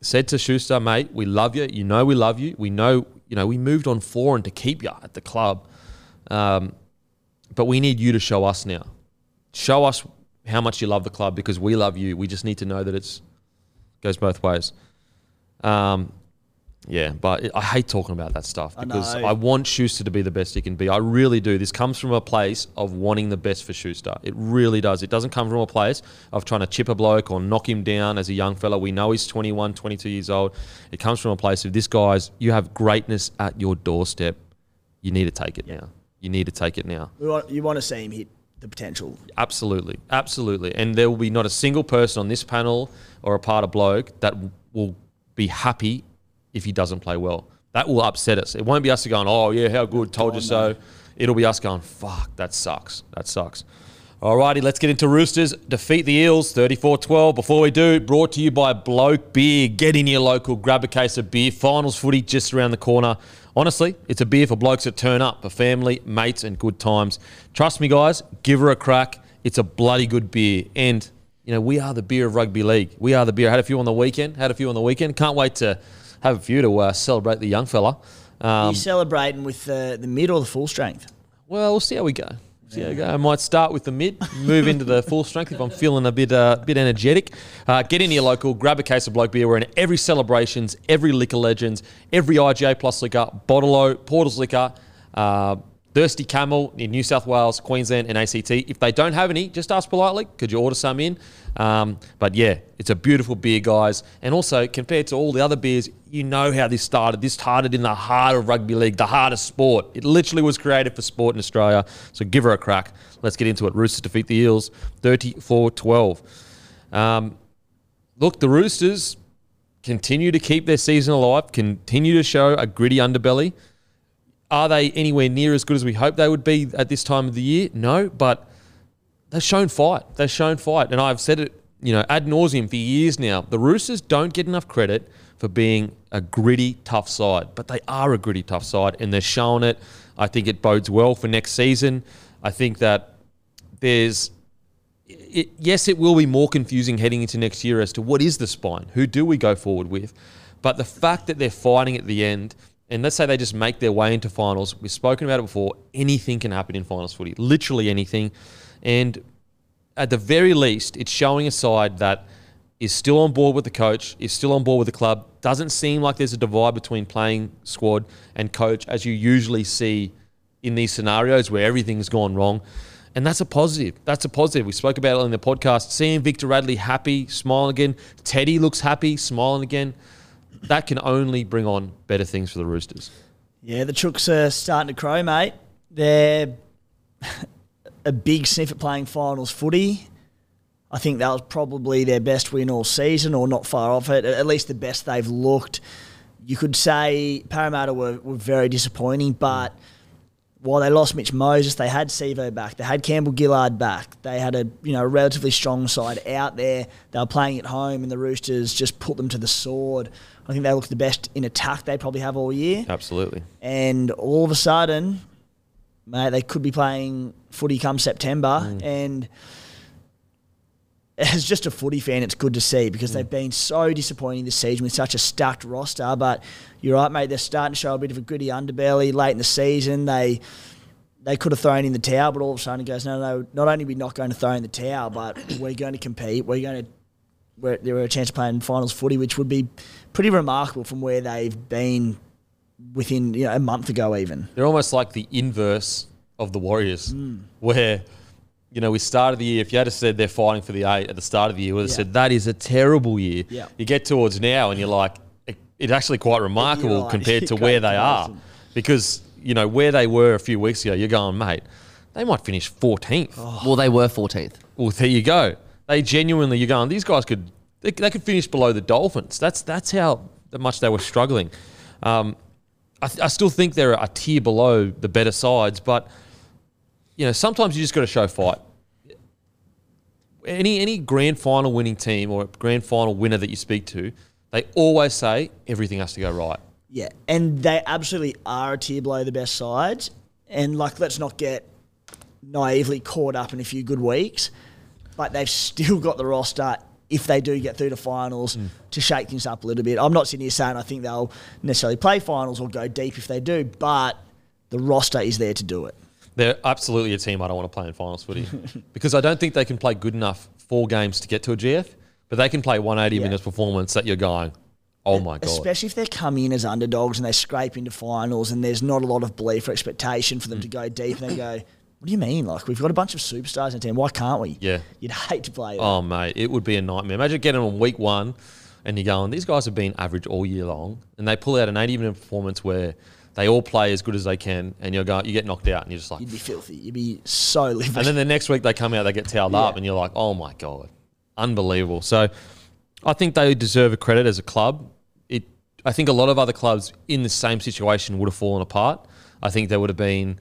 said to Schuster, mate, we love you. You know we love you. We know you know we moved on Foran to keep you at the club, um, but we need you to show us now. Show us how much you love the club because we love you. We just need to know that it's goes both ways. Um, yeah, but I hate talking about that stuff because know. I, want Schuster to be the best he can be. I really do. This comes from a place of wanting the best for Schuster. It really does. It doesn't come from a place of trying to chip a bloke or knock him down as a young fella. We know he's 21, 22 years old. It comes from a place of this guy's, you have greatness at your doorstep. You need to take it now. You need to take it now. we want, you want to see him hit the potential. Absolutely, absolutely. And there will be not a single person on this panel or a part of bloke that will be happy if he doesn't play well. That will upset us. It won't be us going, "Oh yeah, how good, told oh, you so." It'll be us going, "Fuck, that sucks. That sucks." Alrighty, let's get into Roosters. Defeat the Eels 34-12. Before we do, brought to you by Bloke Beer. Get in your local, grab a case of beer. Finals footy just around the corner. Honestly, it's a beer for blokes that turn up, for family, mates, and good times. Trust me, guys, give her a crack. It's a bloody good beer. And, you know, we are the beer of rugby league. We are the beer. Had a few on the weekend. Had a few on the weekend. Can't wait to have a few to uh, celebrate the young fella. Um, you celebrating with the, the mid or the full strength? well, we'll see how we go. See how we go. I might start with the mid, move into the full strength if I'm feeling a bit uh, bit energetic. Uh, get in your local, grab a case of bloke beer. We're in every Cellarbrations, every liquor legends, every IGA plus liquor, Bottle Portals liquor, uh, Thirsty Camel in New South Wales, Queensland, and ACT. If they don't have any, just ask politely. Could you order some in? Um, but yeah, it's a beautiful beer, guys. And also, compared to all the other beers, you know how this started. This started in the heart of rugby league, the heart of sport. It literally was created for sport in Australia. So give her a crack. Let's get into it. Roosters defeat the Eels 34 12. Um, look, the Roosters continue to keep their season alive, continue to show a gritty underbelly. Are they anywhere near as good as we hope they would be at this time of the year? No, but they've shown fight. They've shown fight. And I've said it, you know, ad nauseum for years now. The Roosters don't get enough credit for being a gritty, tough side, but they are a gritty, tough side, and they're showing it. I think it bodes well for next season. I think that there's it, yes, it will be more confusing heading into next year as to what is the spine? Who do we go forward with? But the fact that they're fighting at the end, and let's say they just make their way into finals, we've spoken about it before, anything can happen in finals footy, literally anything. And at the very least, it's showing a side that is still on board with the coach, is still on board with the club. Doesn't seem like there's a divide between playing squad and coach as you usually see in these scenarios where everything's gone wrong. And that's a positive. That's a positive. We spoke about it in the podcast. Seeing Victor Radley happy, smiling again. Teddy looks happy, smiling again. That can only bring on better things for the Roosters. Yeah, the Chooks are starting to crow, mate. They're a big sniff at playing finals footy. I think that was probably their best win all season, or not far off it. At least the best they've looked. You could say Parramatta were, were very disappointing, but while they lost Mitch Moses, they had Sivo back, they had Campbell Gillard back, they had a you know relatively strong side out there. They were playing at home, and the Roosters just put them to the sword. I think they looked the best in attack they probably have all year. Absolutely. And all of a sudden, mate, they could be playing footy come September. Mm. And as just a footy fan, it's good to see because Mm. they've been so disappointing this season with such a stacked roster. But you're right, mate. They're starting to show a bit of a gritty underbelly late in the season. They they could have thrown in the towel, but all of a sudden it goes, no, no. Not only are we not going to throw in the towel, but we're going to compete. We're going to. We're, there are a chance of playing finals footy, which would be pretty remarkable from where they've been within you know a month ago even. They're almost like the inverse of the Warriors, where, you know, we started the year, if you had said they're fighting for the eight at the start of the year, we would have Yeah. said that is a terrible year. Yeah. You get towards now and you're like, it, it's actually quite remarkable right. compared to where they are. Because, you know, where they were a few weeks ago, you're going, mate, they might finish 14th. Well, they were 14th. Well, there you go. They genuinely, you're going, these guys could, they, they could finish below the Dolphins. That's that's how much they were struggling. Um, I, th- I still think they're a tier below the better sides, but you know sometimes you just got to show fight. Any any grand final winning team or grand final winner that you speak to, they always say everything has to go right. Yeah, and they absolutely are a tier below the best sides. And like, let's not get naively caught up in a few good weeks, but they've still got the roster. If they do get through to finals, mm. to shake things up a little bit. I'm not sitting here saying I think they'll necessarily play finals or go deep if they do, but the roster is there to do it. They're absolutely a team I don't want to play in finals footy because I don't think they can play good enough four games to get to a GF, but they can play 180 Yeah. minutes performance that you're going, oh my god. Especially if they come in as underdogs and they scrape into finals and there's not a lot of belief or expectation for them Mm. to go deep and they go, what do you mean? Like, we've got a bunch of superstars in the team. Why can't we? Yeah. You'd hate to play that. Oh mate, it would be a nightmare. Imagine getting on week one, and you're going. These guys have been average all year long, and they pull out an 80 minute performance where they all play as good as they can, and you're going. You get knocked out, and you're just like. You'd be filthy. You'd be so livid. And then the next week they come out, they get towed up, Yeah. and you're like, oh my god, unbelievable. So, I think they deserve a credit as a club. It, I think a lot of other clubs in the same situation would have fallen apart. I think there would have been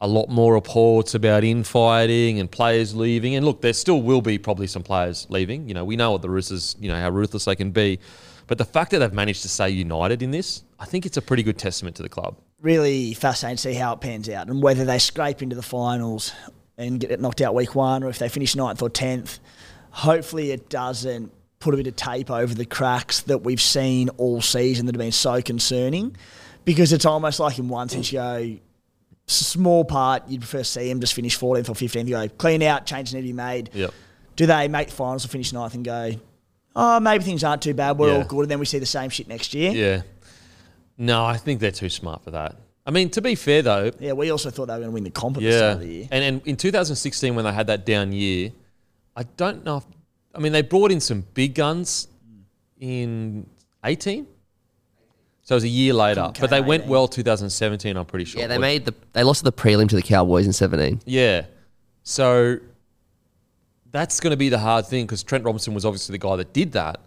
a lot more reports about infighting and players leaving. And look, there still will be probably some players leaving. You know, we know what the Roosters, you know, how ruthless they can be. But the fact that they've managed to stay united in this, I think it's a pretty good testament to the club. really fascinating to see how it pans out and whether they scrape into the finals and get it knocked out week one or if they finish ninth or tenth. Hopefully, it doesn't put a bit of tape over the cracks that we've seen all season that have been so concerning because it's almost like in one sense you go small part you'd prefer to see them just finish 14th or 15th you go clean out changes need to be made Yep. do they make the finals or finish ninth and go oh maybe things aren't too bad we're Yeah. all good and then we see the same shit next year Yeah. No, I think they're too smart for that. I mean, to be fair though, yeah we also thought they were going to win the comp at the start Yeah, of the year and and in 2016 when they had that down year, I don't know. If, I mean, they brought in some big guns in 18, so it was a year later. But they count went 18. well 2017. I'm pretty sure. Yeah, they was. made the they lost to the prelim to the Cowboys in 17. Yeah, so that's going to be the hard thing because Trent Robinson was obviously the guy that did that.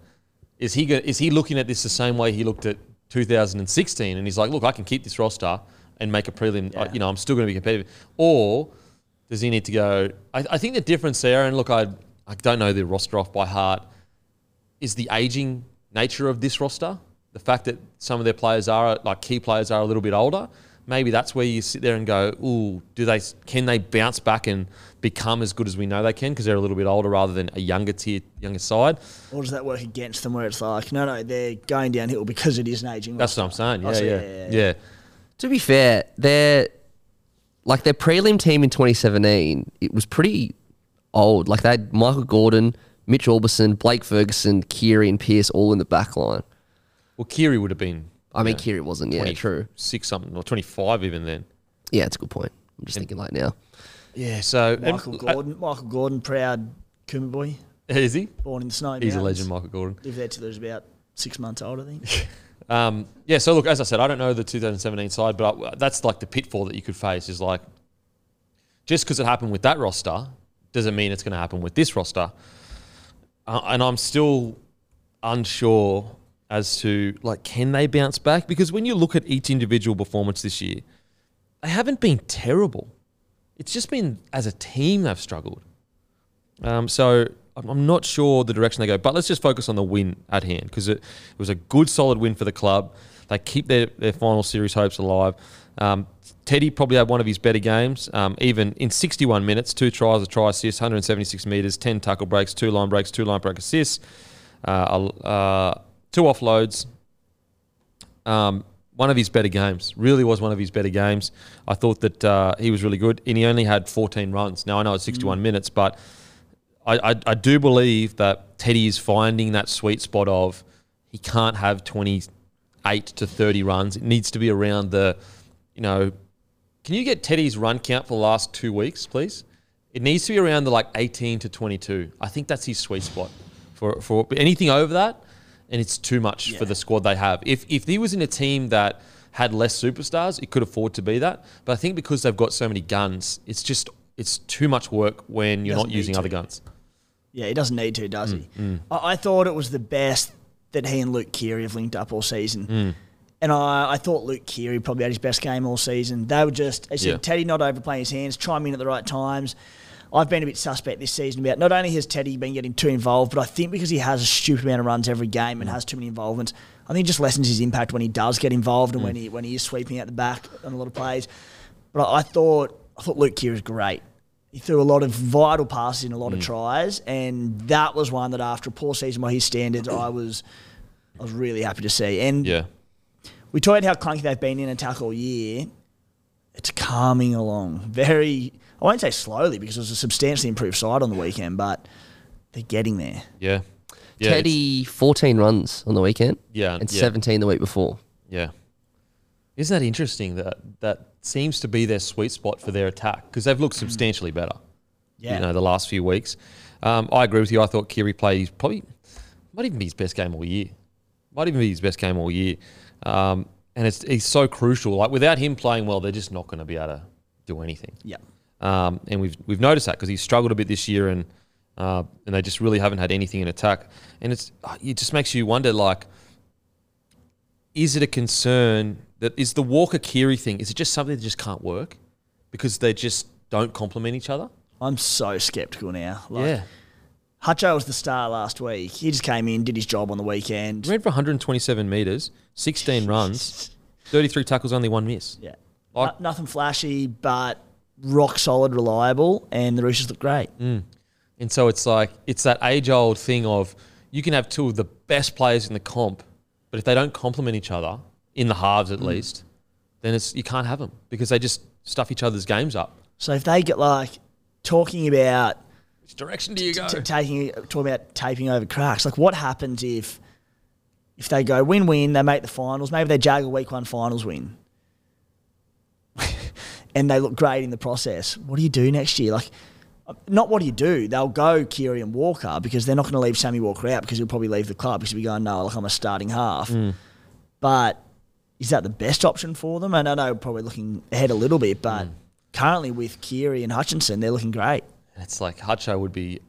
Is he go, is he looking at this the same way he looked at 2016 and he's like, look, I can keep this roster and make a prelim. I- Yeah. you know, I'm still going to be competitive. Or does he need to go? I, I think the difference there, and look, I I don't know the roster off by heart, is the aging nature of this roster. The fact that some of their players are like key players are a little bit older. Maybe that's where you sit there and go, "Ooh, do they? Can they bounce back and become as good as we know they can because they're a little bit older rather than a younger tier, younger side?" Or does that work against them where it's like, no, no, they're going downhill because it is an aging That's what I'm roster? saying. I Yeah, see, yeah, yeah, To be fair, their like their prelim team in 2017, it was pretty old. Like they had Michael Gordon, Mitch Aubusson, Blake Ferguson, Keary, and Pearce all in the back line. Well, Keary would have been. I mean, Keary wasn't. Yeah, true. Six something or 25 even then. Yeah, it's a good point. I'm just thinking like now. Yeah, so Michael Gordon, Michael Gordon, proud Cooma boy, uh, is he? born in the snow. He's a legend, Michael Gordon. Lived there till he was about six months old, I think. Um, yeah, so look, as I said, I don't know the 2017 side, but I, that's like the pitfall that you could face is like, just because it happened with that roster doesn't mean it's going to happen with this roster. Uh, and I'm still unsure as to like, can they bounce back? Because when you look at each individual performance this year, they haven't been terrible. It's just been as a team they've struggled. Um, so I'm not sure the direction they go, but let's just focus on the win at hand because it, it was a good, solid win for the club. They keep their, their final series hopes alive. Um, Teddy probably had one of his better games, um, even in 61 minutes, two tries, a try assist, 176 metres, 10 tackle breaks, two line breaks, two line break assists, uh, uh, two offloads. Um, one of his better games. Really was one of his better games. I thought that uh, he was really good, and he only had 14 runs. Now I know it's 61 minutes, but I, I, I do believe that Teddy is finding that sweet spot of he can't have 28 to 30 runs. It needs to be around the, you know, can you get Teddy's run count for the last two weeks, please? It needs to be around the like 18 to 22. I think that's his sweet spot. For, for anything over that, and it's too much for the squad they have. If if he was in a team that had less superstars, it could afford to be that. But I think because they've got so many guns, it's just it's too much work when you're Doesn't using need other guns. Yeah, he doesn't need to, does Mm, he? I, I thought it was the best that he and Luke Keary have linked up all season. Mm. And I, I thought Luke Keary probably had his best game all season. They were just, as I said, Teddy not overplaying his hands, chiming in at the right times. I've been a bit suspect this season about not only has Teddy been getting too involved, but I think because he has a stupid amount of runs every game Mm. and has too many involvements, I think it just lessens his impact when he does get involved and Mm. when he when he is sweeping out the back on a lot of plays. But I, I thought I thought Luke Keary was great. He threw a lot of vital passes in a lot Mm. of tries, and that was one that after a poor season by his standards, I was I was really happy to see. And Yeah. we talked how clunky they've been in attack all year. It's coming along very. I won't say slowly because it was a substantially improved side on the weekend, but they're getting there. Yeah. Yeah, Teddy, 14 runs on the weekend. Yeah, And yeah. 17 the week before. Yeah. Isn't that interesting that that seems to be their sweet spot for their attack because they've looked substantially better. Yeah. You know, the last few weeks. Um, I agree with you. I thought Keary played his probably might even be his best game all year. Might even be his best game all year. Um, and it's he's so crucial. Like without him playing well, they're just not going to be able to do anything. Yeah. Um, and we've we've noticed that because he's struggled a bit this year, and uh, and they just really haven't had anything in attack. And it's it just makes you wonder, like, is it a concern that is the Walker Keary thing? Is it just something that just can't work because they just don't complement each other? I'm so skeptical now. Like, yeah, Hutcho was the star last week. He just came in, did his job on the weekend. ran for 127 meters, 16 runs, 33 tackles, only one miss. Yeah. Like- No- nothing flashy, but rock solid, reliable, and the Roosters look great. Mm. And so it's like it's that age old thing of you can have two of the best players in the comp, but if they don't complement each other in the halves at mm. least, then it's you can't have them because they just stuff each other's games up. So if they get like talking about Which direction do you go? t- taking talking about taping over cracks. Like, what happens if if they go win win, they make the finals, maybe they jag a week one finals win, and they look great in the process. What do you do next year? Like, not what do you do? They'll go Keary and Walker because they're not going to leave Sammy Walker out because he'll probably leave the club because he'll be going no, like I'm a starting half. Mm. But is that the best option for them? And I know probably looking ahead a little bit, but mm. currently with Keary and Hutchison, they're looking great. It's like Hutcho would be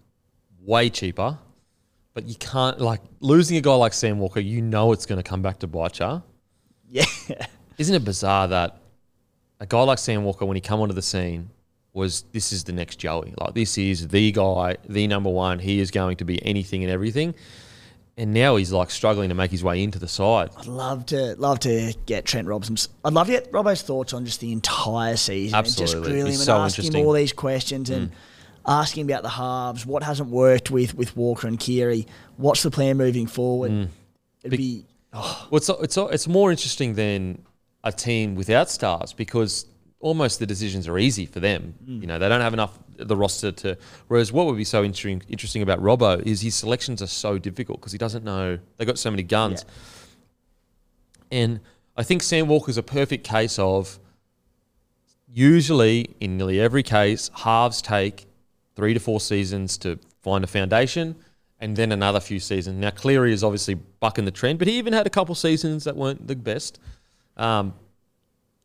way cheaper, but you can't like losing a guy like Sam Walker. You know it's going to come back to bite you. Yeah. Isn't it bizarre that a guy like Sam Walker, when he come onto the scene, was this is the next Joey. Like this is the guy, the number one. He is going to be anything and everything. And now he's like struggling to make his way into the side. I'd love to love to get Trent Robson's. I'd love to get Robbo's thoughts on just the entire season. And Absolutely. just grill him He's and so ask him. Mm. all these questions and ask him about the halves, what hasn't worked with with Walker and Keary, what's the plan moving forward. Mm. It'd be Well, it's, it's, it's more interesting than a team without stars because almost the decisions are easy for them. Hmm. You know, they don't have enough of the roster to. Whereas what would be so interesting interesting about Robbo is his selections are so difficult because he doesn't know they got so many guns. And I think Sam Walker's a perfect case of usually, in nearly every case, halves take three to four seasons to find a foundation and then another few seasons. Now, Cleary is obviously bucking the trend, but he even had a couple seasons that weren't the best. Um,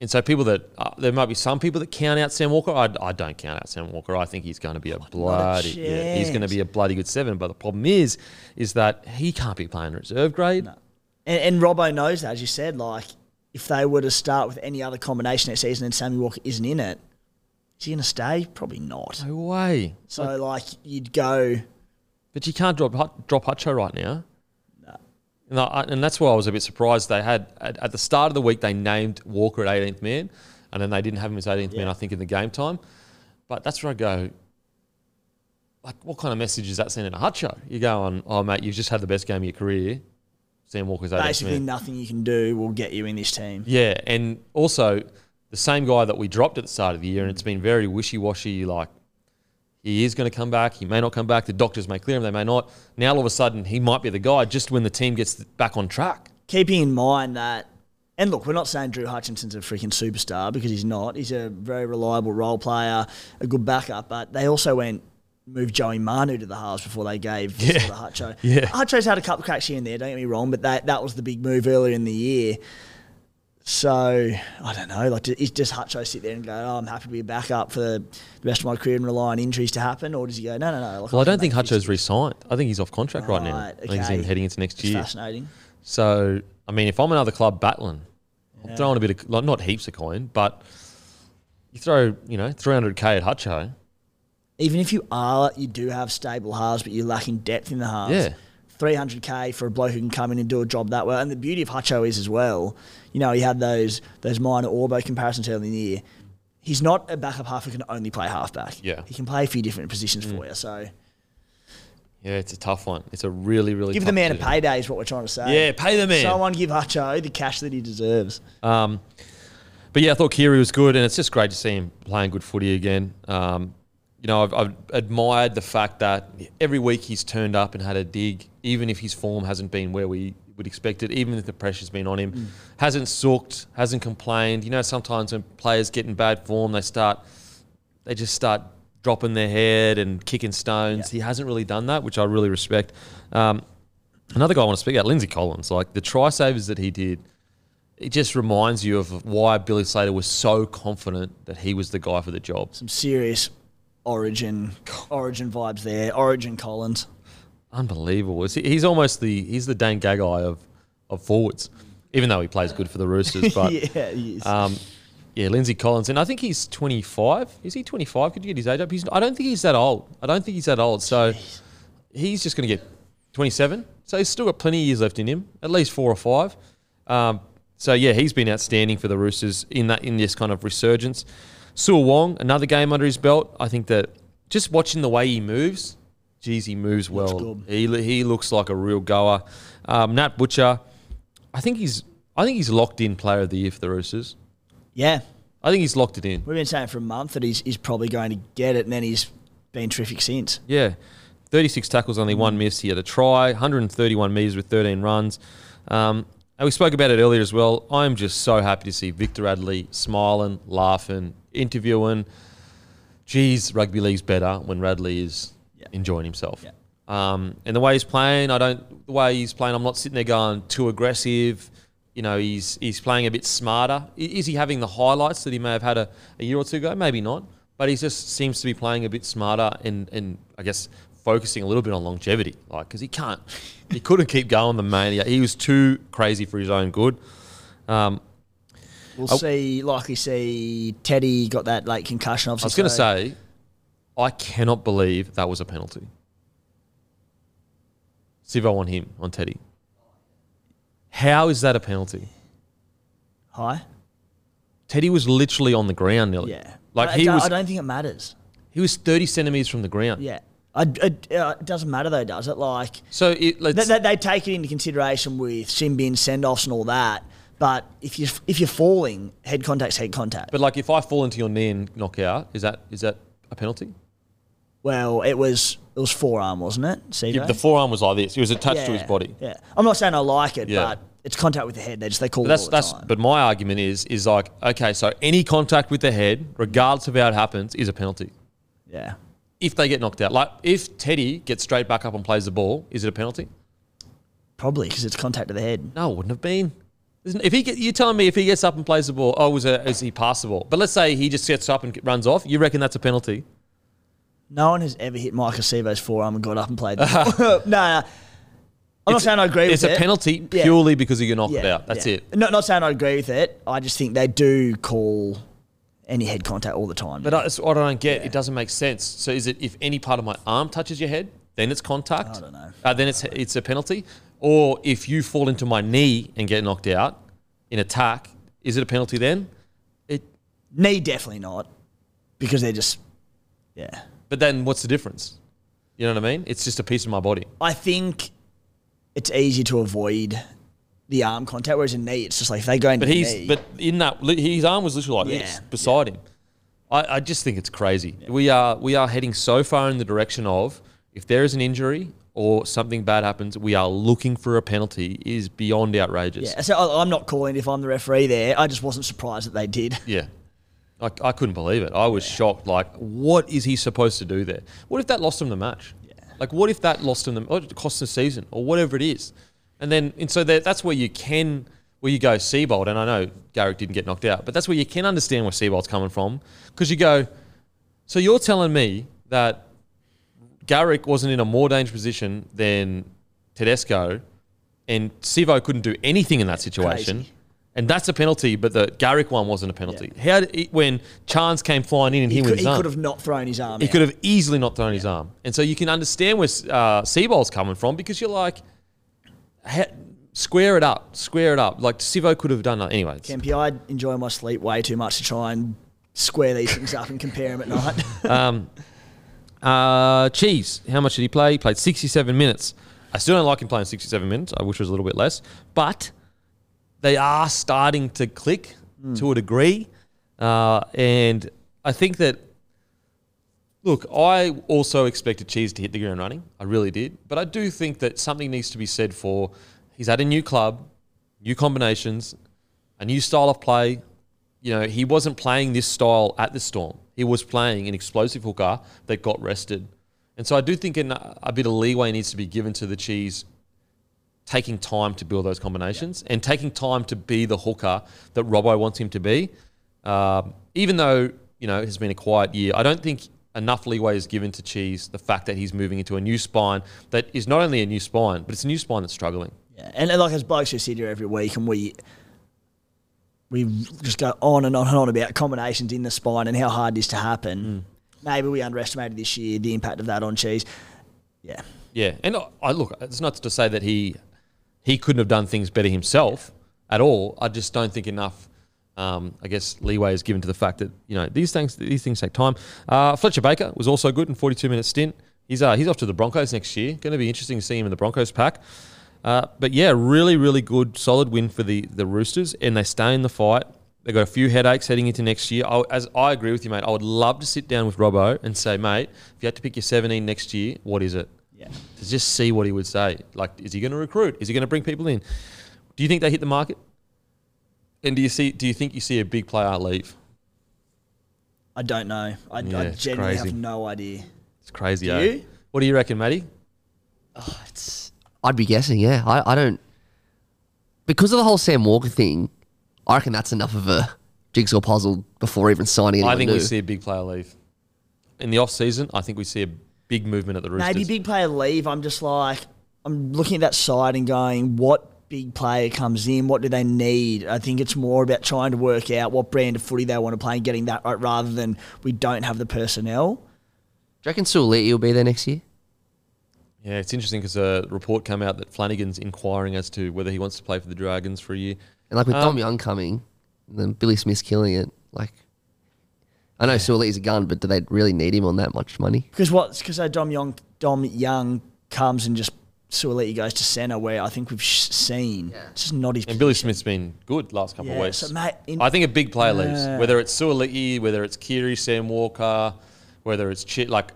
and so, people that uh, there might be some people that count out Sam Walker. I, I don't count out Sam Walker. I think he's going to be a bloody, yeah, he's going to be a bloody good seven. But the problem is, is that he can't be playing reserve grade. And, and Robbo knows that, as you said. Like, if they were to start with any other combination next season and Sammy Walker isn't in it, is he going to stay? Probably not. No way. So, like, you'd go. But you can't drop drop Hutcho right now. And, I, and that's why I was a bit surprised. They had at, at the start of the week they named Walker at 18th man, and then they didn't have him as 18th man. I think in the game time. But that's where I go. Like, what kind of message is that sending to Hutcho? You're going, oh mate, you've just had the best game of your career. Sam Walker's 18th Basically, man. nothing you can do will get you in this team. Yeah, and also the same guy that we dropped at the start of the year, and it's been very wishy washy. Like he is going to come back, he may not come back. The doctors may clear him, they may not. Now all of a sudden, he might be the guy just when the team gets back on track. Keeping in mind that, and look, we're not saying Drew Hutchison's a freaking superstar because he's not. He's a very reliable role player, a good backup, but they also went moved Joey Manu to the halves before they gave Yeah. the Hutcho. Yeah. Hutcho's had a couple of cracks here and there, don't get me wrong, but that, that was the big move earlier in the year. So I don't know. Like, is just Hutcho sit there and go, "Oh, I'm happy to be a backup for the rest of my career and rely on injuries to happen," or does he go, "No, no, no"? Like, Well, I can don't think Hutcho's fixes." re-signed. I think he's off contract right, now. Right, I think he's in, heading into next It's year. fascinating. So, I mean, if I'm another club battling, I'm throwing a bit of like, not heaps of coin, but you throw you know 300k at Hutcho. even if you are, you do have stable halves, but you're lacking depth in the halves. Yeah. 300k for a bloke who can come in and do a job that well. And the beauty of Hutcho is as well, you know, he had those those minor Orbo comparisons early in the year. He's not a backup half who can only play halfback. Yeah. He can play a few different positions for you. So Yeah, it's a tough one. It's a really really tough. give the man a decision. payday is what we're trying to say. Yeah, pay the man. Someone give Hutcho the cash that he deserves. Um, but yeah, I thought Keary was good, and it's just great to see him playing good footy again. Um, you know, I've, I've admired the fact that every week he's turned up and had a dig, even if his form hasn't been where we would expect it, even if the pressure's been on him. Hasn't sooked, hasn't complained. You know, sometimes when players get in bad form, they start, they just start dropping their head and kicking stones. He hasn't really done that, which I really respect. Um, another guy I want to speak about, Lindsay Collins. Like the try savers that he did, it just reminds you of why Billy Slater was so confident that he was the guy for the job. Some serious origin origin vibes there. Origin Collins. Unbelievable. It's- He's almost the he's the Dane Gagai of of forwards, even though he plays good for the Roosters. But yeah, he is. um, yeah, Lindsay Collins, and I think he's 25. Is he 25? Could you get his age up? He's, I don't think he's that old. I don't think he's that old. So he's just going to get 27. So he's still got plenty of years left in him, at least four or five. Um, so yeah, he's been outstanding for the Roosters in that in this kind of resurgence. Siua Wong, another game under his belt. I think that just watching the way he moves, geez, he moves well. He he looks like a real goer. Um, Nat Butcher, I think he's I think he's locked in player of the year for the Roosters. yeah. I think he's locked it in. We've been saying for a month that he's, he's probably going to get it, and then he's been terrific since. Yeah. 36 tackles, only one miss. He had a try, 131 metres with 13 runs. Um, and we spoke about it earlier as well. I'm just so happy to see Victor Radley smiling, laughing, interviewing. Geez, rugby league's better when Radley is Yeah. enjoying himself. Yeah. Um, and the way he's playing, I don't. The way he's playing, I'm not sitting there going too aggressive. You know, he's he's playing a bit smarter. Is he having the highlights that he may have had a, a year or two ago? Maybe not. But he just seems to be playing a bit smarter and and I guess focusing a little bit on longevity. Like because he can't, he couldn't keep going the mania. He was too crazy for his own good. Um, We'll Oh. see, likely see Teddy got that late concussion. Obviously, I was going to so- say, I cannot believe that was a penalty. Sivo on him on Teddy. How is that a penalty? Hi. Teddy was literally on the ground nearly. Yeah. Like I, he I, was I don't think it matters. he was 30 centimeters from the ground. Yeah. I, it, uh, it doesn't matter though, does it? Like So it, let's, they, they, they take it into consideration with sin bin send offs and all that. But if you if you're falling, head contact's head contact. but like if I fall into your knee and knock out, is that is that a penalty? Well, it was it was forearm, wasn't it? See Yeah, the forearm was like this. He was attached to his body. Yeah. I'm not saying I like it, Yeah. but it's contact with the head. They just they call But it that's the that's. But my argument is is like okay, so any contact with the head, regardless of how it happens, is a penalty. yeah, If they get knocked out, like if Teddy gets straight back up and plays the ball, is it a penalty? probably because it's contact to the head. No, it wouldn't have been. If he get, you're telling me if he gets up and plays the ball, oh, was a, is he passable? But let's say he just gets up and runs off. You reckon that's a penalty? No one has ever hit Maika Sivo's forearm and got up and played. no, no. I'm not saying I agree with it. It's a penalty Yeah. purely because you knocked it Yeah, out. That's yeah. it. Not not saying I agree with it. I just think they do call any head contact all the time. But I- that's what I don't get. It doesn't make sense. So is it if any part of my arm touches your head, then it's contact? I don't know. Uh, then it's it's a penalty. Or if you fall into my knee and get knocked out in attack, is it a penalty then? It. knee definitely not because they're just yeah. But then what's the difference? You know what I mean? It's just a piece of my body. I think it's easy to avoid the arm contact, whereas a knee, it's just like if they go into But he's knee, but in that his arm was literally like Yeah, this beside him. I, I just think it's crazy. We are we are heading so far in the direction of if there is an injury or something bad happens, we are looking for a penalty is beyond outrageous. yeah. So I- I'm not calling if I'm the referee there. I just wasn't surprised that they did. Yeah. I, I couldn't believe it. I was shocked. Like, what is he supposed to do there? What if that lost him the match? Yeah. Like, what if that lost him the, oh, or cost the season or whatever it is? And then, and so that, that's where you can, where you go Seibold. And I know Garrick didn't get knocked out, but that's where you can understand where Seibold's coming from. Because you go, so you're telling me that Garrick wasn't in a more dangerous position than Tedesco and Sivo couldn't do anything in that situation. Crazy. And that's a penalty, but the Garrick one wasn't a penalty. How did it, when Chance came flying in and he, He, could, his he arm, could have not thrown his arm. he out. could have easily not thrown his arm. And so you can understand where uh, Seibold's coming from because you're like, ha- square it up, square it up. Like Sivo could have done that anyway. Kempy, I enjoy my sleep way too much to try and square these things up and compare them at night. Um, uh, Cheese, how much did he play? He played 67 minutes. I still don't like him playing 67 minutes. I wish it was a little bit less. But they are starting to click to a degree. Uh, and I think that, look, I also expected Cheese to hit the ground running. I really did. But I do think that something needs to be said for he's at a new club, new combinations, a new style of play. You know, he wasn't playing this style at the Storm. He was playing an explosive hooker that got rested. And so I do think a bit of leeway needs to be given to the Cheese taking time to build those combinations and taking time to be the hooker that Robbo wants him to be. Um, even though, you know, it has been a quiet year, I don't think enough leeway is given to Cheese the fact that he's moving into a new spine that is not only a new spine, but it's a new spine that's struggling. yeah. And like as blokes who sit here every week and we we just go on and on and on about combinations in the spine and how hard it is to happen. Maybe we underestimated this year the impact of that on cheese. Yeah. Yeah, and I- I look. It's not to say that he he couldn't have done things better himself at all. I just don't think enough. Um, I guess leeway is given to the fact that you know these things these things take time. Uh, Fletcher Baker was also good in 42 minute stint. He's uh, he's off to the Broncos next year. Going to be interesting to see him in the Broncos pack. Uh, but yeah, really, really good, solid win for the the Roosters, and they stay in the fight. They got a few headaches heading into next year. I, as I agree with you, mate. I would love to sit down with Robbo and say, mate, if you had to pick your 17 next year, what is it? Yeah. to just see what he would say. Like, is he going to recruit? Is he going to bring people in? Do you think they hit the market? And do you see? Do you think you see a big player leave? I don't know. I, Yeah, I genuinely crazy. have no idea. It's crazy. Do eh? you? What do you reckon, Matty? It's, I'd be guessing, yeah. I, I don't. Because of the whole Sam Walker thing, I reckon that's enough of a jigsaw puzzle before even signing I think new. we see a big player leave in the off season. I think we see a big movement at the Roosters. Maybe big player leave. I'm just like, I'm looking at that side and going, what big player comes in? What do they need? I think it's more about trying to work out what brand of footy they want to play and getting that right rather than we don't have the personnel. Do you reckon Suaalii will be there next year? Yeah, it's interesting because a report came out that Flanagan's inquiring as to whether he wants to play for the Dragons for a year. And like with Um, Dom Young coming, and then Billy Smith killing it, like. I know Suaalii's a gun, but do they really need him on that much money? Because what? Because Dom Young, Dom Young comes and just Suaalii goes to centre where I think we've sh- seen. It's just not his. And Billy. Smith's been good last couple Yeah, of weeks. so, mate, in- I think a big player leaves, Yeah. whether it's Suaalii, whether it's Keary, Sam Walker, whether it's Chit, like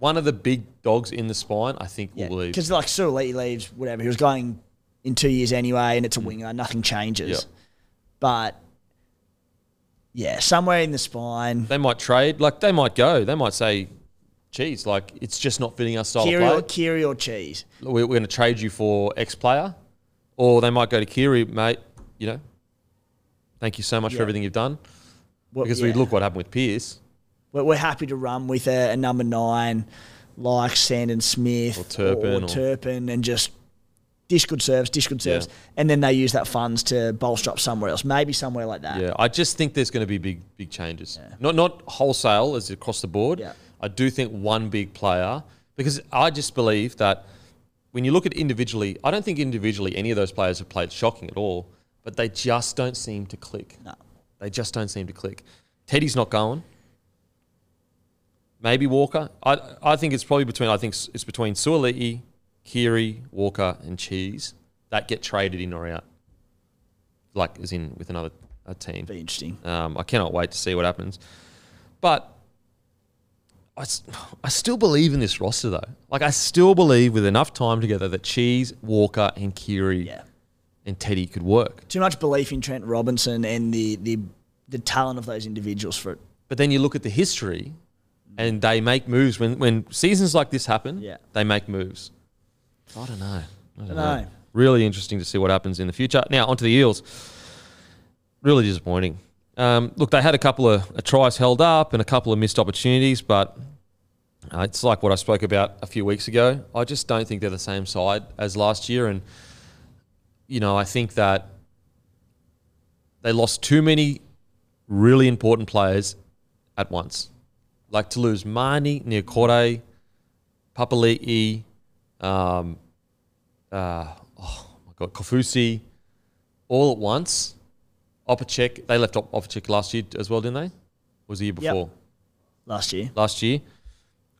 one of the big dogs in the spine. I think Yeah, will leave. because like Suaalii leaves, whatever. He was going in two years anyway, and it's a winger. Nothing changes. Mm. Yeah. But yeah, somewhere in the spine. They might trade, like they might go. They might say, "Cheese, like it's just not fitting our style Keary or, of play. Keary or cheese. We're, we're going to trade you for X player," or they might go to Keary, mate. You know, thank you so much Yeah. for everything you've done. Well, Because we look what happened with Pearce we're, we're happy to run with a, a number nine like Sandon Smith Or Turpin or, or- Turpin and just dish good serves, dish good serves, Yeah. and then they use that funds to bolster up somewhere else, maybe somewhere like that. Yeah, I just think there's going to be big, big changes. Not not wholesale as across the board. Yeah. I do think one big player because I just believe that when you look at individually, I don't think individually any of those players have played shocking at all, but they just don't seem to click. No. They just don't seem to click. Teddy's not going. Maybe Walker. I I think it's probably between I think it's it's between Suaalii, Keary, Walker, and Cheese that get traded in or out. Like as in with another a team. Be interesting. Um, I cannot wait to see what happens. But I, I still believe in this roster though. Like I still believe with enough time together that Cheese, Walker, and Keary Yeah. and Teddy could work. Too much belief in Trent Robinson and the the the talent of those individuals for it. But then you look at the history, and they make moves when when seasons like this happen. Yeah. they make moves. I don't know. I don't Dunno. know. Really interesting to see what happens in the future. Now onto the Eels. Really disappointing. Um, look, they had a couple of uh, tries held up and a couple of missed opportunities, but uh, it's like what I spoke about a few weeks ago. I just don't think they're the same side as last year, and you know I think that they lost too many really important players at once. Like to lose Mahoney, Niukore, Papali'i, um, uh, oh my God, Kaufusi, all at once. Opacic, they left Op- Opacic last year as well, didn't they? Was the year Yep. before? last year. Last year.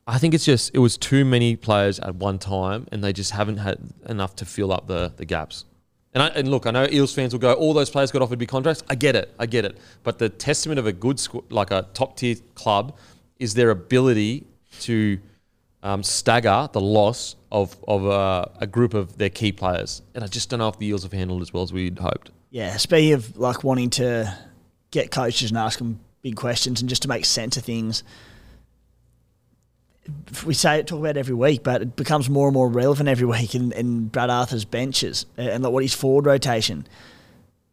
I think it's just, it was too many players at one time and they just haven't had enough to fill up the, the gaps. And, I, and look, I know Eels fans will go, all those players got offered big contracts. I get it. I get it. But the testament of a good, squ- like a top tier club, is their ability to um, stagger the loss of, of a, a group of their key players. And I just don't know if the Eels have handled as well as we'd hoped. Yeah, speaking of like wanting to get coaches and ask them big questions and just to make sense of things, we say it, talk about it every week, but it becomes more and more relevant every week in, in Brad Arthur's benches and, like what his forward rotation.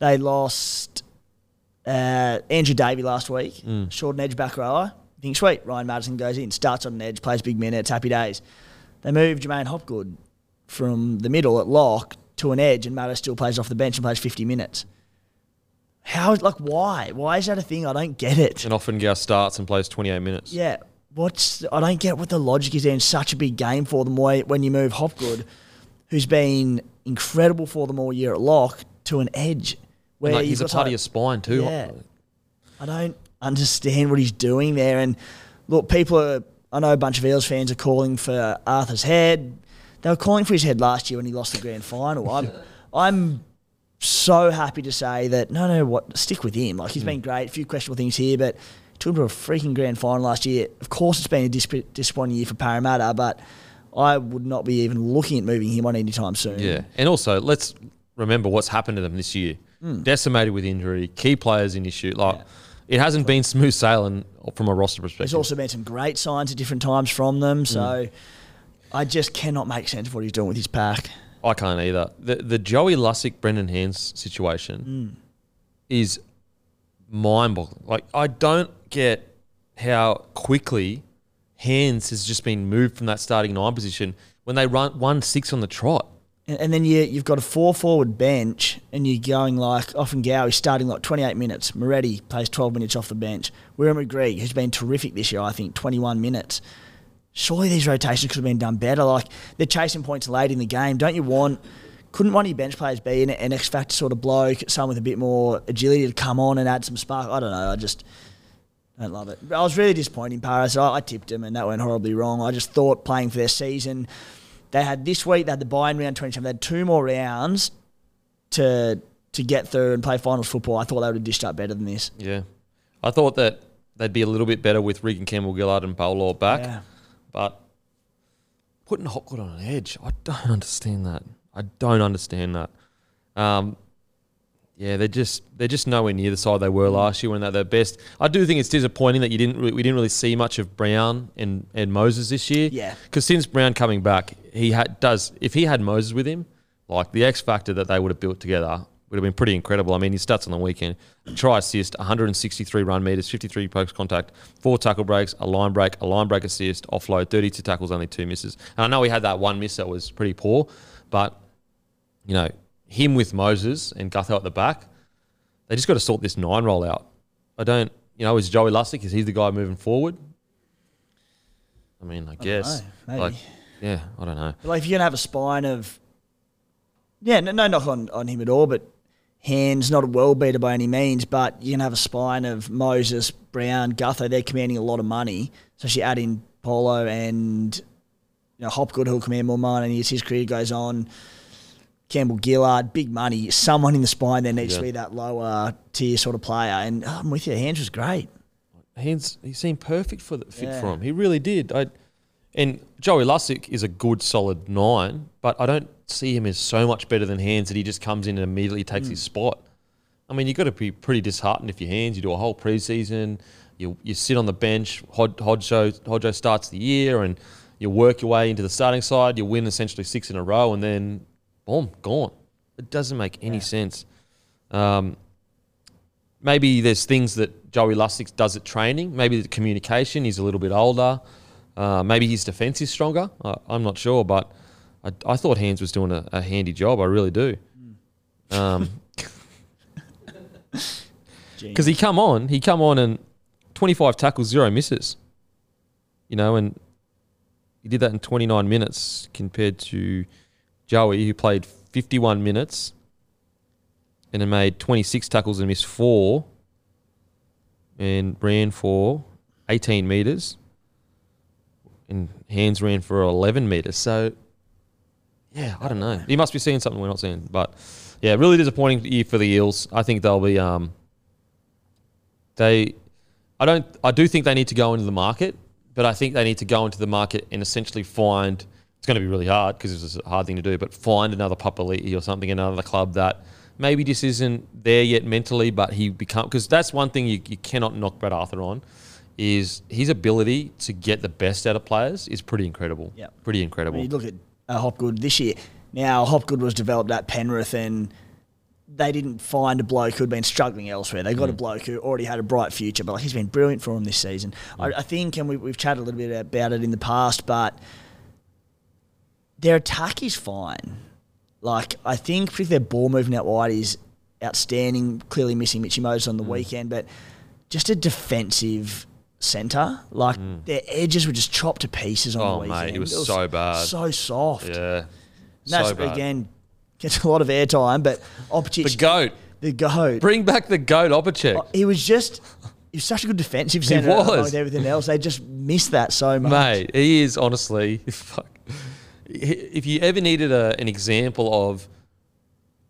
They lost uh, Andrew Davey last week, short and edge back rower. Think sweet, Ryan Madison goes in, starts on an edge, plays big minutes, happy days. They move J'maine Hopgood from the middle at lock to an edge, and Matto still plays off the bench and plays 50 minutes. How, like, why? Why is that a thing? I don't get it. And often Gao starts and plays 28 minutes. Yeah, what's I don't get what the logic is there in such a big game for them. When you move Hopgood, who's been incredible for them all year at lock, to an edge where like, he's a part of your spine too. Yeah. I don't understand what he's doing there. And look, people are. I know a bunch of Eels fans are calling for Arthur's head. They were calling for his head last year when he lost the grand final. I'm, I'm so happy to say that no, no, what stick with him. Like he's been great. A few questionable things here, but took him to a freaking grand final last year. Of course, it's been a dis- disappointing year for Parramatta, but I would not be even looking at moving him on anytime soon. Yeah, and also let's remember what's happened to them this year. Hmm. Decimated with injury, key players in issue. Like it hasn't been smooth sailing from a roster perspective. There's also been some great signs at different times from them. So Mm. I just cannot make sense of what he's doing with his pack. I can't either. The the Joey Lussick Brendan Hands situation is mind boggling. Like I don't get how quickly Hands has just been moved from that starting nine position when they run one six on the trot. And, then you, you've got a four forward bench, and you're going like often Gow, he's starting like 28 minutes. Moretti plays 12 minutes off the bench. Wiremu Greig, who's been terrific this year, I think, 21 minutes. Surely these rotations could have been done better. Like they're chasing points late in the game. Don't you want? Couldn't one of your bench players be an, an X factor sort of bloke, someone with a bit more agility to come on and add some spark? I don't know. I just don't love it. I was really disappointed in Paris. I, I tipped them, and that went horribly wrong. I just thought playing for their season, they had this week. They had the buy in round twenty seven. They had two more rounds to to get through and play finals football. I thought they would have dished up better than this. Yeah, I thought that they'd be a little bit better with Reagan Campbell Gillard and Paulo back. Yeah. But putting Hopgood on an edge, I don't understand that. I don't understand that. Um, yeah, they're just they're just nowhere near the side they were mm. last year when they're their best. I do think it's disappointing that you didn't re- we didn't really see much of Brown and, and Moses this year. Yeah. because since Brown coming back, he had does if he had Moses with him, like the X factor that they would have built together would have been pretty incredible. I mean, his stats on the weekend: try assist, 163 run meters, 53 post contact, four tackle breaks, a line break, a line break assist, offload, 32 tackles, only two misses. And I know he had that one miss that was pretty poor, but you know, him with Moses and Gutho at the back, they just got to sort this nine roll out. I don't, you know, is Joey Lussick, is he the guy moving forward? I mean, I guess. know, maybe. Like, yeah, I don't know. But like if you're gonna have a spine of, yeah, no, no knock on, on him at all, but hands not a world beater by any means, but you're gonna have a spine of Moses, Brown, Gutho. They're commanding a lot of money, so she add in Paulo and you know Hopgood who'll command more money as his career goes on. Campbell Gillard, big money. Someone in the spine there needs to be that lower tier sort of player. And oh, I'm with you. Hands was great. Hands, he seemed perfect for the fit Yeah. for him. He really did. I, and Joey Lussick is a good, solid nine, but I don't see him as so much better than Hands that he just comes in and immediately takes his hmm. spot. I mean, you've got to be pretty disheartened if your Hands, you do a whole preseason, you, you sit on the bench, Hod, Hodjo, Hodjo starts the year, and you work your way into the starting side, you win essentially six in a row, and then, boom, gone. It doesn't make any sense. Um, maybe there's things that Joey Lussick does at training. Maybe the communication, he's a little bit older. Uh, maybe his defence is stronger. I, I'm not sure, but I, I thought Hands was doing a, a handy job. I really do. Um, because he come on, he come on and 25 tackles, zero misses. You know, and he did that in 29 minutes compared to Joey, who played 51 minutes and made 26 tackles and missed four and ran for 18 metres. And Hands ran for 11 metres. So, yeah, I don't know. He must be seeing something we're not seeing. But, yeah, really disappointing year for the Eels. I think they'll be. Um, they, I don't. I do think they need to go into the market, but I think they need to go into the market and essentially find. It's going to be really hard because it's a hard thing to do, but find another Papali'i or something, another club that maybe just isn't there yet mentally, but he become because that's one thing you, you cannot knock Brad Arthur on, is his ability to get the best out of players is pretty incredible. Yep. pretty I incredible. mean, you look at uh, Hopgood this year. Now, Hopgood was developed at Penrith and they didn't find a bloke who'd been struggling elsewhere. They got a bloke who already had a bright future, but like, he's been brilliant for them this season. I, I think, and we, we've chatted a little bit about it in the past, but their attack is fine. Like, I think particularly their ball movement out wide is outstanding, clearly missing Mitchy Moses on the mm. weekend, but just a defensive centre. Like, mm. their edges were just chopped to pieces on Oh, the mate, weekend. it was so bad. So soft. yeah, so again gets a lot of airtime, but Opacic, the goat. the goat, Bring back the goat, Opacic. Oh, he was just he was such a good defensive centre. He was. with everything else. They just missed that so much. Mate, he is honestly. Fuck. If you ever needed a, an example of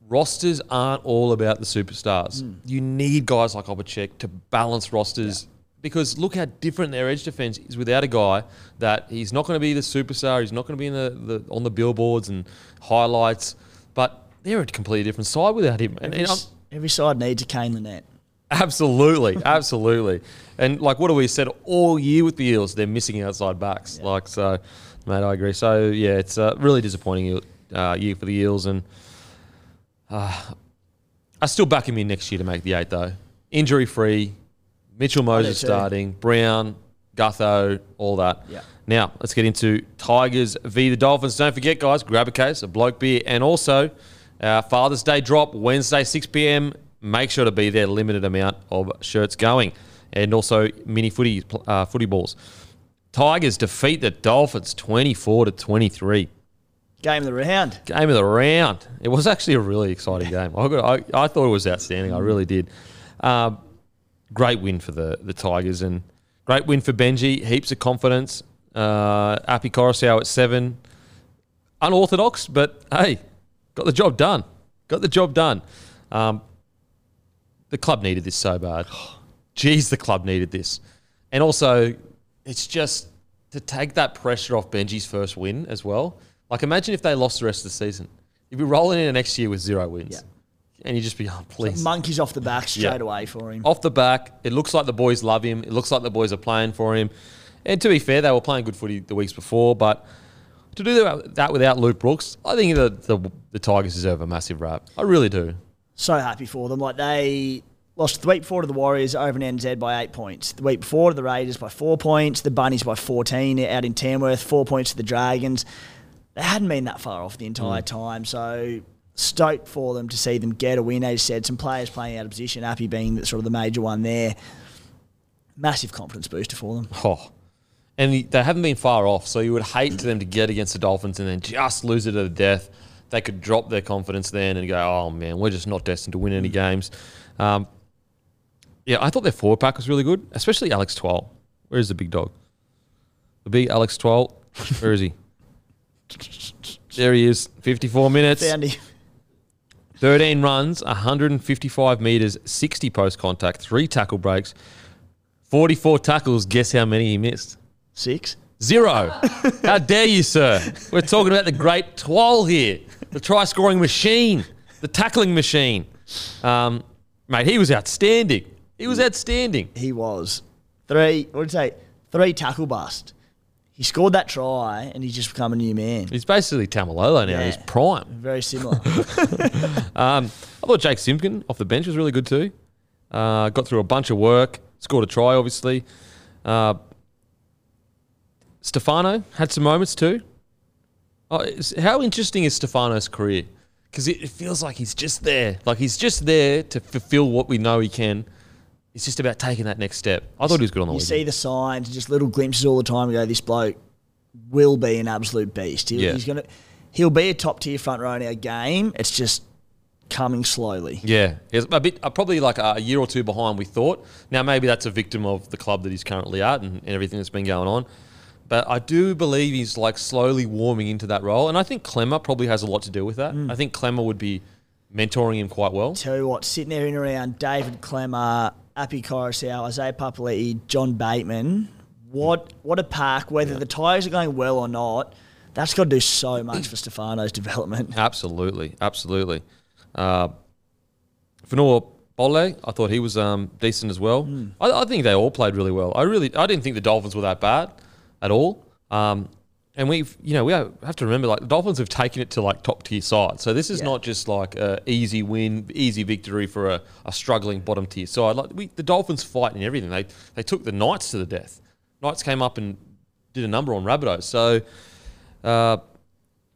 rosters aren't all about the superstars, Hmm. you need guys like Opacic to balance rosters. Because look how different their edge defense is without a guy that he's not going to be the superstar. He's not going to be in the, the on the billboards and highlights. But they're a completely different side without him. And, Every, and I'm, every side needs a Kane Linnett. Absolutely, absolutely. And like, what have we said all year with the Eels? They're missing outside backs. Like, so, mate, I agree. So, yeah, it's a really disappointing uh, year for the Eels, and uh, I still back him in next year to make the eight though. Injury free, Mitchell Moses starting, Brown, Gutho, all that. Yeah. Now let's get into Tigers v the Dolphins. Don't forget, guys, grab a case, a bloke beer, and also our Father's Day drop Wednesday 6 p.m. Make sure to be there. Limited amount of shirts going, and also mini footy uh, footy balls. Tigers defeat the Dolphins 24 to 23. Game of the round. Game of the round. It was actually a really exciting game. I, got, I, I thought it was outstanding. I really did. Um, great win for the, the Tigers and great win for Benji. Heaps of confidence. Uh, Api Koroisau at seven. Unorthodox, but hey, got the job done. Got the job done. Um, the club needed this so bad. Geez, the club needed this. And also, it's just to take that pressure off Benji's first win as well. Like, imagine if they lost the rest of the season. You'd be rolling into next year with zero wins. Yeah. And you'd just be, oh, please. Monkeys off the back straight Yeah. away for him. Off the back, it looks like the boys love him. It looks like the boys are playing for him. And to be fair, they were playing good footy the weeks before, but to do that- that without Luke Brooks, I think the, the, the Tigers deserve a massive rap. I really do. so happy for them. Like they lost the week before to the Warriors over in NZ by eight points. The week before to the Raiders by four points. The Bunnies by 14 out in Tamworth. Four points to the Dragons. They hadn't been that far off the entire time. So stoked for them to see them get a win. As you said, some players playing out of position. Happy being the, sort of the major one there. Massive confidence booster for them. Oh. And they haven't been far off, so you would hate to them to get against the Dolphins and then just lose it to the death. They could drop their confidence then and go, oh man, we're just not destined to win any games. Um, yeah, I thought their forward pack was really good, especially Alex Twal. Where is the big dog? The big Alex Twal. Where is he? There he is. 54 minutes. Found him. 13 runs, 155 metres, 60 post contact, three tackle breaks, 44 tackles. Guess how many he missed? Six. Zero. how dare you, sir? We're talking about the great Twal here, the try scoring machine, the tackling machine. Um, mate, he was outstanding. He was outstanding. He was. Three, what did you say? Three tackle bust. He scored that try and he's just become a new man. He's basically Taumalolo now. Yeah. He's prime. Very similar. Um, I thought Jake Simpkin off the bench was really good too. Uh, got through a bunch of work, scored a try, obviously. Uh, Stefano had some moments too. Oh, how interesting is Stefano's career? Because it, it feels like he's just there. Like he's just there to fulfill what we know he can. It's just about taking that next step. I thought he was good on the you weekend. see the signs, just little glimpses all the time. You go, this bloke will be an absolute beast. He, Yeah. He's gonna, he'll be a top tier front row in our game. It's just coming slowly. Yeah, he's a bit, uh, probably like a year or two behind we thought. Now maybe that's a victim of the club that he's currently at and, and everything that's been going on. But I do believe he's like slowly warming into that role, and I think Klemmer probably has a lot to do with that. I think Klemmer would be mentoring him quite well. Tell you what, sitting there in around David Klemmer, Api Koroisau, Isaiah Papali'i, John Bateman, what what a pack. Whether the tyres are going well or not, that's got to do so much for Stefano's development. Absolutely, absolutely. Uh, Fonua Pole, I thought he was um, decent as well. I, I think they all played really well. I really, I didn't think the Dolphins were that bad at all. Um, and we've, you know, we have to remember like the Dolphins have taken it to like top tier side. So this is Yeah. not just like a easy win, easy victory for a, a struggling bottom tier side. Like we, the Dolphins fight in everything. They they took the Knights to the death. Knights came up and did a number on Rabbitohs. So. Uh,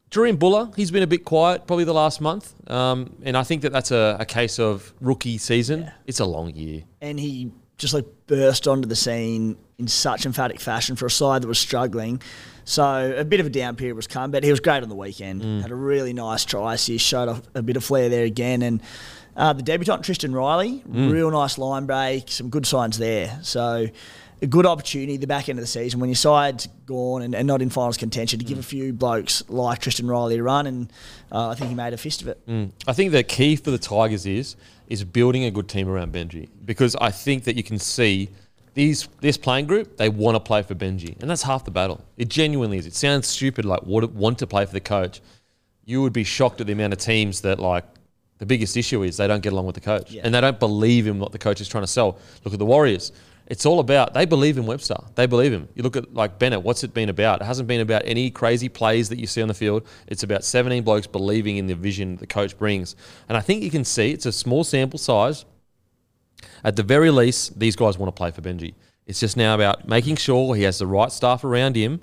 Julian Buller, he's been a bit quiet probably the last month. Um, and I think that that's a, a case of rookie season. It's a long year. and he just like burst onto the scene in such emphatic fashion for a side that was struggling. So a bit of a down period was come, but he was great on the weekend. Had a really nice try assist, showed off a bit of flair there again, and uh, the debutant Tristan Riley, real nice line break, some good signs there. So. A good opportunity the back end of the season when your side's gone and, and not in finals contention to give a few blokes like Tristan Riley a run, and uh, I think he made a fist of it. I think the key for the Tigers is is building a good team around Benji because I think that you can see these this playing group they want to play for Benji and that's half the battle. It genuinely is. It sounds stupid like want want to play for the coach. You would be shocked at the amount of teams that like the biggest issue is they don't get along with the coach Yeah. and they don't believe in what the coach is trying to sell. Look at the Warriors. It's all about they believe in Webster. They believe him. You look at like Bennett. What's it been about? It hasn't been about any crazy plays that you see on the field. It's about 17 blokes believing in the vision the coach brings. And I think you can see it's a small sample size. At the very least, these guys want to play for Benji. It's just now about making sure he has the right staff around him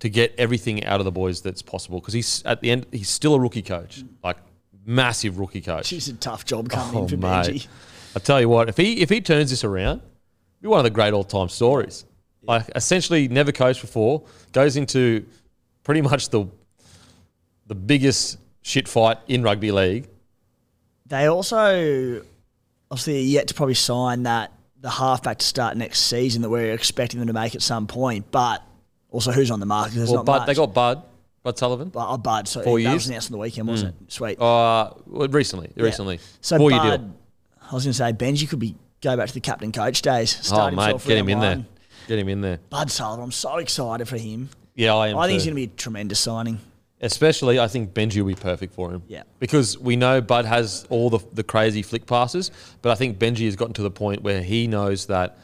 to get everything out of the boys that's possible. Because he's at the end, he's still a rookie coach, like massive rookie coach. It's a tough job coming Oh, in for mate. Benji. I tell you what, if he if he turns this around, it'll be one of the great all time stories. Like essentially never coached before, goes into pretty much the the biggest shit fight in rugby league. They also obviously yet to probably sign that the halfback to start next season that we're expecting them to make at some point. But also, who's on the market? There's Well, not Bud, much. they got Bud, Bud Sullivan. But, oh, Bud. So Four that years? was announced on the weekend, wasn't it? Sweet. Uh, well, recently, Yeah. recently. So Four Bud, year deal. I was going to say Benji could be go back to the captain coach days. Oh mate, get him in there. Get him in there. Bud Sullivan. I'm so excited for him. Yeah, I am. I think he's going to be a tremendous signing. Especially, I think Benji will be perfect for him. Yeah. Because we know Bud has all the, the crazy flick passes, but I think Benji has gotten to the point where he knows that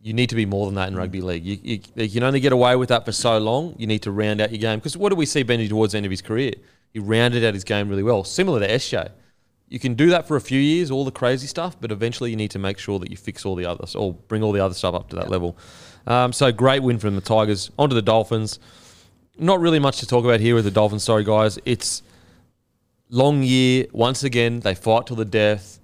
you need to be more than that in rugby league. You, you, you can only get away with that for so long. You need to round out your game. Because what do we see Benji towards the end of his career? He rounded out his game really well, similar to SJ. You can do that for a few years, all the crazy stuff, but eventually you need to make sure that you fix all the others or bring all the other stuff up to that level. Um, so great win from the Tigers. On to the Dolphins. Not really much to talk about here with the Dolphins. Sorry, guys. It's long year. Once again, they fight till the death.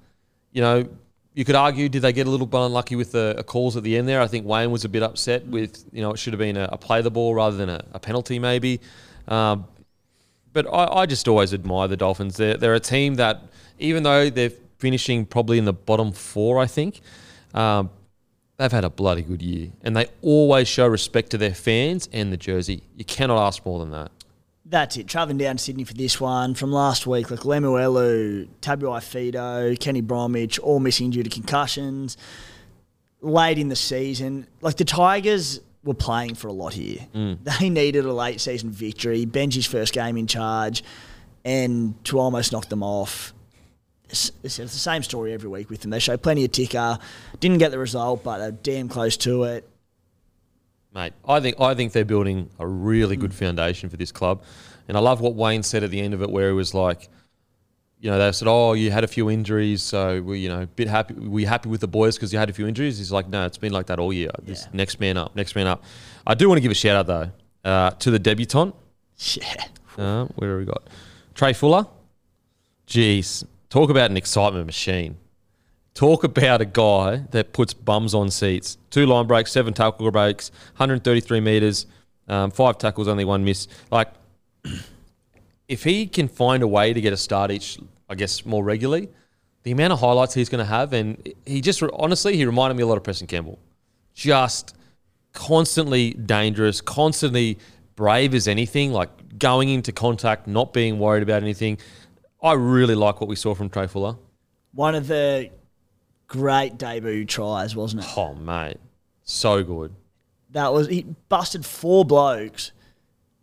You know, you could argue, did they get a little bit unlucky with the calls at the end there? I think Wayne was a bit upset with, you know, it should have been a, a play the ball rather than a, a penalty maybe. Um, but I, I just always admire the Dolphins. They're, they're a team that, even though they're finishing probably in the bottom four, I think, um, they've had a bloody good year. And they always show respect to their fans and the jersey. You cannot ask more than that. That's it. Travelling down to Sydney for this one from last week, like Lemuelu, Tabuai-Fidow, Kenny Bromwich, all missing due to concussions. Late in the season, like the Tigers were playing for a lot here. Mm. They needed a late season victory. Benji's first game in charge, and to almost knock them off. It's, it's the same story every week with them. They show plenty of ticker. Didn't get the result, but they're damn close to it. Mate, I think I think they're building a really good foundation for this club, and I love what Wayne said at the end of it, where he was like, you know, they said, "Oh, you had a few injuries, so we, you know, bit happy. We happy with the boys because you had a few injuries." He's like, "No, it's been like that all year. This Yeah. next man up, next man up." I do want to give a shout out though uh, to the debutant. Yeah. Uh, where have we got? Trai Fuller. Jeez, talk about an excitement machine. Talk about a guy that puts bums on seats. Two line breaks, seven tackle breaks, 133 meters, um, five tackles, only one miss. Like, if he can find a way to get a start each, I guess, more regularly, the amount of highlights he's going to have, and he just honestly, he reminded me a lot of Preston Campbell. Just constantly dangerous, constantly brave as anything, like going into contact, not being worried about anything. I really like what we saw from Trai Fuller. One of the great debut tries, wasn't it? Oh, mate. So good. That was he busted four blokes.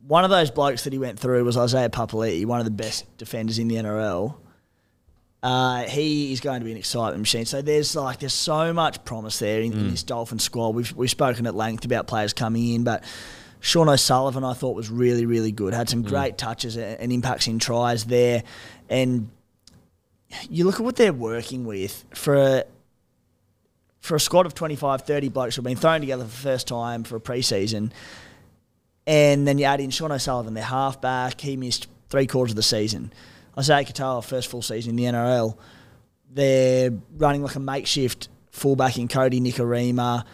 One of those blokes that he went through was Isaiah Papali'i, one of the best defenders in the NRL. Uh, he is going to be an excitement machine. So there's like there's so much promise there in, in this Dolphin squad. We've we've spoken at length about players coming in, but Sean O'Sullivan I thought was really really good. Had some great touches and and impacts in tries there, and you look at what they're working with for a, for a squad of 25, 30 blokes who've been thrown together for the first time for a preseason, and then you add in Sean O'Sullivan, their halfback, he missed three quarters of the season. Isaiya Katoa, first full season in the NRL. They're running like a makeshift fullback in Kodi Nikorima.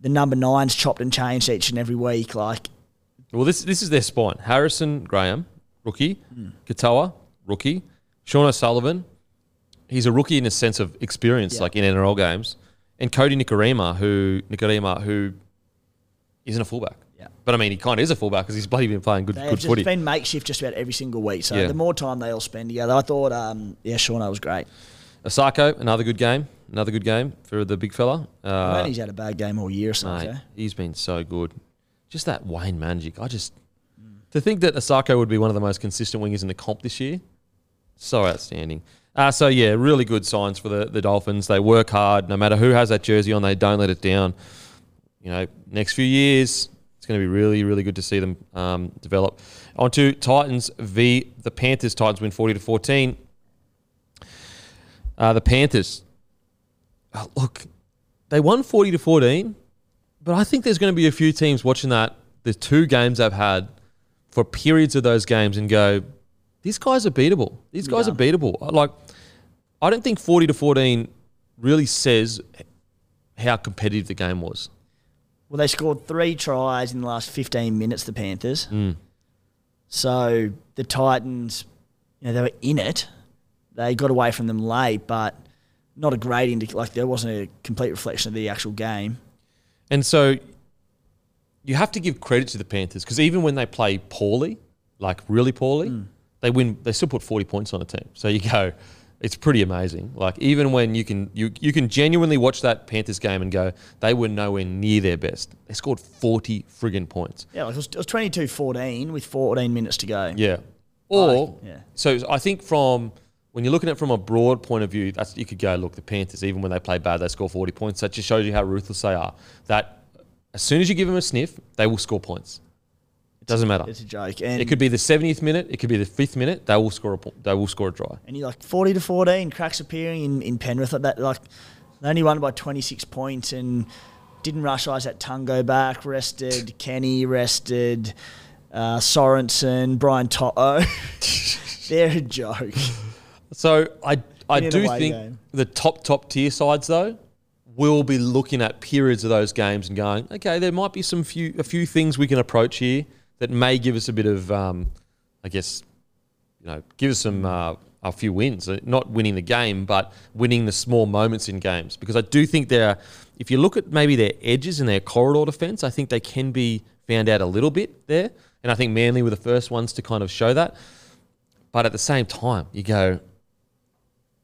The number nine's chopped and changed each and every week. Like, Well, this this is their spine. Harrison Graham, rookie. Hmm. Katoa, rookie. Sean O'Sullivan, he's a rookie in a sense of experience, Yeah. like in NRL games. And Kodi Nikorima, who Nikorima, who isn't a fullback. Yeah. But I mean, he kind of is a fullback because he's bloody been playing good, they've good just footy. been makeshift just about every single week. So Yeah. the more time they all spend together, I thought, um, yeah, Sean was great. Isaako, another good game. Another good game for the big fella. I Uh, think he's had a bad game all year or something. Mate, eh? he's been so good. Just that Wayne magic. I just to think that Isaako would be one of the most consistent wingers in the comp this year. So outstanding. Uh, so yeah, really good signs for the, the Dolphins. They work hard. No matter who has that jersey on, they don't let it down. You know, next few years, it's going to be really, really good to see them um, develop. On to Titans v the Panthers. Titans win forty to fourteen. Uh, the Panthers. uh, look, they won 40 to 14, but I think there's going to be a few teams watching that, the two games they've had for periods of those games and go, these guys are beatable. These guys Yeah. are beatable. Like, I don't think 40 to 14 really says how competitive the game was. Well, they scored three tries in the last 15 minutes, the Panthers. Mm. So the Titans, you know, they were in it. They got away from them late, but not a great indicator. Like, there wasn't a complete reflection of the actual game. And so you have to give credit to the Panthers because even when they play poorly, like really poorly, they win. They still put forty points on a team. So you go, It's pretty amazing. Like even when you can you you can genuinely watch that Panthers game and go, they were nowhere near their best. They scored forty friggin' points. Yeah, it was, it was 22-14 with 14 minutes to go. Yeah. Or yeah. so I think from when you're looking at it from a broad point of view, that's you could go look the Panthers even when they play bad they score 40 points. That just shows you how ruthless they are. That as soon as you give them a sniff, they will score points. It doesn't matter. It's a joke. And, It could be the 70th minute, it could be the 5th minute, they will score a they will score a try. and you're like 40 to 14, cracks appearing in, in Penrith. Like that, like, they only won by 26 points and didn't rush Izack Tago back, rested Kenny, rested uh, Sorensen, Brian To'o. They're a joke. So I I In do think game. the top top tier sides though will be looking at periods of those games and going, okay, there might be some few a few things we can approach here that may give us a bit of, um, I guess, you know, give us some uh, a few wins. Uh, Not winning the game, but winning the small moments in games. Because I do think there, if you look at maybe their edges and their corridor defense, I think they can be found out a little bit there. And I think Manly were the first ones to kind of show that. But at the same time, you go,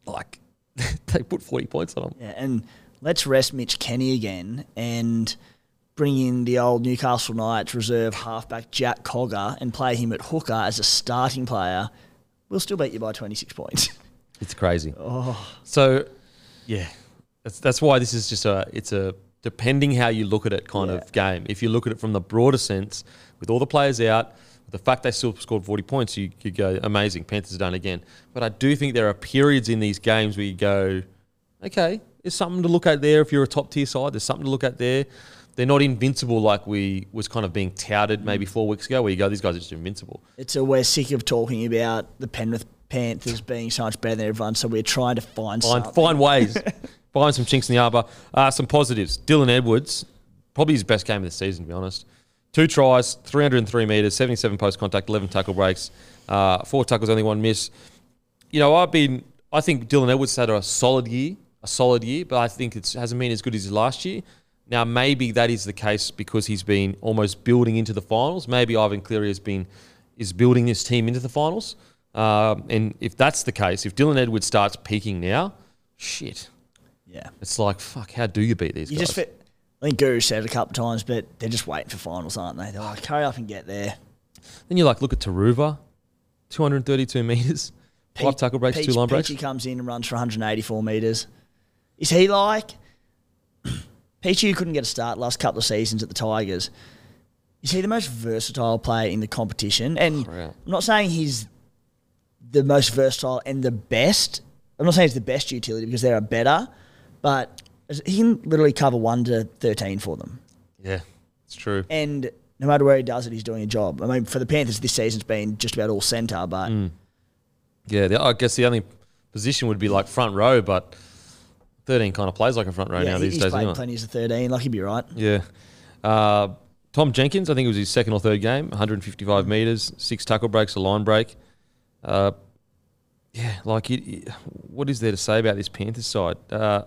like, they put 40 points on them. Yeah, and let's rest Mitch Kenny again and bring in the old Newcastle Knights reserve halfback Jack Cogger and play him at hooker as a starting player. We'll still beat you by 26 points. It's crazy. Oh. So, yeah, that's that's why this is just a it's a depending how you look at it kind Yeah. of game. If you look at it from the broader sense, with all the players out, with the fact they still scored forty points, you you go amazing. Panthers done again. But I do think there are periods in these games where you go, okay, there's something to look at there. If you're a top tier side, there's something to look at there. They're not invincible like we was kind of being touted maybe four weeks ago, where you go, these guys are just invincible. It's a we're sick of talking about the Penrith Panthers being so much better than everyone, so we're trying to find Find, something. find ways. find some chinks in the arbour. Uh, some positives. Dylan Edwards, probably his best game of the season, to be honest. Two tries, 303 metres, 77 post contact, 11 tackle breaks, uh, four tackles, only one miss. You know, I've been, I think Dylan Edwards had a solid year, a solid year, but I think it hasn't been as good as last year. Now, maybe that is the case because he's been almost building into the finals. Maybe Ivan Cleary has been is building this team into the finals. Um, and if that's the case, if Dylan Edwards starts peaking now, shit, Yeah. it's like fuck. How do you beat these You guys? just fit, I think Guru said it a couple of times, but they're just waiting for finals, aren't they? They're like, hurry up and get there. then you like look at Turuva, 232 meters, five Peach- tackle breaks, two Peach- line breaks. Peachey comes in and runs for 184 metres. Is he like Peachey couldn't get a start last couple of seasons at the Tigers? Is he the most versatile player in the competition? And out. I'm not saying he's the most versatile and the best. I'm not saying he's the best utility because there are better, but he can literally cover one to 13 for them. Yeah, it's true. And no matter where he does it, he's doing a job. I mean, for the Panthers, this season's been just about all centre, but Mm. Yeah, I guess the only position would be like front row, but 13 kind of plays like a front row yeah, now these he's days. Anyway. plenty as a 13. Like, he'd be right. Yeah. Uh, Tom Jenkins, I think it was his second or third game, 155 metres, six tackle breaks, a line break. Uh, yeah, like, it, it- what is there to say about this Panthers side? Uh,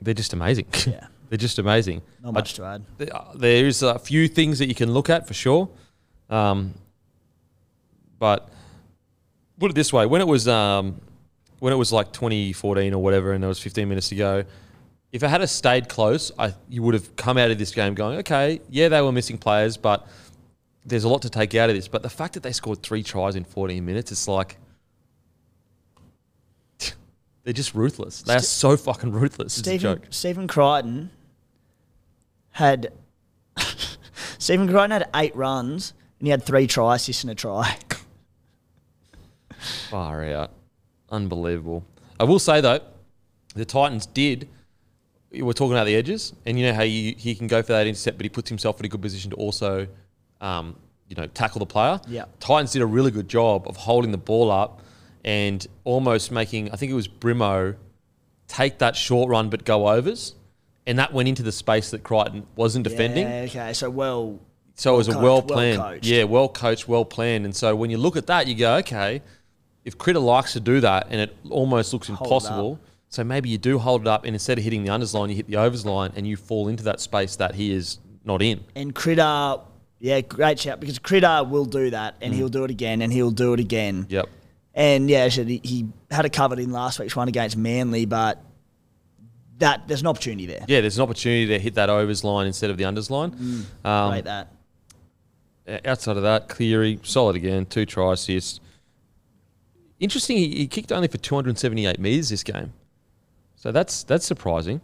they're just amazing. Yeah. they're just amazing. Not I- much to add. there- there's a few things that you can look at for sure. Um, but put it this way: when it was um, when it was like 2014 or whatever, and there was 15 minutes to go, if it had a stayed close, I you would have come out of this game going, okay, yeah, they were missing players, but there's a lot to take out of this. But the fact that they scored three tries in 14 minutes, it's like. They're just ruthless. They are so fucking ruthless. Stephen, joke. Stephen Crichton had Stephen Crichton had eight runs and he had three try assists and a try. Far out. Unbelievable. I will say though, the Titans did. We're talking about the edges, and you know how he, he can go for that intercept, but he puts himself in a good position to also, um, you know, tackle the player. Yeah. Titans did a really good job of holding the ball up and almost making. I think it was Brimo take that short run but go overs, and that went into the space that Crichton wasn't defending. Yeah, okay, so well. So it was a Well well coached, well planned, yeah, well coached, well planned. And so when you look at that, you go, okay, if Critter likes to do that, and it almost looks Hold impossible, so maybe you do hold it up, and instead of hitting the unders line, you hit the overs line, and you fall into that space that he is not in. And Critter, yeah, great shout because Critter will do that Mm. and he'll do it again and he'll do it again. Yep. And yeah, said he, had it covered in last week's one against Manly, but that there's an opportunity there. Yeah, there's an opportunity to hit that overs line instead of the unders line. Um, Rate that. outside of that, Cleary, solid again, two try assists. Interesting, he, kicked only for 278 metres this game. So that's that's surprising.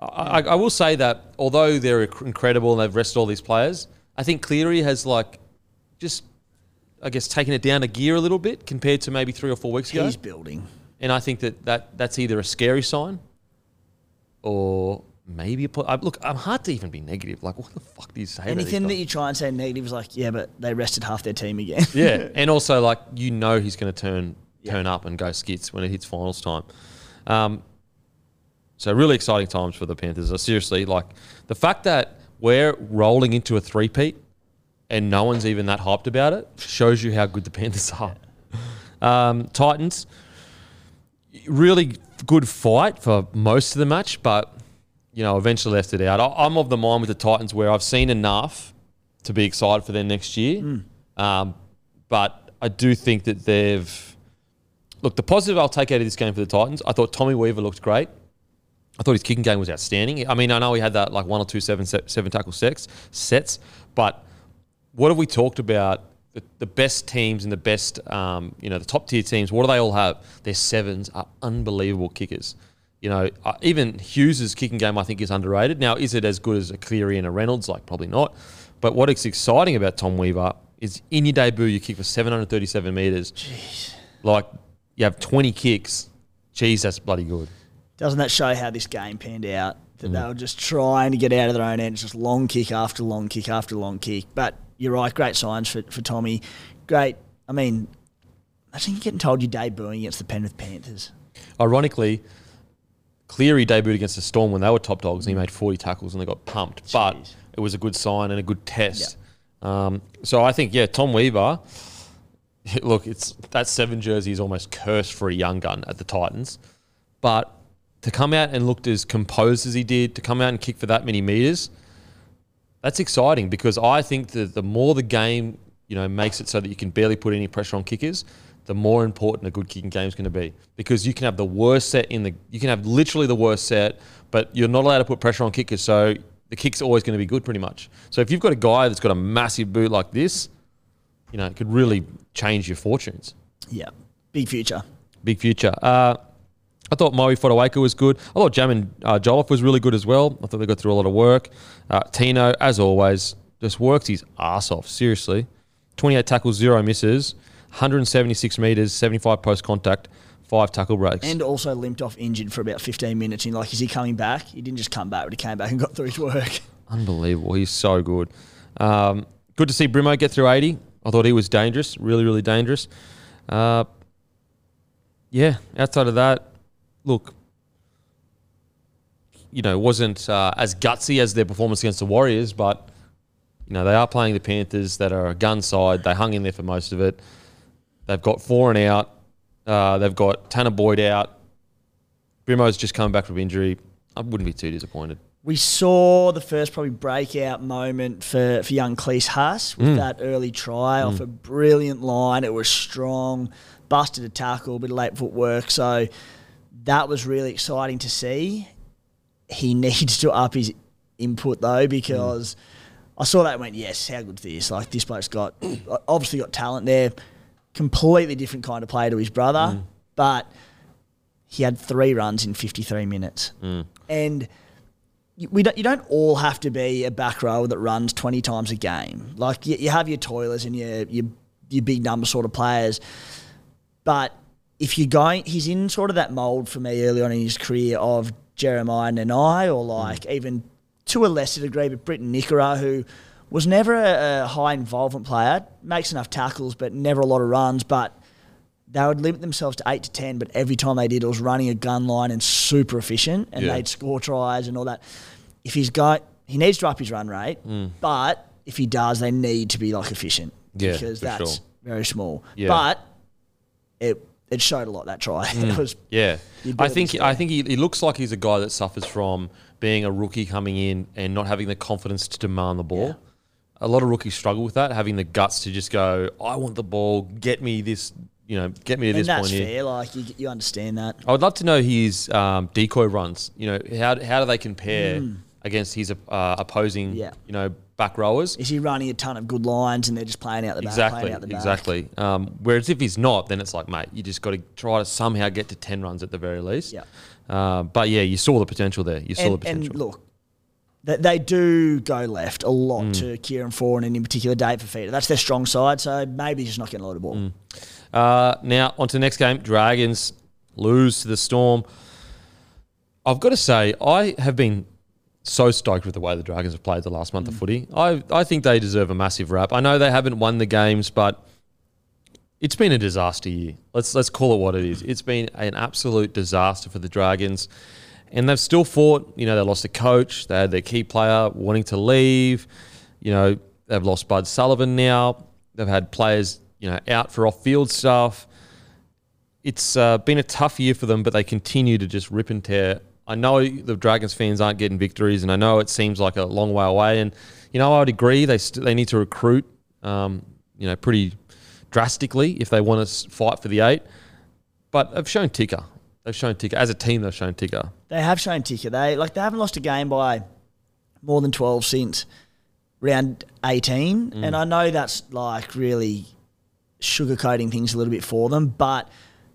I, I, I will say that although they're incredible and they've rested all these players, I think Cleary has like just, I guess, taken it down a gear a little bit compared to maybe three or four weeks ago. He's building. And I think that, that that's either a scary sign or maybe a. look, I'm hard to even be negative. Like, what the fuck do you say? Anything that you try and say negative is like, yeah, but they rested half their team again. Yeah, and also like you know he's going to turn turn up and go skits when it hits finals time. Um, so really exciting times for the Panthers. Uh, Seriously, like the fact that we're rolling into a three-peat and no one's even that hyped about it shows you how good the Panthers are. Um, Titans, really good fight for most of the match, but you know eventually left it out. I- I'm of the mind with the Titans where I've seen enough to be excited for them next year, um, but I do think that they've look the positive I'll take out of this game for the Titans. I thought Tommy Weaver looked great. I thought his kicking game was outstanding. I mean, I know he had that like one or two seven seven tackle sets sets, but what have we talked about? The, the best teams and the best, um, you know, the top tier teams. What do they all have? Their sevens are unbelievable kickers. You know, uh, even Hughes's kicking game I think is underrated. Now, is it as good as a Cleary and a Reynolds? Like probably not. But what is exciting about Tom Weaver is in your debut you kick for 737 meters. Jeez. Like you have 20 kicks. Jeez, that's bloody good. Doesn't that show how this game panned out? Mm. That they were just trying to get out of their own end. It's just long kick after long kick after long kick. But you're right, great signs for, for Tommy. Great. I mean, imagine you're getting told you're debuting against the Penrith Panthers. Ironically, Cleary debuted against the Storm when they were top dogs and he made 40 tackles and they got pumped. But it was a good sign and a good test. Um, so I think, yeah, Tom Weaver, look, it's that seven jersey is almost cursed for a young gun at the Titans. But to come out and looked as composed as he did, to come out and kick for that many meters, that's exciting because I think that the more the game, you know, makes it so that you can barely put any pressure on kickers, the more important a good kicking game is going to be. Because you can have the worst set in the, you can have literally the worst set, but you're not allowed to put pressure on kickers. So the kick's always going to be good, pretty much. So if you've got a guy that's got a massive boot like this, you know, it could really change your fortunes. Yeah. Big future. Big future. Uh, I thought Moe Fotuaika was good. I thought Jaimin uh, Jolliffe was really good as well. I thought they got through a lot of work. Uh, Tino, as always, just works his ass off. Seriously, 28 tackles, zero misses, 176 meters, 75 post contact, five tackle breaks. And also limped off injured for about 15 minutes. And like, is he coming back? He didn't just come back, but he came back and got through his work. Unbelievable. He's so good. Um, good to see Brimo get through 80. I thought he was dangerous, really, really dangerous. Uh, yeah, outside of that, look, you know, wasn't uh, as gutsy as their performance against the Warriors, but, you know, they are playing the Panthers that are a gun side. They hung in there for most of it. They've got four and out. Uh, they've got Tanah Boyd out. Brimo's just coming back from injury. I wouldn't be too disappointed. We saw the first probably breakout moment for, for young Klese Haas Mm. with that early try off a brilliant line. It was strong, busted a tackle, a bit of late footwork. So that was really exciting to see. He needs to up his input though because I saw that and went, yes, how good's this? Like this bloke's got obviously got talent there. Completely different kind of player to his brother, mm. but he had three runs in 53 minutes. Mm. And you- we don't, you don't all have to be a back row that runs 20 times a game. Like, you, you have your toilers and your, your, your big number sort of players. But if you're going, he's in sort of that mould for me early on in his career of Jeremiah Nanai or mm. like even to a lesser degree, but Briton Nikora, who was never a, a high involvement player, makes enough tackles, but never a lot of runs. But they would limit themselves to eight to ten, but every time they did, it was running a gun line and super efficient, and Yeah. they'd score tries and all that. If he's got, he needs to up his run rate, mm. but if he does, they need to be like efficient Yeah, because that's sure. very small. Yeah. But it it showed a lot that try. it mm. was Yeah, I think I think he, he looks like he's a guy that suffers from being a rookie coming in and not having the confidence to demand the ball. Yeah. A lot of rookies struggle with that, having the guts to just go, "I want the ball, get me this you know, get me to and this that's point fair. here. Like you, you understand that. I would love to know his um, decoy runs. You know, how how do they compare against his uh, opposing. Yeah. you know, back rowers? Is he running a ton of good lines and they're just playing out the back? Exactly, playing out the back? exactly. Um, whereas if he's not, then it's like, mate, you just got to try to somehow get to ten runs at the very least. Yeah. Uh, but yeah, you saw the potential there. You saw And, the potential. and look, they, they do go left a lot Mm. to Kieran Foran and in particular Dave Fifita. That's their strong side, so maybe he's just not getting a lot of ball. Mm. Uh, now on to the next game. Dragons lose to the Storm. I've got to say, I have been so stoked with the way the Dragons have played the last month of footy. I I think they deserve a massive rap. I know they haven't won the games, but it's been a disaster year. Let's let's call it what it is. It's been an absolute disaster for the Dragons. And they've still fought. You know, they lost a coach. They had their key player wanting to leave. You know, they've lost Bud Sullivan now. They've had players, you know, out for off-field stuff. It's uh, been a tough year for them, but they continue to just rip and tear. I know the Dragons fans aren't getting victories, and I know it seems like a long way away. And you know, I would agree they st- they need to recruit, um, you know, pretty drastically if they want to fight for the eight. But they've shown ticker. They've shown ticker as a team. They've shown ticker. They have shown ticker. They like they haven't lost a game by more than twelve since round eighteen, Mm. and I know that's like really sugarcoating things a little bit for them, but.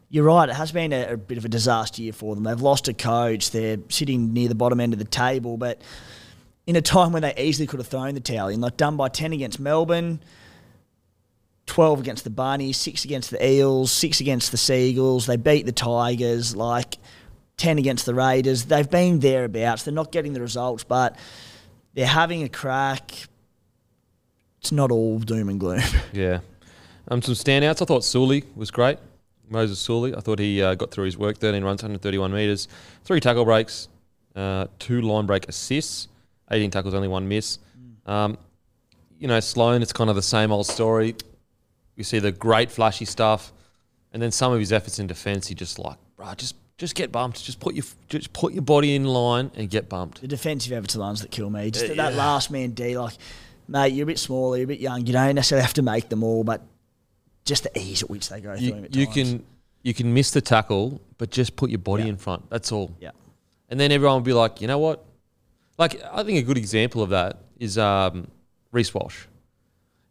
You're right. It has been a, a bit of a disaster year for them. They've lost a coach. They're sitting near the bottom end of the table, but in a time when they easily could have thrown the towel in, like done by ten against Melbourne, 12 against the Bunnies, 6 against the Eels, 6 against the Seagulls. They beat the Tigers, like 10 against the Raiders. They've been thereabouts. They're not getting the results, but they're having a crack. It's not all doom and gloom. Yeah. Um, some standouts. I thought Suli was great. Moses Suli. I thought he uh, got through his work. 13 runs, 131 metres, three tackle breaks, uh, two line break assists, 18 tackles, only one miss. Um, you know, Sloan, it's kind of the same old story. We see the great flashy stuff, and then some of his efforts in defence, he just like, bro, just just get bumped. Just put your just put your body in line and get bumped. the defensive efforts are the ones that kill me. Just Uh, that yeah. last man D, like, mate, you're a bit smaller, you're a bit young. You don't necessarily have to make them all, but just the ease at which they go through You, at you times. can you can miss the tackle, but just put your body Yeah. in front. That's all. Yeah. And then everyone will be like, you know what? Like, I think a good example of that is um, Reece Walsh.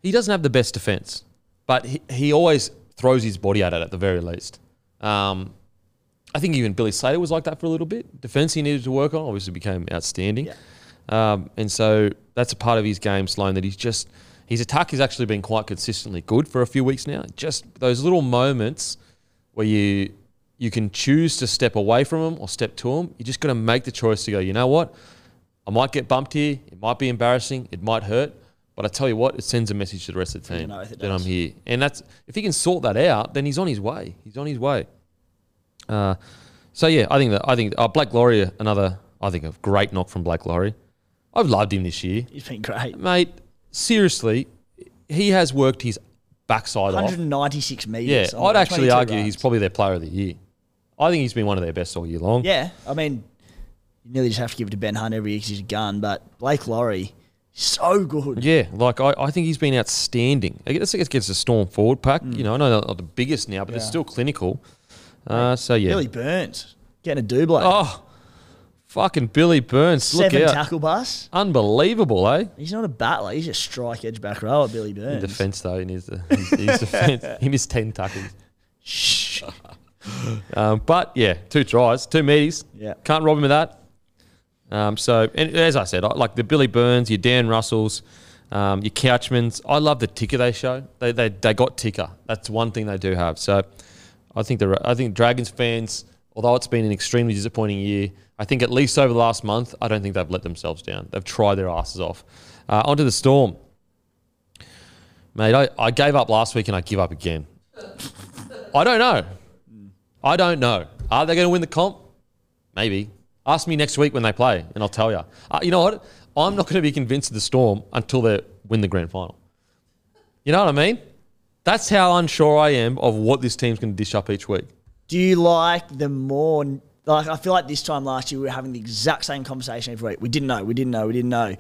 He doesn't have the best defense, but he, he always throws his body at it at the very least. Um, I think even Billy Slater was like that for a little bit. Defense he needed to work on obviously became outstanding. Um, and so that's a part of his game, Sloan, that he's just, his attack has actually been quite consistently good for a few weeks now. Just those little moments where you you can choose to step away from them or step to them. You just got to make the choice to go. You know what? I might get bumped here. It might be embarrassing. It might hurt. But I tell you what, it sends a message to the rest of the team that I'm here. And that's if he can sort that out, then he's on his way. He's on his way. Uh, so yeah, I think that I think uh, Blake Lawrie, another I think a great knock from Blake Lawrie. I've loved him this year, He's been great. mate. Seriously, he has worked his backside off. 196 metres. Yeah, I'd actually argue runs. he's probably their player of the year. I think he's been one of their best all year long. Yeah, I mean, you nearly just have to give it to Ben Hunt every year because he's a gun, but Blake Lawrie, so good. Yeah, like I, I think he's been outstanding. I guess it gets a storm forward pack. You know, I know they're not the biggest now, but they're Mm. Still clinical. Uh, so yeah. Billy Burns getting a double. Oh, fucking Billy Burns! Look Seven out, tackle bus. unbelievable, eh? He's not a battler. He's a strike edge back row at Billy In Burns. defence though, in his, his, his defence, he missed ten tackles. Shh. Um, but yeah, two tries, two meaties. Yeah. Can't rob him of that. Um, so, and as I said, I, like the Billy Burns, your Dan Russells, um, your Couchmans. I love the ticker they show. They, they they got ticker. That's one thing they do have. So, I think the I think Dragons fans, although it's been an extremely disappointing year, I think at least over the last month, I don't think they've let themselves down. They've tried their asses off. Uh, onto the Storm, mate. I, I gave up last week and I give up again. I don't know. I don't know. Are they going to win the comp? Maybe. Ask me next week when they play, and I'll tell you. Uh, you know what? I'm not going to be convinced of the Storm until they win the grand final. You know what I mean? That's how unsure I am of what this team's going to dish up each week. Do you like the more like? I feel like this time last year we were having the exact same conversation every week. We didn't know. We didn't know. We didn't know.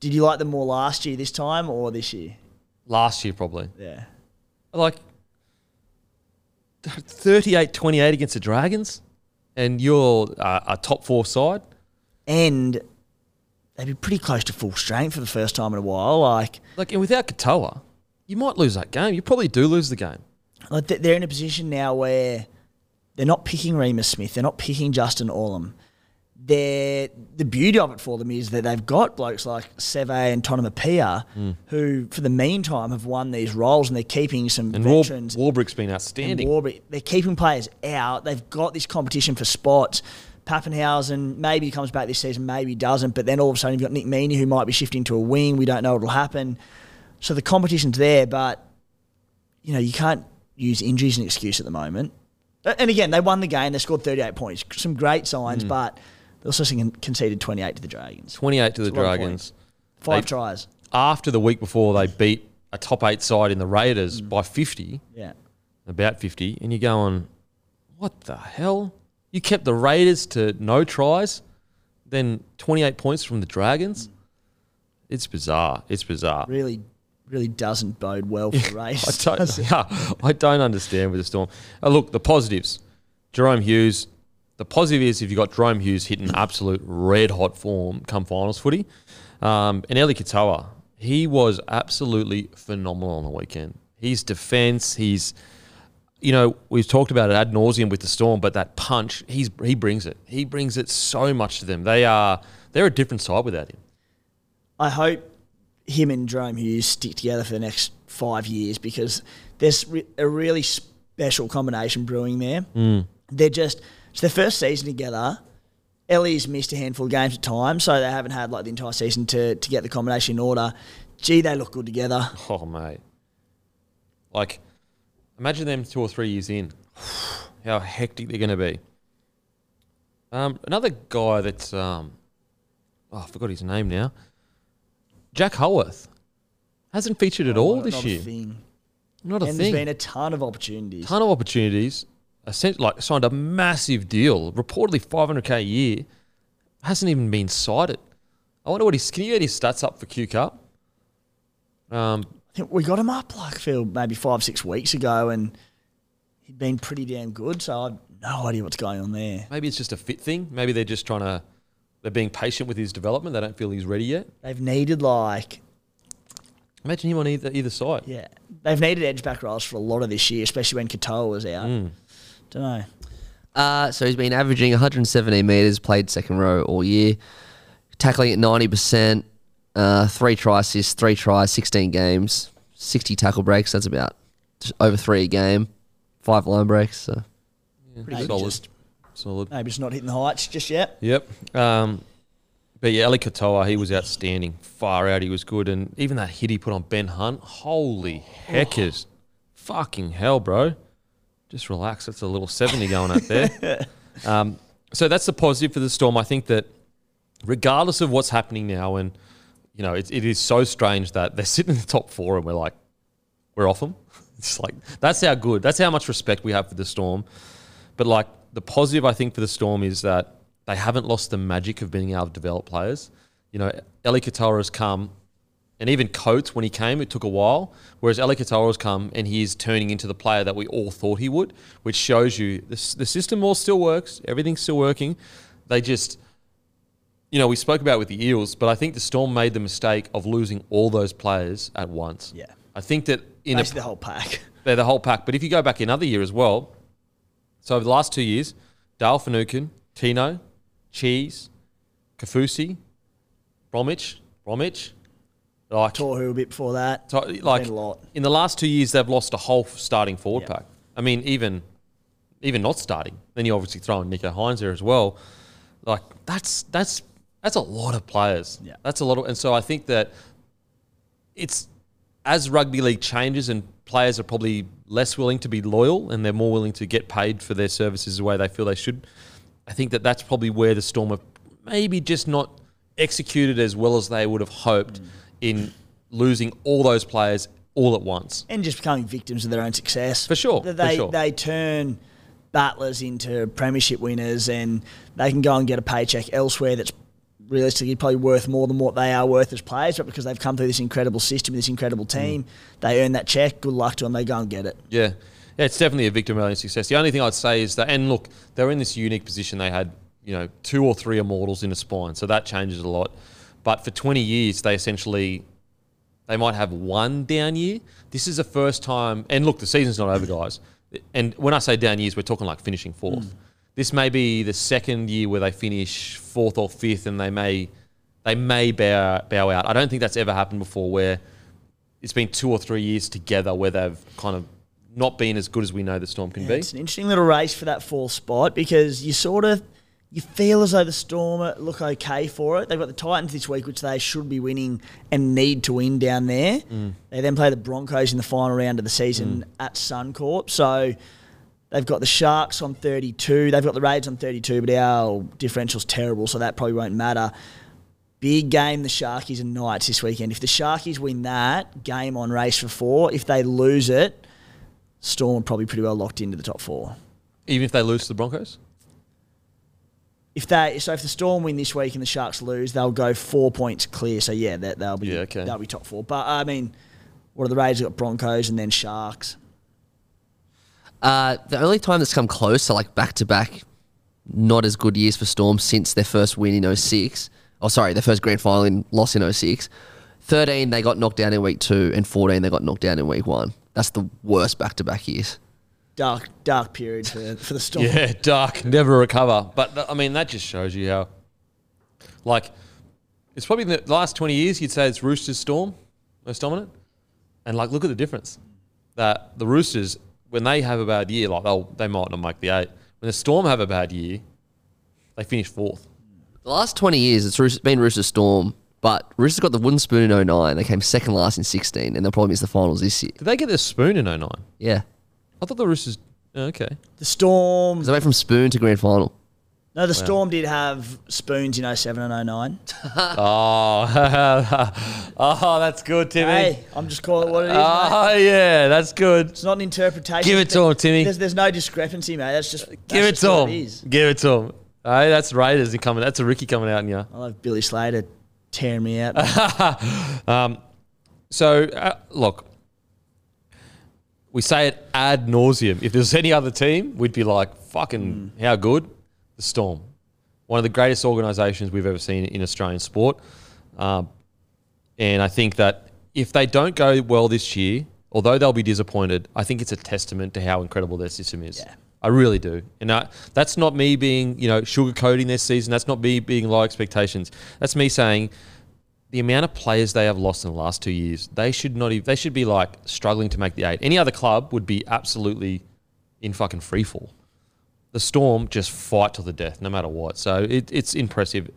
Did you like them more last year this time or this year? Last year, probably. Yeah. Like, 38-28 against the Dragons, and you're uh, a top four side. and they'd be pretty close to full strength for the first time in a while. Like, Like, and without Katoa, you might lose that game. You probably do lose the game. like they're in a position now where they're not picking Reimis Smith, they're not picking Justin Olam. They're, the beauty of it for them is that they've got blokes like Seve and Tonamapia hmm. who, for the meantime, have won these roles and they're keeping some And War- veterans. Warbrick's been outstanding. Warbrick, they're keeping players out. They've got this competition for spots. Papenhuyzen maybe comes back this season, maybe doesn't. But then all of a sudden you've got Nick Meaney who might be shifting to a wing. We don't know what'll happen. So the competition's there, but you know you can't use injuries as an excuse at the moment. And again, they won the game. They scored 38 points. Some great signs, hmm. but they also con- conceded 28 to the Dragons. 28 to the It's a lot of Dragons. Five They- tries. After the week before, they beat a top eight side in the Raiders by 50, Yeah. about 50, and you're going, what the hell? You kept the Raiders to no tries, then 28 points from the Dragons? It's bizarre. It's bizarre. Really, really doesn't bode well for the race. I don't, yeah, I don't understand with the Storm. Uh, look, the positives. Jahrome Hughes. The positive is if you've got Jahrome Hughes hitting absolute red hot form come finals footy. Um, and Eli Katoa, he was absolutely phenomenal on the weekend. His defense, he's, you know, we've talked about it ad nauseum with the Storm, but that punch, he's he brings it. He brings it so much to them. They are they're a different side without him. I hope him and Jahrome Hughes stick together for the next five years because there's re- a really special combination brewing there. They're just it's their first season together. Ellie's missed a handful of games at times, so they haven't had like the entire season to, to get the combination in order. Gee, they look good together. Oh mate, like imagine them two or three years in, how hectic they're going to be. Um, another guy that's um, oh, I forgot his name now. Jack Howarth hasn't featured at all Not- this not year. A thing. Not a and thing. there's been a ton of opportunities. ton of opportunities. Essentially, like signed a massive deal, reportedly 500k a year. Hasn't even been cited. I wonder what his can you get his stats up for Q Cup? Um, I think we got him up like Phil maybe five six weeks ago, and he'd been pretty damn good. So I've no idea what's going on there. Maybe it's just a fit thing. Maybe they're just trying to, they're being patient with his development. They don't feel he's ready yet. They've needed like Imagine him on either either side. Yeah, they've needed edge back roles for a lot of this year, especially when Katoa was out. Mm. Don't know. Uh, so he's been averaging 117 metres, played second row all year, tackling at 90%, uh, three try assists, three tries, 16 games, 60 tackle breaks. That's about just over three a game, five line breaks. So Maybe solid. just Solid. maybe just not hitting the heights just yet. Yep. Um, but yeah, Eli Katoa, he was outstanding. Far out, he was good. And even that hit he put on Ben Hunt, holy heckers. Fucking hell, bro. Just relax. That's a little 70 going out there. um, so that's the positive for the Storm. I think that regardless of what's happening now, and, you know, it, it is so strange that they're sitting in the top four and we're like, we're off them. It's like, that's how good, that's how much respect we have for the Storm. But like the positive, I think, for the Storm is that they haven't lost the magic of being able to develop players. You know, Eli Katoa has come, and even Coates, when he came, it took a while. Whereas Eli Katoa has come and he is turning into the player that we all thought he would, which shows you the, the system all still works, everything's still working. They just, you know, we spoke about it with the Eels, but I think the Storm made the mistake of losing all those players at once. Yeah. I think that in Basically a, the whole pack. they're the whole pack. But if you go back another year as well, so over the last two years, Dale Finucane, Tino, Cheese, Kaufusi, Bromwich, Bromwich, like, Toru a bit before that. like been a lot. in the last two years, they've lost a whole starting forward Yeah. pack. I mean, even even not starting, then you obviously throw in Nicho Hynes there as well. Like that's that's that's a lot of players. Yeah. that's a lot of, and so I think that it's as rugby league changes and players are probably less willing to be loyal and they're more willing to get paid for their services the way they feel they should. I think that that's probably where the Storm have maybe just not executed as well as they would have hoped mm. In losing all those players all at once. And just becoming victims of their own success. For sure, for They, sure. they turn battlers into premiership winners and they can go and get a paycheck elsewhere that's realistically probably worth more than what they are worth as players, but because they've come through this incredible system, this incredible mm. team, they earn that check. Good luck to them. They go and get it. Yeah. Yeah, it's definitely a Victor Melian success. The only thing I'd say is that, and look, they're in this unique position. They had, you know, two or three immortals in a spine, so that changes a lot. But for 20 years, they essentially, they might have one down year. This is the first time, and look, the season's not over, guys. And when I say down years, we're talking like finishing fourth. Hmm. This may be the second year where they finish fourth or fifth, and they may, they may bow, bow out. I don't think that's ever happened before, where it's been two or three years together where they've kind of not been as good as we know the Storm can be. It's an interesting little race for that fourth spot because you sort of you feel as though the Storm look okay for it. They've got the Titans this week, which they should be winning and need to win down there. Mm. They then play the Broncos in the final round of the season mm. at Suncorp. So they've got the Sharks on 32. They've got the Raiders on 32, but our differential's terrible, so that probably won't matter. Big game, the Sharkies and Knights this weekend. If the Sharkies win that, game on race for four. If they lose it, Storm are probably pretty well locked into the top four. Even if they lose to the Broncos? If they so if the Storm win this week and the Sharks lose, they'll go four points clear. So yeah, that they'll be Yeah, okay. they'll be top four. But I mean, what are the Raiders? Got Broncos and then Sharks. Uh, the only time that's come close to like back to back, not as good years for Storm since their first win in 06. Oh, sorry, their first grand final in loss in 06. 13, they got knocked down in week two, and 14, they got knocked down in week one. That's the worst back to back years. Dark dark period for, for the Storm. Yeah, dark, never recover. But th- I mean, that just shows you how, like, it's probably in the last 20 years, you'd say it's Roosters Storm, most dominant. And, like, look at the difference. That the Roosters, when they have a bad year, like, they'll, they might not make the eight. When the Storm have a bad year, they finish fourth. The last 20 years, it's been Roosters Storm, but Roosters got the wooden spoon in 09. They came second last in 16, and they'll probably miss the finals this year. Did they get the spoon in 09? Yeah. I thought the Roosters. oh, Okay. The Storm. Because they went from spoon to grand final. No, the Storm did have spoons in 07 and 09. Oh, oh, that's good, Timmy. Hey, I'm just calling it what it is. mate. Oh, yeah, that's good. It's not an interpretation. Give it to him, Timmy. There's, there's no discrepancy, mate. That's just that's Give it just to what him. It is. Give it to him. Hey, that's Raiders coming. That's a Ricky coming out in you. I love Billy Slater tearing me out. Um, So uh, look, we say it ad nauseum. If there's any other team, we'd be like, "Fucking how good!" The Storm, one of the greatest organisations we've ever seen in Australian sport, um, and I think that if they don't go well this year, although they'll be disappointed, I think it's a testament to how incredible their system is. Yeah. I really do. And I, that's not me being, you know, sugarcoating their season. That's not me being low expectations. That's me saying the amount of players they have lost in the last two years, they should not. Even, they should be like struggling to make the eight. Any other club would be absolutely in fucking free fall. The Storm just fight till the death, no matter what. So it, it's impressive.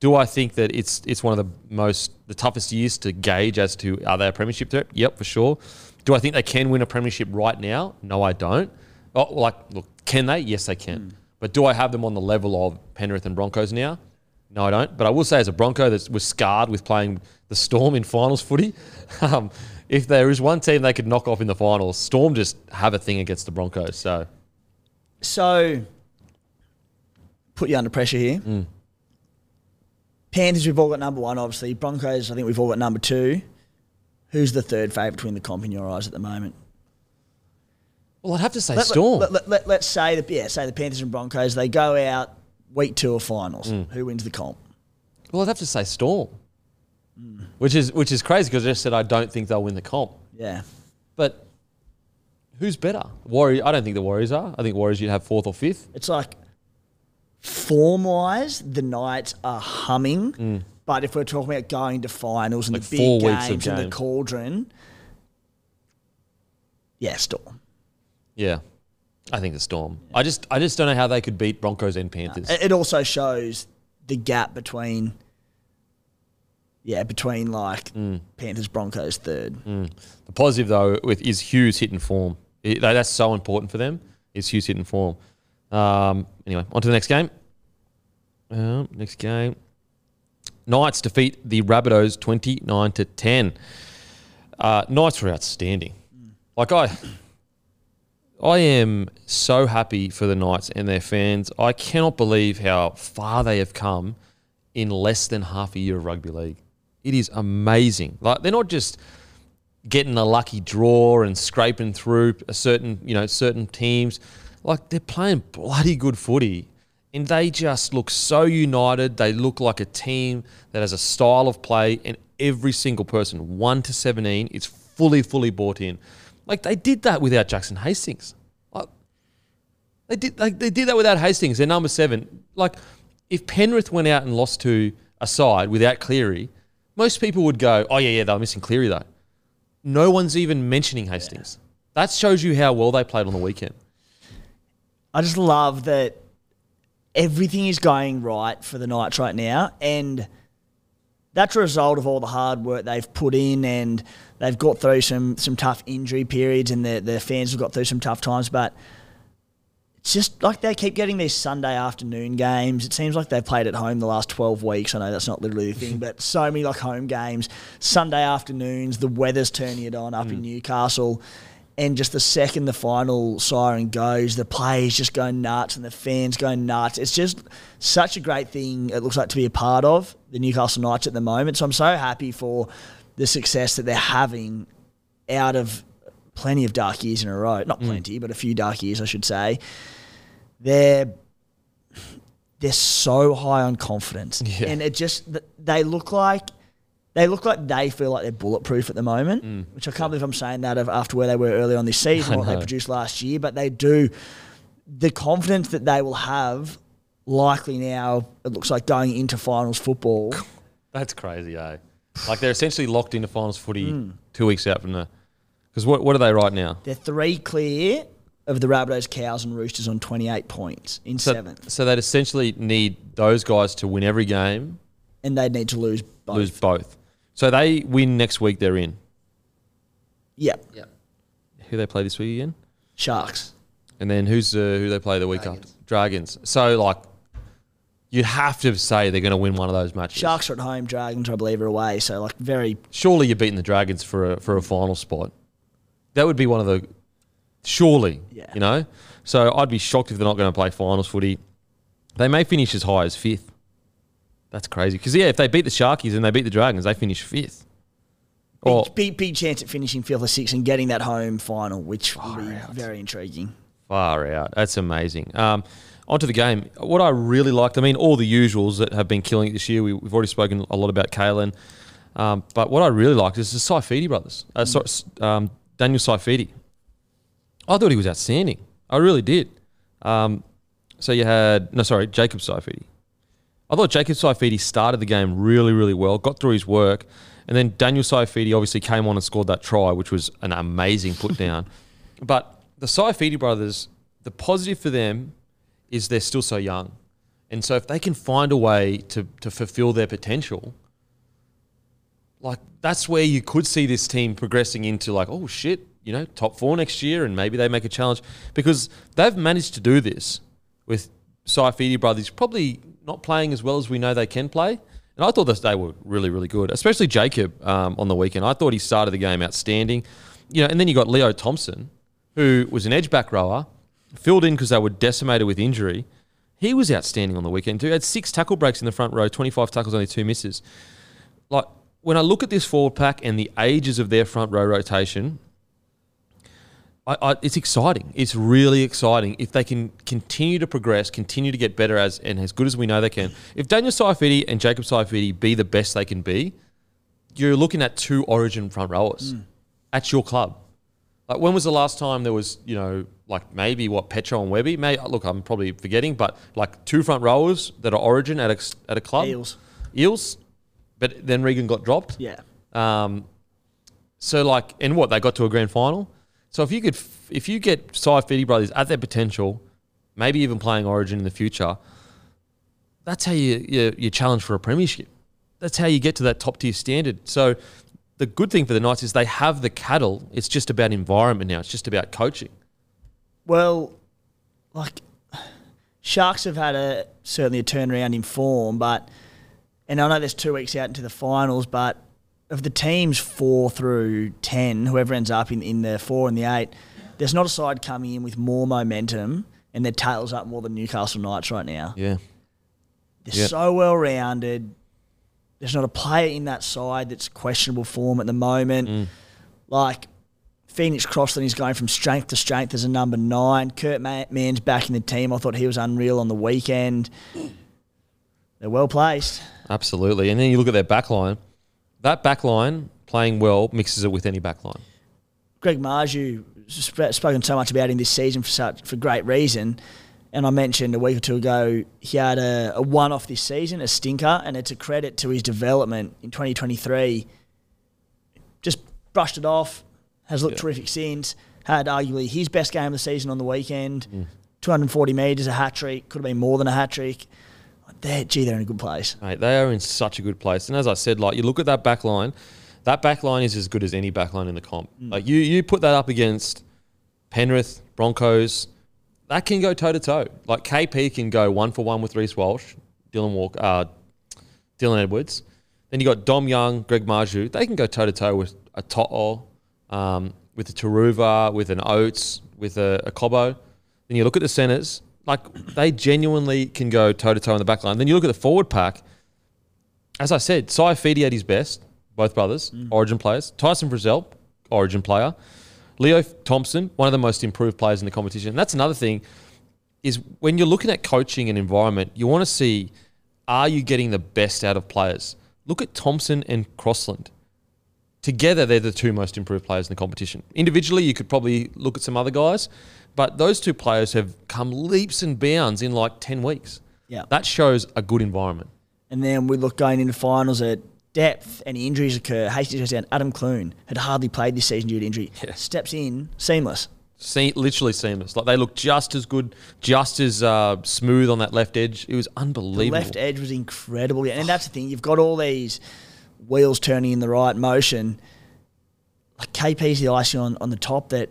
Do I think that it's it's one of the most the toughest years to gauge as to are they a premiership threat? Yep, for sure. Do I think they can win a premiership right now? No, I don't. Oh, like, look, can they? Yes, they can. Hmm. But do I have them on the level of Penrith and Broncos now? No, I don't. But I will say, as a Bronco that was scarred with playing the Storm in finals footy, um, if there is one team they could knock off in the finals, Storm just have a thing against the Broncos. So So, put you under pressure here. Mm. Panthers, we've all got number one, obviously. Broncos, I think we've all got number two. Who's the third favourite to win the comp in your eyes at the moment? Well, I'd have to say Let, Storm. Let, let, let, us say the yeah, say the Panthers and Broncos. They go out week two of finals. Mm. Who wins the comp? well, I'd have to say Storm, which is which is crazy because I just said I don't think they'll win the comp. Yeah, But who's better? Warriors. I don't think the Warriors are. I think Warriors you'd have fourth or fifth. it's like form wise, the Knights are humming. But if we're talking about going to finals and Mm. Like the four big weeks of games and the games. cauldron, yeah, Storm. Yeah, I think the Storm. I just I just don't know how they could beat Broncos and Panthers. It it also shows the gap between, yeah, between like Mm. Panthers Broncos third. The positive though with is Hughes hitting form. It- that- that's so important for them. Is Hughes hitting form? Um, anyway, on to the next game. Um, next game. Knights defeat the Rabbitohs twenty nine to ten. Uh, Knights were outstanding. Like I, I am so happy for the Knights and their fans. I cannot believe how far they have come in less than half a year of rugby league. It is amazing. Like they're not just getting a lucky draw and scraping through a certain, you know, certain teams. Like they're playing bloody good footy. And they just look so united. They look like a team that has a style of play, and every single person, one to seventeen, is fully, fully bought in. Like they did that without Jackson Hastings. Like they did, like they did that without Hastings. They're number seven. Like if Penrith went out and lost to a side without Cleary, most people would go, "Oh yeah, yeah, they're missing Cleary though." No one's even mentioning Hastings. That shows you how well they played on the weekend. I just love that everything is going right for the Knights right now, and that's a result of all the hard work they've put in, and they've got through some some tough injury periods, and the the fans have got through some tough times, but. It's just like they keep getting these Sunday afternoon games. It seems like they've played at home the last 12 weeks. I know that's not literally the thing, but so many like home games, Sunday afternoons, the weather's turning it on up in mm. Newcastle. And just the second the final siren goes, the players just go nuts and the fans go nuts. It's just such a great thing, it looks like, to be a part of the Newcastle Knights at the moment. So I'm so happy for the success that they're having out of plenty of dark years in a row. Not plenty, but a few dark years, I should say. They're they're so high on confidence, Yeah. and it just they look like they look like they feel like they're bulletproof at the moment. Which I can't believe I'm saying that of after where they were early on this season, what they produced last year. But they do the confidence that they will have. Likely now, it looks like going into finals football. That's crazy, eh? Like they're essentially locked into finals footy two weeks out from the. Because what what are they right now? They're three clear of the Rabbitohs, Cows, and Roosters on 28 points in So, seventh, so they'd essentially need those guys to win every game, and they'd need to lose both. lose both. So they win next week, they're in. Yep, Yep. Who they play this week again? Sharks. And then who's uh, who they play the week Dragons. after? Dragons. So like, you'd have to say they're going to win one of those matches. Sharks are at home, Dragons, I believe, are away. So, like, very. Surely you're beating the Dragons for a for a final spot. That would be one of the. Surely, Yeah. you know. So I'd be shocked if they're not going to play finals footy. They may finish as high as fifth. That's crazy. Because yeah, if they beat the Sharkies and they beat the Dragons, they finish fifth. Or Big, big, big chance at finishing fifth or sixth and getting that home final, which would be very intriguing. Far out. That's amazing. Um, onto the game. What I really liked, I mean, all the usuals that have been killing it this year. We, we've already spoken a lot about Kalyn. Um, but what I really liked is the Saifiti brothers. Uh, so, um, Daniel Saifiti. I thought he was outstanding. I really did. Um, so you had, no, sorry, Jacob Saifiti. I thought Jacob Saifiti started the game really, really well, got through his work, and then Daniel Saifiti obviously came on and scored that try, which was an amazing put down. but the Saifiti brothers, the positive for them is they're still so young. And so if they can find a way to, to fulfill their potential, like that's where you could see this team progressing into like, oh shit, you know, top four next year and maybe they make a challenge because they've managed to do this with Saifiti brothers probably not playing as well as we know they can play. And I thought that they were really, really good, especially Jacob um, on the weekend. I thought he started the game outstanding. You know, and then you got Leo Thompson, who was an edge back rower, filled in because they were decimated with injury. He was outstanding on the weekend too. He had six tackle breaks in the front row, 25 tackles, only two misses. Like, when I look at this forward pack and the ages of their front row rotation, I, I, it's exciting. It's really exciting if they can continue to progress, continue to get better as and as good as we know they can. If Daniel Saifiti and Jacob Saifiti be the best they can be, you're looking at two Origin front rowers mm. at your club. Like when was the last time there was you know like maybe what Petro and Webby? May look, I'm probably forgetting, but like two front rowers that are Origin at a at a club. Eels. Eels, but then Regan got dropped. Yeah. Um, so like, and what they got to a grand final. So if you could, if you get Saifiti brothers at their potential, maybe even playing Origin in the future, that's how you, you you challenge for a premiership. That's how you get to that top tier standard. So the good thing for the Knights is they have the cattle. It's just about environment now. It's just about coaching. Well, like Sharks have had a certainly a turnaround in form, but and I know there's two weeks out into the finals, but of the teams four through ten, whoever ends up in, in the four and the eight, there's not a side coming in with more momentum and their tails up more than Newcastle Knights right now. Yeah. They're Yeah. so well rounded. There's not a player in that side that's questionable form at the moment. Mm. Like Phoenix Crossland is going from strength to strength as a number nine. Kurt Ma- Mann's back in the team. I thought he was unreal on the weekend. They're well placed. Absolutely. And then you look at their back line. That back line playing well mixes it with any back line. Greg Marzhew sp- spoken so much about him this season for such for great reason. And I mentioned a week or two ago he had a, a one off this season, a stinker, and it's a credit to his development in 2023. Just brushed it off, has looked Yeah. terrific since. Had arguably his best game of the season on the weekend. 240 metres, a hat trick, could have been more than a hat trick. They're, gee, they're in a good place. Mate, they are in such a good place. And as I said, like you look at that back line, that back line is as good as any back line in the comp. Like you you put that up against Penrith, Broncos, that can go toe to toe. Like KP can go one for one with Reece Walsh, Dylan Walk, uh, Dylan Edwards. Then you got Dom Young, Greg Marzhew. They can go toe to toe with a To'o, um, with a Turuva, with an Oates, with a, a Cobbo. Then you look at the centers, like they genuinely can go toe to toe in the back line. Then you look at the forward pack. As I said, Saifiti at his best, both brothers, Origin players. Tyson Frizzell, Origin player. Leo Thompson, one of the most improved players in the competition. And that's another thing is when you're looking at coaching and environment, you want to see are you getting the best out of players? Look at Thompson and Crossland. Together, they're the two most improved players in the competition. Individually, you could probably look at some other guys, but those two players have come leaps and bounds in like 10 weeks. Yeah. That shows a good environment. And then we look going into finals at depth, any injuries occur. Hastings goes down. Adam Clune had hardly played this season due to injury. Steps in, seamless. Se- literally seamless. Like they look just as good, just as uh, smooth on that left edge. It was The unbelievable. left edge was incredible. And that's the thing, you've got all these wheels turning in the right motion. Like KP's the icing on, on the top that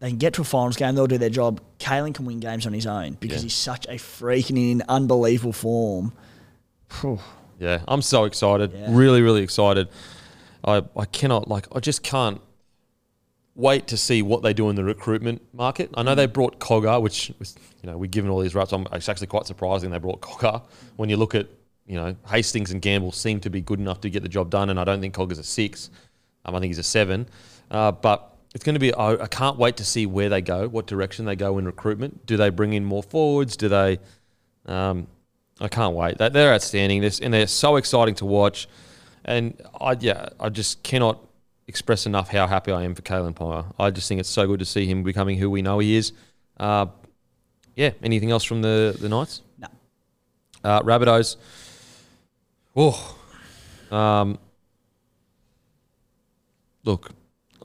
they can get to a finals game, they'll do their job. Kalyn can win games on his own because Yeah. he's such a freaking in unbelievable form. Phew. Yeah, I'm so excited. Yeah. Really, really excited. I, I cannot, like, I just can't wait to see what they do in the recruitment market. I know they mm. brought Cogger, which was, you know, we're given all these reps. I'm, it's actually quite surprising they brought Cogger. When you look at, you know, Hastings and Gamble seem to be good enough to get the job done, and I don't think Cogger's a six. Um, I think he's a seven. Uh, but it's going to be, I, I can't wait to see where they go, what direction they go in recruitment. Do they bring in more forwards? Do they. Um, I can't wait. They- They're outstanding. This and they're so exciting to watch. And I yeah, I just cannot express enough how happy I am for Kalyn Pyer. I just think it's so good to see him becoming who we know he is. Uh, yeah. Anything else from the the Knights? No. Uh, Rabbitohs. Oh. Um, look,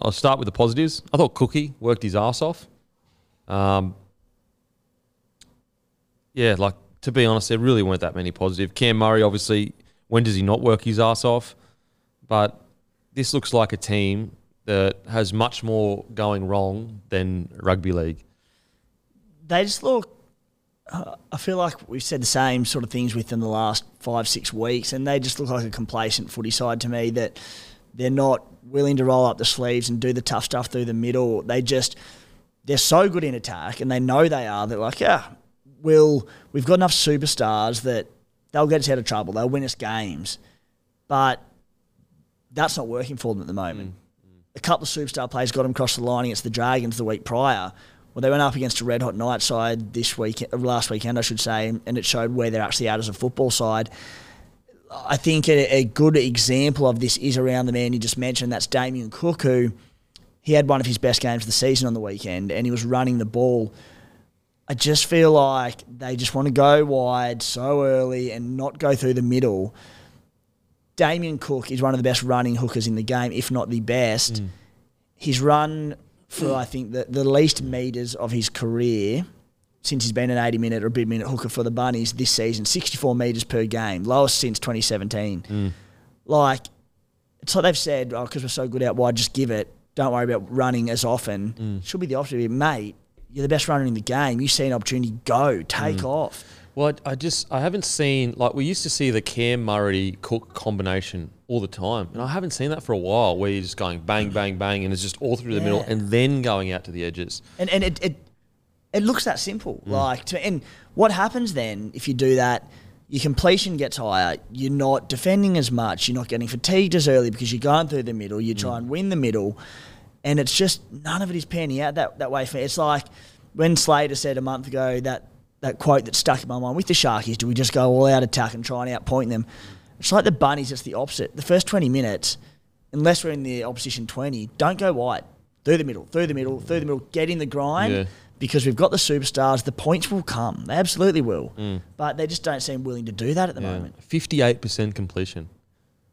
I'll start with the positives. I thought Cookie worked his ass off. Um, yeah, like to be honest, there really weren't that many positive. Cam Murray, obviously, when does he not work his ass off? But this looks like a team that has much more going wrong than rugby league. they just look. Uh, I feel like we've said the same sort of things within the last five, six weeks, and they just look like a complacent footy side to me that they're not willing to roll up the sleeves and do the tough stuff through the middle. They just they're so good in attack, and they know they are. They're like, yeah, we'll we've got enough superstars that they'll get us out of trouble. They'll win us games, but that's not working for them at the moment. A couple of superstar players got them across the line against the Dragons the week prior. Well, they went up against a red hot Knight side this week, uh, last weekend, I should say, and it showed where they're actually at as a football side. I think a, a good example of this is around the man you just mentioned. That's Damien Cook, who he had one of his best games of the season on the weekend, and he was running the ball. I just feel like they just want to go wide so early and not go through the middle. Damien Cook is one of the best running hookers in the game, if not the best. He's run for, I think, the, the least metres of his career since he's been an 80 minute or a bid minute hooker for the Bunnies this season 64 metres per game, lowest since 2017. Mm. Like, it's like they've said, oh, because we're so good out wide, just give it. Don't worry about running as often. Mm. Should be the opposite. Mate, you're the best runner in the game. You see an opportunity, go, take mm. off. Well, I, I just I haven't seen like we used to see the Cam Murray Cook combination all the time, and I haven't seen that for a while. Where you're just going bang, bang, bang, and it's just all through the middle, and then going out to the edges. And and it it, it looks that simple. Mm. Like to, and what happens then if you do that? your completion gets higher. You're not defending as much. You're not getting fatigued as early because you're going through the middle. You try mm. and win the middle, and it's just none of it is panning out that, that way. For me. it's like when Slater said a month ago that that quote that stuck in my mind with the Sharkies: "Do we just go all out attack and try and outpoint them?" It's like the bunnies. It's the opposite. The first twenty minutes, unless we're in the opposition twenty, don't go wide. Through the middle, through the middle, through the middle. Get in the grind Yeah. because we've got the superstars. The points will come. They absolutely will. Mm. But they just don't seem willing to do that at the moment. Fifty-eight percent completion.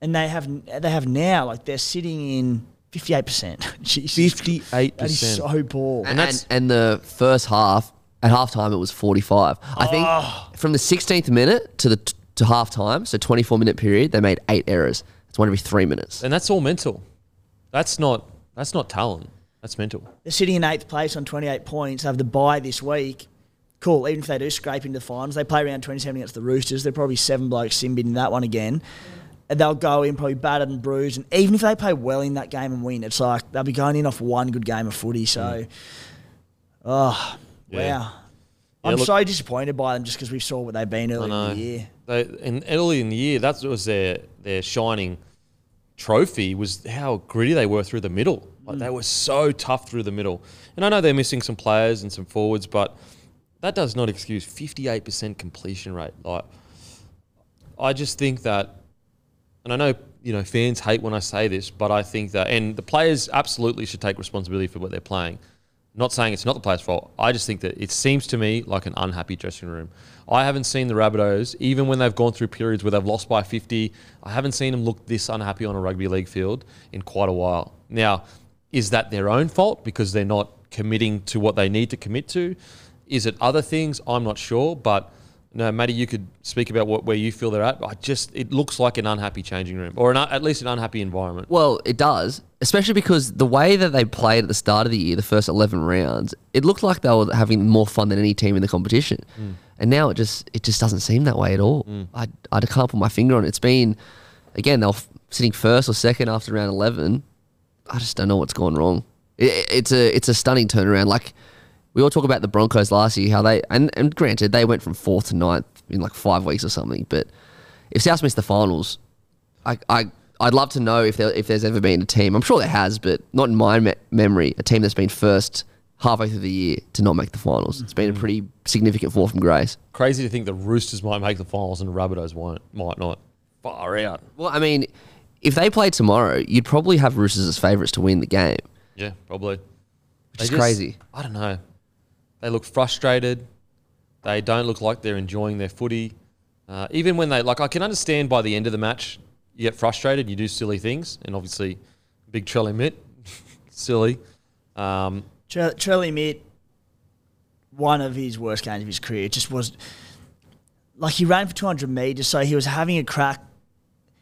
And they have they have now like they're sitting in fifty eight percent. Fifty-eight That is percent. so poor. And, that's- and, and the first half, at halftime, it was 45. I think ah. from the 16th minute to the t- to halftime, so 24 minute period, they made eight errors. It's one every three minutes. and that's all mental. That's not. That's not talent. That's mental. They're sitting in eighth place on twenty eight points. They have the bye this week. Cool. Even if they do scrape into the finals, they play around twenty seven against the Roosters. They're probably seven blokes sin bin in that one again. And they'll go in probably battered and bruised. And even if they play well in that game and win, it's like they'll be going in off one good game of footy. So, oh Yeah. wow. Yeah, I'm look- so disappointed by them just because we saw what they've been I earlier in the year. They, and early in the year, that was their their shining trophy was how gritty they were through the middle. Like mm. they were so tough through the middle. And I know they're missing some players and some forwards, but that does not excuse 58% completion rate. Like I just think that and I know, you know, fans hate when I say this, but I think that and the players absolutely should take responsibility for what they're playing. Not saying it's not the players' fault. I just think that it seems to me like an unhappy dressing room. I haven't seen the Rabbitohs, even when they've gone through periods where they've lost by 50, I haven't seen them look this unhappy on a rugby league field in quite a while. Now, is that their own fault because they're not committing to what they need to commit to? Is it other things? I'm not sure, but no, Matty, you could speak about what, where you feel they're at. I just it looks like an unhappy changing room, or an, at least an unhappy environment. Well, it does, especially because the way that they played at the start of the year, the first 11 rounds, it looked like they were having more fun than any team in the competition. Hmm. And now it just it just doesn't seem that way at all. Hmm. I, I can't put my finger on it. It's been, again, they were f- sitting first or second after round 11. I just don't know what's gone wrong. It, it's a it's a stunning turnaround. Like we all talk about the Broncos last year, how they and, and granted they went from fourth to ninth in like five weeks or something. But if South missed the finals, I, I I'd love to know if there if there's ever been a team. I'm sure there has, but not in my me- memory. A team that's been first halfway through the year to not make the finals. It's been a mm-hmm. pretty significant fall from grace. Crazy to think the Roosters might make the finals and the Rabbitohs won't, might not. Far out. Well, I mean, if they played tomorrow, you'd probably have Roosters as favourites to win the game. Yeah, probably. Which is crazy. I don't know. They look frustrated. They don't look like they're enjoying their footy. Uh, even when they like, I can understand by the end of the match, you get frustrated, you do silly things, and obviously, big Trelly Mitt, silly. Um, Tre- Trelly Mitt, one of his worst games of his career. Just was like he ran for 200 meters, so he was having a crack.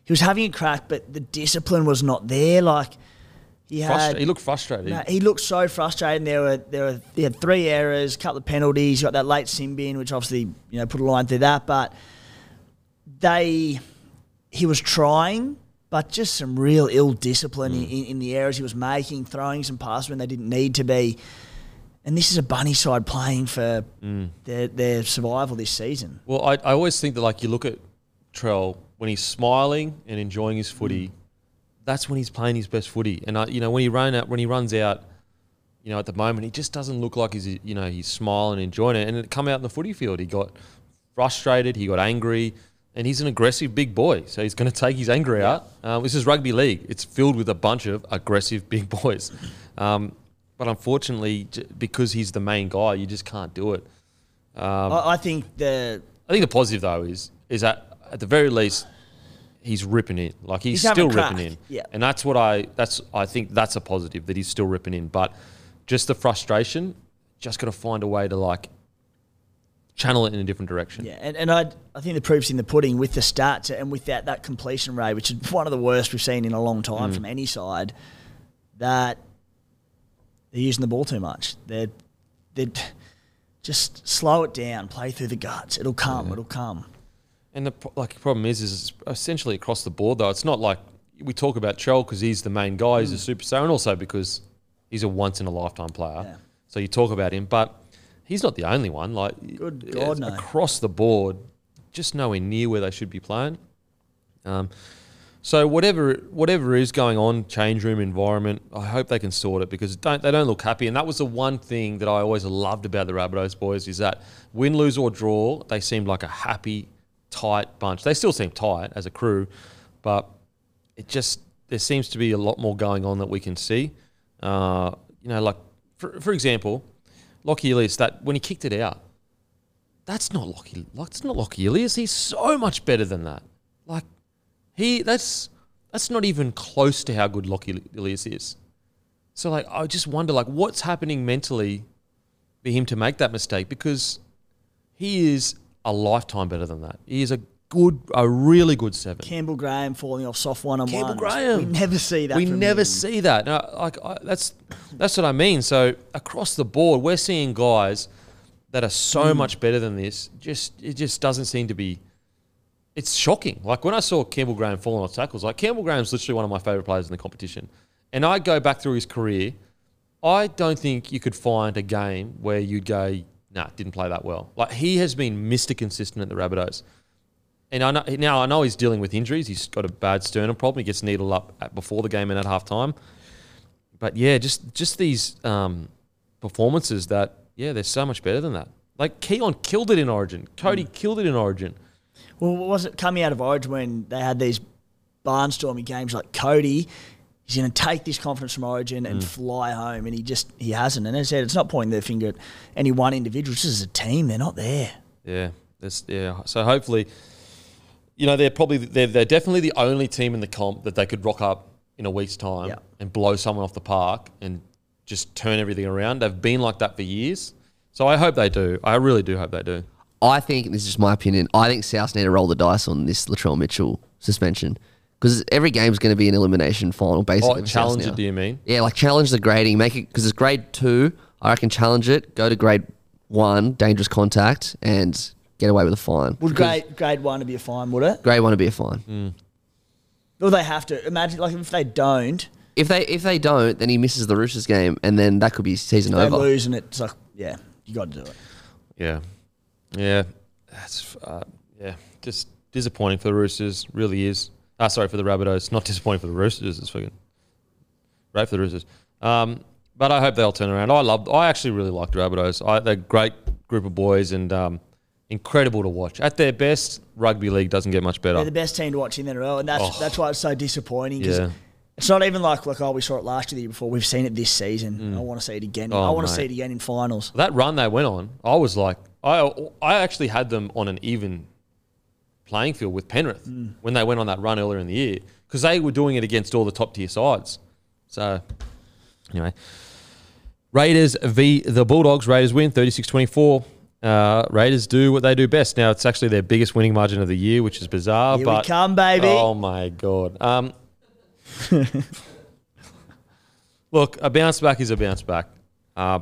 He was having a crack, but the discipline was not there. Like he frustra- had, he looked frustrated. no, he looked so frustrated. There were there were he had three errors, a couple of penalties. Got that late sin bin, which obviously you know put a line through that. But they, he was trying, but just some real ill discipline mm. in, in the errors he was making, throwing some passes when they didn't need to be. And this is a bunny side playing for mm. their, their survival this season. Well, I, I always think that like you look at Trell when he's smiling and enjoying his footy, mm. That's when he's playing his best footy. And I, you know when he run out when he runs out, you know at the moment he just doesn't look like he's you know he's smiling and enjoying it. And it come out in the footy field, he got frustrated, he got angry, and he's an aggressive big boy, so he's going to take his anger out. Um, this is rugby league; it's filled with a bunch of aggressive big boys. Um, but unfortunately, because he's the main guy, you just can't do it. I, I think the I think the positive though is is that at the very least he's ripping in. Like he's, He's still ripping in. yeah. And that's what I that's I think that's a positive that he's still ripping in. But just the frustration, just got to find a way to like channel it in a different direction. Yeah, and, and I I think the proof's in the pudding with the stats and with that that completion rate, which is one of the worst we've seen in a long time Mm. from any side. That they're using the ball too much. They're they just slow it down, play through the guts. It'll come. It'll come. And the like problem is, is essentially across the board though. It's not like we talk about Trell because he's the main guy, he's a superstar, and also because he's a once in a lifetime player. Yeah. So you talk about him, but he's not the only one. Like God, no. across the board, just nowhere near where they should be playing. Um, so whatever whatever is going on, change room environment, I hope they can sort it because don't they don't look happy. And that was the one thing that I always loved about the Rabbitohs boys is that win, lose or draw, they seemed like a happy, tight bunch. They still seem tight as a crew, but it just there seems to be a lot more going on that we can see. Uh, you know, like for for example, Lockie Ilias, that when he kicked it out, that's not Lockie. That's not Lockie Ilias. He's so much better than that. Like he, that's that's not even close to how good Lockie Ilias is. So like, I just wonder like what's happening mentally for him to make that mistake because he is a lifetime better than that. He is a good, a really good seven. Campbell Graham falling off soft one on Campbell one. Graham. We never see that. We never him. see that. No, like I, that's that's what I mean. So across the board, we're seeing guys that are so Hmm. much better than this. Just it just doesn't seem to be. It's shocking. Like when I saw Campbell Graham falling off tackles, like Campbell Graham's literally one of my favorite players in the competition, and I go back through his career. I don't think you could find a game where you'd go, nah, didn't play that well. Like he has been Mr. Consistent at the Rabbitohs. And I know, now I know he's dealing with injuries. He's got a bad sternum problem. He gets needled up at, before the game and at halftime. But yeah, just just these um, performances that yeah, they're so much better than that. Like Keon killed it in Origin. Cody killed it in Origin. Well, was it coming out of Origin when they had these barnstorming games like Cody? He's going to take this confidence from Origin Mm. and fly home, and he just he hasn't. And as I said, it's not pointing their finger at any one individual. Just as a team, they're not there. Yeah, that's yeah. So hopefully, you know, they're probably they're, they're definitely the only team in the comp that they could rock up in a week's time Yeah. and blow someone off the park and just turn everything around. They've been like that for years. So I hope they do. I really do hope they do. I think this is just my opinion. I think South need to roll the dice on this Latrell Mitchell suspension because every game's going to be an elimination final, basically. Oh, challenge it, do you mean? Yeah, like challenge the grading, make it because it's grade two. I reckon challenge it, go to grade one, dangerous contact, and get away with a fine. Would grade grade one to be a fine? Would it? grade one to be a fine? Hmm. Or they have to imagine like if they don't, If they if they don't, then he misses the Roosters game, and then that could be season they over. lose, and it's like yeah, you got to do it. Yeah, yeah, that's uh, yeah, just disappointing for the Roosters. Really is. Ah, sorry for the Rabbitohs. Not disappointing for the Roosters. It's fucking great for the Roosters. Um, but I hope they'll turn around. I love. I actually really like the Rabbitohs. I, they're a great group of boys and um, incredible to watch. At their best, rugby league doesn't get much better. They're the best team to watch in the NRL, and that's Oh. that's why it's so disappointing. Yeah. It's not even like like oh we saw it last year, the year before. We've seen it this season. I want to see it again. Oh, I want to see it again in finals. that run they went on, I was like, I I actually had them on an even playing field with Penrith when they went on that run earlier in the year because they were doing it against all the top tier sides. So, anyway, Raiders v the Bulldogs. Raiders win 36 24. Uh, Raiders do what they do best. Now, it's actually their biggest winning margin of the year, which is bizarre. Here we come, baby. Oh, my God. Um, look, a bounce back is a bounce back. Uh,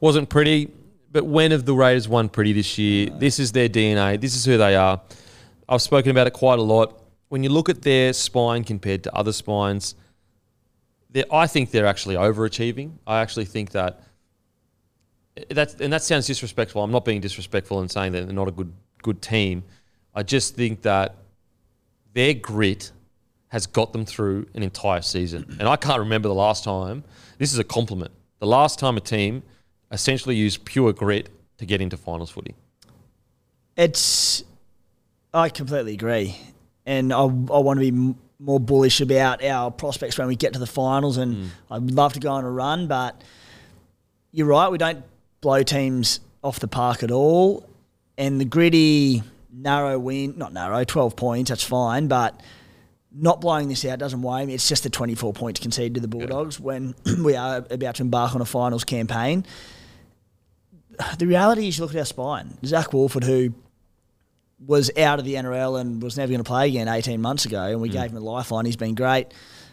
wasn't pretty, but when have the Raiders won pretty this year? This is their DNA. This is who they are. I've spoken about it quite a lot. When you look at their spine compared to other spines, I think they're actually overachieving. I actually think that that's and that sounds disrespectful. I'm not being disrespectful and saying that they're not a good good team. I just think that their grit has got them through an entire season. And I can't remember the last time. This is a compliment. The last time a team essentially used pure grit to get into finals footy. It's I completely agree, and I, I want to be m- more bullish about our prospects when we get to the finals. And mm. I'd love to go on a run, but you're right. We don't blow teams off the park at all, and the gritty narrow win, not narrow, twelve points. That's fine, but. Not blowing this out doesn't worry me. It's just the 24 points conceded to the Bulldogs when we are about to embark on a finals campaign. The reality is, you look at our spine. Zac Woolford, who was out of the NRL and was never going to play again 18 months ago, and we mm. gave him a lifeline. He's been great.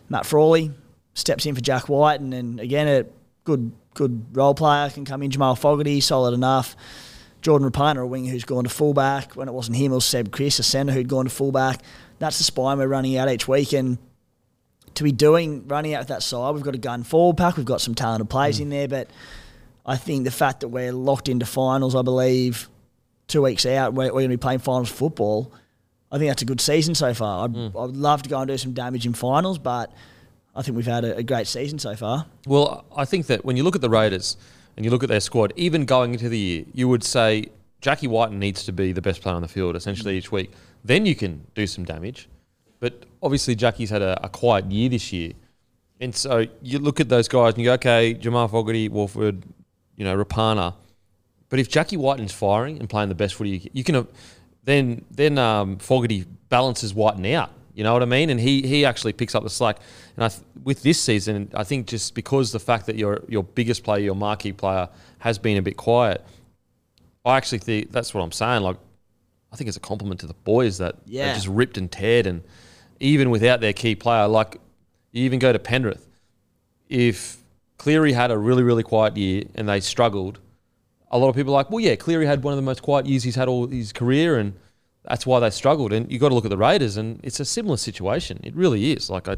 Matt Frawley steps in for Jack Wighton, and then again a good good role player can come in. Jamal Fogarty, solid enough. Jordan Rapana, a winger who's gone to fullback. When it wasn't him, it was Seb Kris, a centre who'd gone to fullback. That's the spine we're running out each week, and to be doing running out with that side, we've got a gun forward pack. We've got some talented players mm. in there, but I think the fact that we're locked into finals, I believe, two weeks out, we're, we're going to be playing finals football. I think that's a good season so far. I'd, Mm. I'd love to go and do some damage in finals, but I think we've had a, a great season so far. Well, I think that when you look at the Raiders and you look at their squad, even going into the year, you would say Jackie Wighton needs to be the best player on the field essentially each week. Then you can do some damage. But obviously, Jackie's had a, a quiet year this year. And so you look at those guys and you go, okay, Jamal Fogarty, Woolford, you know, Rapana. But if Jackie Wighton is firing and playing the best footy, you, you can, then then um, Fogarty balances Wighton out. You know what I mean? And he he actually picks up the slack. And I th- with this season, I think just because the fact that your your biggest player, your marquee player, has been a bit quiet, I actually think that's what I'm saying. Like, I think it's a compliment to the boys that Yeah. they just ripped and teared, and even without their key player, like you even go to Penrith, if Cleary had a really really quiet year and they struggled, a lot of people are like, well, yeah, Cleary had one of the most quiet years he's had all his career, and that's why they struggled. And you got to look at the Raiders, and it's a similar situation. It really is. Like I,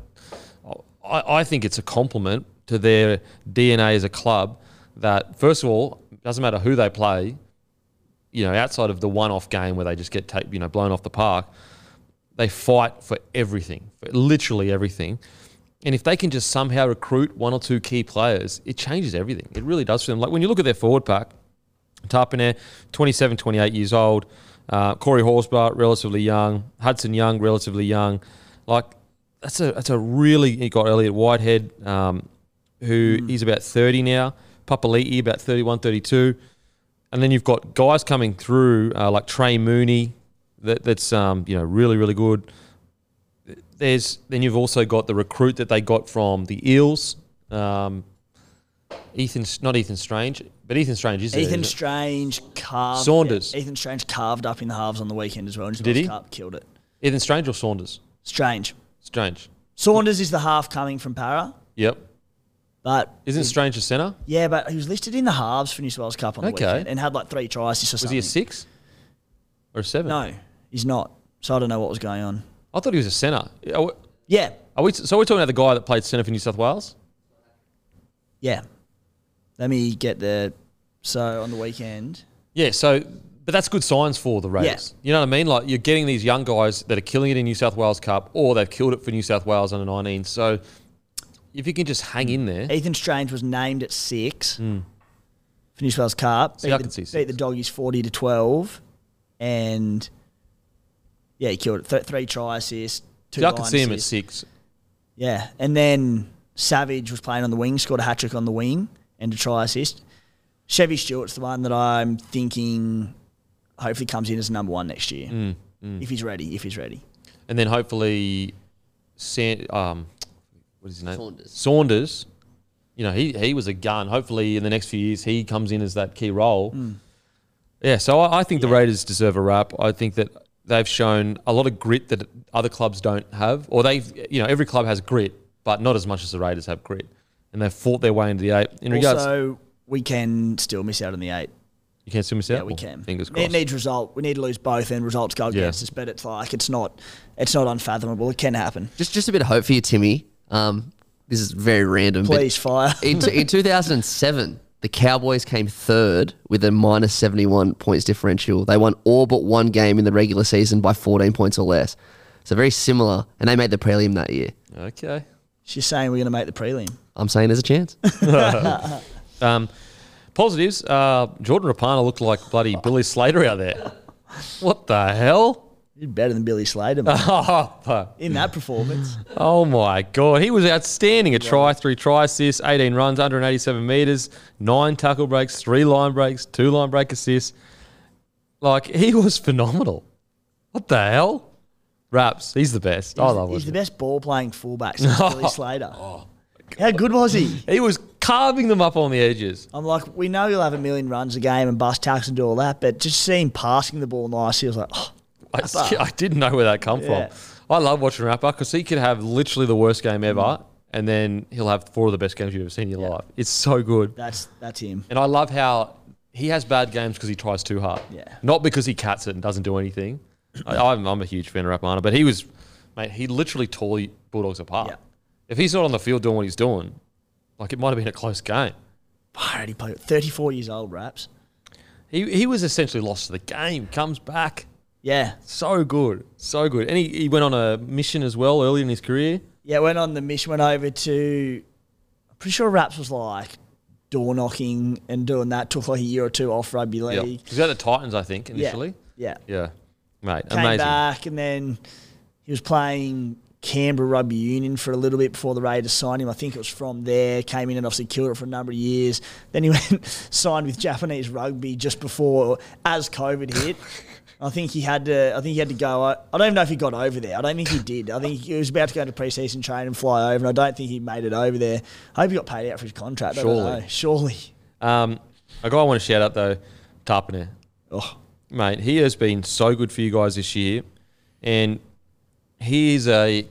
I, I think it's a compliment to their DNA as a club that first of all, doesn't matter who they play, you know, outside of the one-off game where they just get you know blown off the park, they fight for everything, for literally everything. And if they can just somehow recruit one or two key players, it changes everything. It really does for them. Like when you look at their forward pack, Tapine, 27, 28 years old. Uh, Corey Horsburgh, relatively young. Hudson Young, relatively young. Like that's a that's a really. You got Elliot Whitehead, um, who he's about 30 now. Papali'i about 31, 32. And then you've got guys coming through uh, like Trey Mooney, that, that's um, you know really really good. There's then you've also got the recruit that they got from the Eels, um, Ethan not Ethan Strange, but Ethan Strange is there, Ethan it? Strange carved. Saunders. Ethan Strange carved up in the halves on the weekend as well. And Did he? Killed it. Ethan Strange or Saunders? Strange. Strange. Saunders is the half coming from Parra, Yep. but Isn't Strange a centre? yeah, but he was listed in the halves for New South Wales Cup on the Okay. weekend and had like three tries or Was something. he a six or a seven? No, he's not. So I don't know what was going on. I thought he was a centre. Are we, Yeah, are we, so we're talking about the guy that played centre for New South Wales? yeah. Let me get the. So on the weekend, Yeah. So, but that's good signs for the Raiders. Yeah. You know what I mean? Like you're getting these young guys that are killing it in New South Wales Cup, or they've killed it for New South Wales under 19. So, if you can just hang in there, Ethan Strange was named at six hmm. for New South Wales Cup. See, I beat, can the, beat the doggies forty to twelve, and yeah, he killed it. Th- three try assists, two. See, I can see him at six. Yeah, and then Savage was playing on the wing, scored a hat trick on the wing and to try assist. Chevy Stewart's the one that I'm thinking hopefully comes in as number one next year Mm, if he's ready. If he's ready, and then hopefully, San, um, what is his name? Saunders. Saunders. You know, he he was a gun. Hopefully, in the next few years, he comes in as that key role. Yeah, so I, I think the Raiders deserve a wrap. I think that they've shown a lot of grit that other clubs don't have, or they've you know every club has grit, but not as much as the Raiders have grit, and they've fought their way into the eight. In regards, also we can still miss out on the eight. you can't still miss out. Yeah, we can. Fingers crossed. It needs result. We need to lose both, and results go Yeah. against us. But it's like it's not, it's not unfathomable. It can happen. Just just a bit of hope for you, Timmy. Um, this is very random. Please fire. in, in 2007, the Cowboys came third with a minus 71 points differential. They won all but one game in the regular season by 14 points or less. So very similar, and they made the prelim that year. okay. She's saying we're going to make the prelim. I'm saying there's a chance. Um, positives. Uh, Jordan Rapana looked like bloody Billy Slater out there. What the hell? You're better than Billy Slater man, Oh, in that performance. Oh my god, he was outstanding. A try, three try assists, 18 runs, 187 meters, nine tackle breaks, three line breaks, two line break assists. Like he was phenomenal. What the hell? Raps, he's the best. I love love he's the best ball playing fullback since Billy Slater. Oh, How good was he? He was carving them up on the edges. I'm like, we know he'll have a million runs a game and bust tackles and do all that, but just seeing passing the ball nicely, I was like, oh, I. I didn't know where that come Yeah. from. I love watching Rapper because he could have literally the worst game ever, mm. and then he'll have four of the best games you've ever seen in your life. It's so good. that's that's him. And I love how he has bad games because he tries too hard. Yeah. Not because he cats it and doesn't do anything. I, I'm, I'm a huge fan of Rapana, but he was, mate, he literally tore the Bulldogs apart. Yeah. If he's not on the field doing what he's doing, like it might have been a close game. Already played 34 years old, Raps. He he was essentially lost to the game. Comes back, Yeah. so good, so good, and he, he went on a mission as well early in his career. Yeah, went on the mission, went over to, I'm pretty sure Raps was like door knocking and doing that. Took like a year or two off rugby Yeah, league. he was at the Titans, I think, Yeah. initially. Yeah. Yeah, mate, Came amazing. back and then he was playing Canberra Rugby Union for a little bit before the Raiders signed him. I think it was from there. Came in and obviously killed it for a number of years. Then he went signed with Japanese rugby just before as COVID hit. I think he had to. I think he had to go. I don't even know if he got over there. I don't think he did. I think he was about to go into preseason training and fly over, and I don't think he made it over there. I hope he got paid out for his contract. Surely. know. Surely. Um, a guy I want to shout out though, Tapine. Oh, mate, he has been so good for you guys this year, and he is a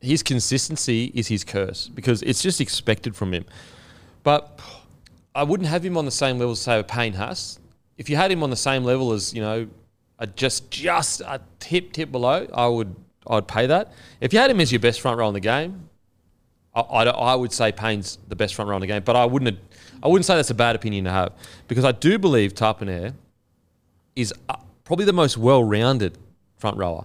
his consistency is his curse because it's just expected from him. But I wouldn't have him on the same level as say a Payne Haas. If you had him on the same level as you know, a just just a tip tip below, I would I'd pay that. If you had him as your best front row in the game, I, I, I would say Payne's the best front row in the game, but I wouldn't I wouldn't say that's a bad opinion to have because I do believe Tapine is uh, probably the most well-rounded front rower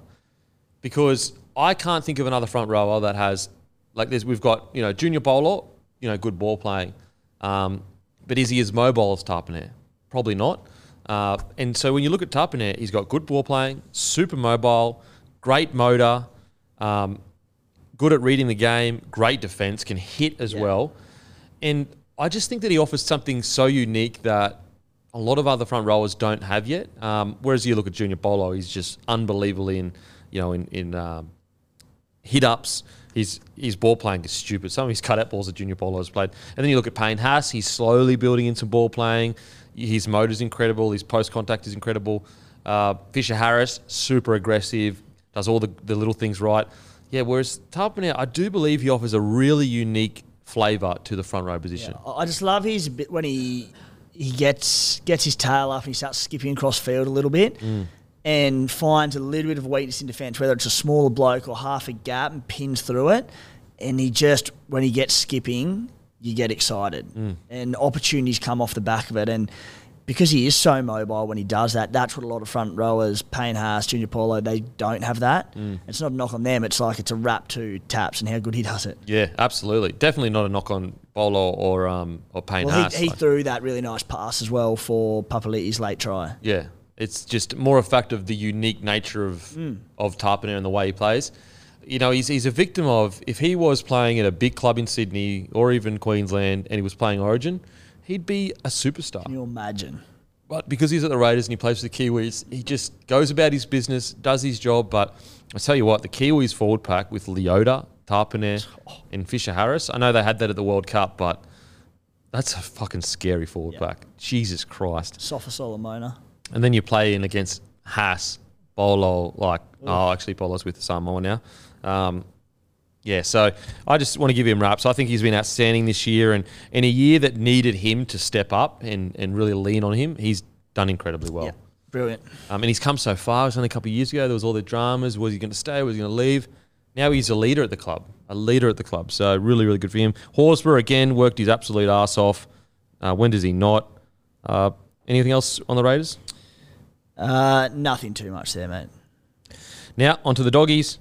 because I can't think of another front rower that has like this. We've got you know Junior Paulo, you know, good ball playing, um, but is he as mobile as Tapine? Probably not. Uh, and so when you look at Tapine, he's got good ball playing, super mobile, great motor, um, good at reading the game, great defense, can hit as well. And I just think that he offers something so unique that a lot of other front rowers don't have yet. Um, whereas you look at Junior Paulo, he's just unbelievably in, you know, in, in um, hit ups. His his ball playing is stupid. Some of his cut out balls that Junior Paulo has played. And then you look at Payne Haas, he's slowly building into ball playing. His motor's incredible. His post contact is incredible. Uh, Fisher Harris, super aggressive, does all the, the little things right. Yeah, whereas Tapine, I do believe he offers a really unique flavour to the front row position. I I just love his bit when he he gets gets his tail up and he starts skipping across field a little bit mm. and finds a little bit of weakness in defence, whether it's a smaller bloke or half a gap and pins through it. And he just when he gets skipping, you get excited mm. and opportunities come off the back of it and. Because he is so mobile when he does that, that's what a lot of front rowers, Payne Haas, Junior Paulo, they don't have that. It's not a knock on them. It's like it's a wrap to taps and how good he does it. Yeah, absolutely. Definitely not a knock on Paulo or um or Payne Well, Haas. he, he Like, threw that really nice pass as well for Papali'i's late try. yeah, it's just more a fact of the unique nature of of Tapine and the way he plays. You know, he's, he's a victim of if he was playing at a big club in Sydney or even Queensland and he was playing Origin, he'd be a superstar. Can you imagine? But because he's at the Raiders and he plays for the Kiwis, he just goes about his business, does his job. But I tell you what, the Kiwis forward pack with Leota, Tapine, and Fisher Harris, I know they had that at the World Cup, but that's a fucking scary forward pack. Jesus Christ. Sofa Solomona. And then you play in against Haas, Paulo, like, oh, actually, Paulo's with the Samoa now. Um, yeah, so I just want to give him raps. I think he's been outstanding this year, and in a year that needed him to step up and, and really lean on him, he's done incredibly well. Yeah, brilliant. Um, and he's come so far. It was only a couple of years ago. There was all the dramas. Was he going to stay? Was he going to leave? Now he's a leader at the club, a leader at the club. So really, really good for him. Horsburgh again worked his absolute ass off. Uh, when does he not? Uh, anything else on the Raiders? Uh, nothing too much there, mate. Now onto the doggies.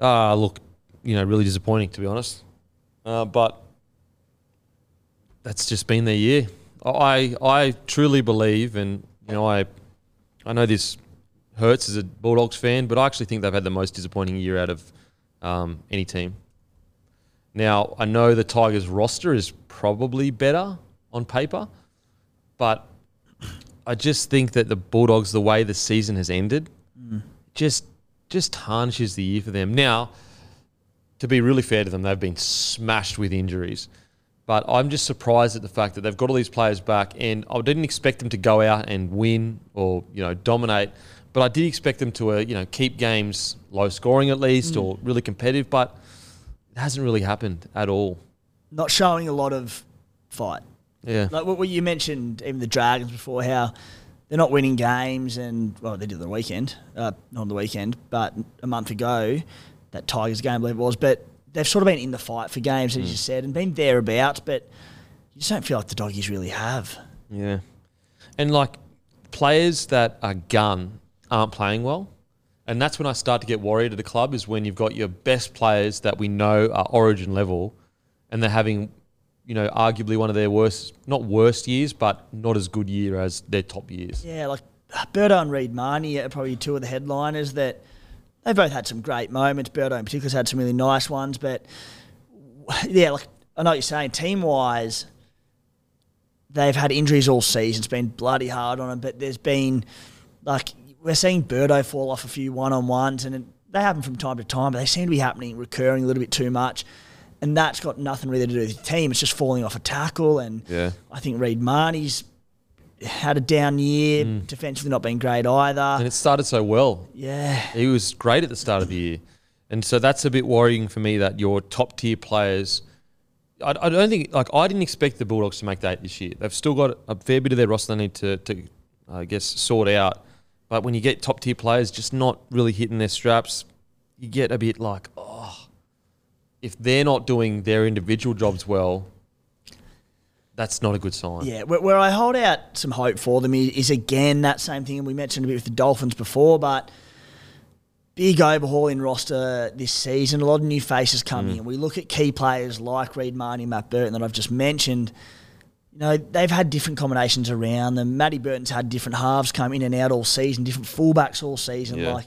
Uh, look, you know, really disappointing to be honest. Uh, but that's just been their year. I I truly believe, and you know, I I know this hurts as a Bulldogs fan, but I actually think they've had the most disappointing year out of um, any team. Now I know the Tigers roster is probably better on paper, but I just think that the Bulldogs, the way the season has ended, just just tarnishes the year for them. Now, to be really fair to them, they've been smashed with injuries. But I'm just surprised at the fact that they've got all these players back, and I didn't expect them to go out and win or you know dominate. But I did expect them to uh, you know keep games low scoring at least or really competitive. But it hasn't really happened at all. Not showing a lot of fight. Yeah, Like what what you mentioned, even the Dragons before, how they're not winning games, and well, they did the weekend, uh, not on the weekend, but a month ago, that Tigers game, I believe it was. But they've sort of been in the fight for games, as you hmm. said, and been thereabouts. But you just don't feel like the doggies really have. Yeah. And like players that are gun aren't playing well. And that's when I start to get worried at a club is when you've got your best players that we know are origin level and they're having, you know, arguably one of their worst, not worst years, but not as good year as their top years. Yeah, like Birdo and Reed Mahoney are probably two of the headliners that they've both had some great moments. Birdo in particular has had some really nice ones, but yeah, like I know what you're saying. Team wise, they've had injuries all season. It's been bloody hard on them, but there's been like we're seeing Birdo fall off a few one on ones, and it, they happen from time to time, but they seem to be happening, recurring a little bit too much. And that's got nothing really to do with the team. It's just falling off a tackle. And Yeah. I think Reed Mahoney's had a down year, mm. defensively not been great either. And it started so well. yeah. He was great at the start of the year. And so that's a bit worrying for me that your top tier players. I, I don't think, like, I didn't expect the Bulldogs to make that this year. They've still got a fair bit of their roster they need to, to I guess, sort out. But when you get top tier players just not really hitting their straps, you get a bit like, oh, if they're not doing their individual jobs well, that's not a good sign. Yeah, where, where I hold out some hope for them is, is again that same thing, and we mentioned a bit with the Dolphins before, but big overhaul in roster this season. A lot of new faces coming mm. in. We look at key players like Reed Mahoney, Matt Burton that I've just mentioned. You know, they've had different combinations around them. Matty Burton's had different halves come in and out all season, different fullbacks all season. Yeah. Like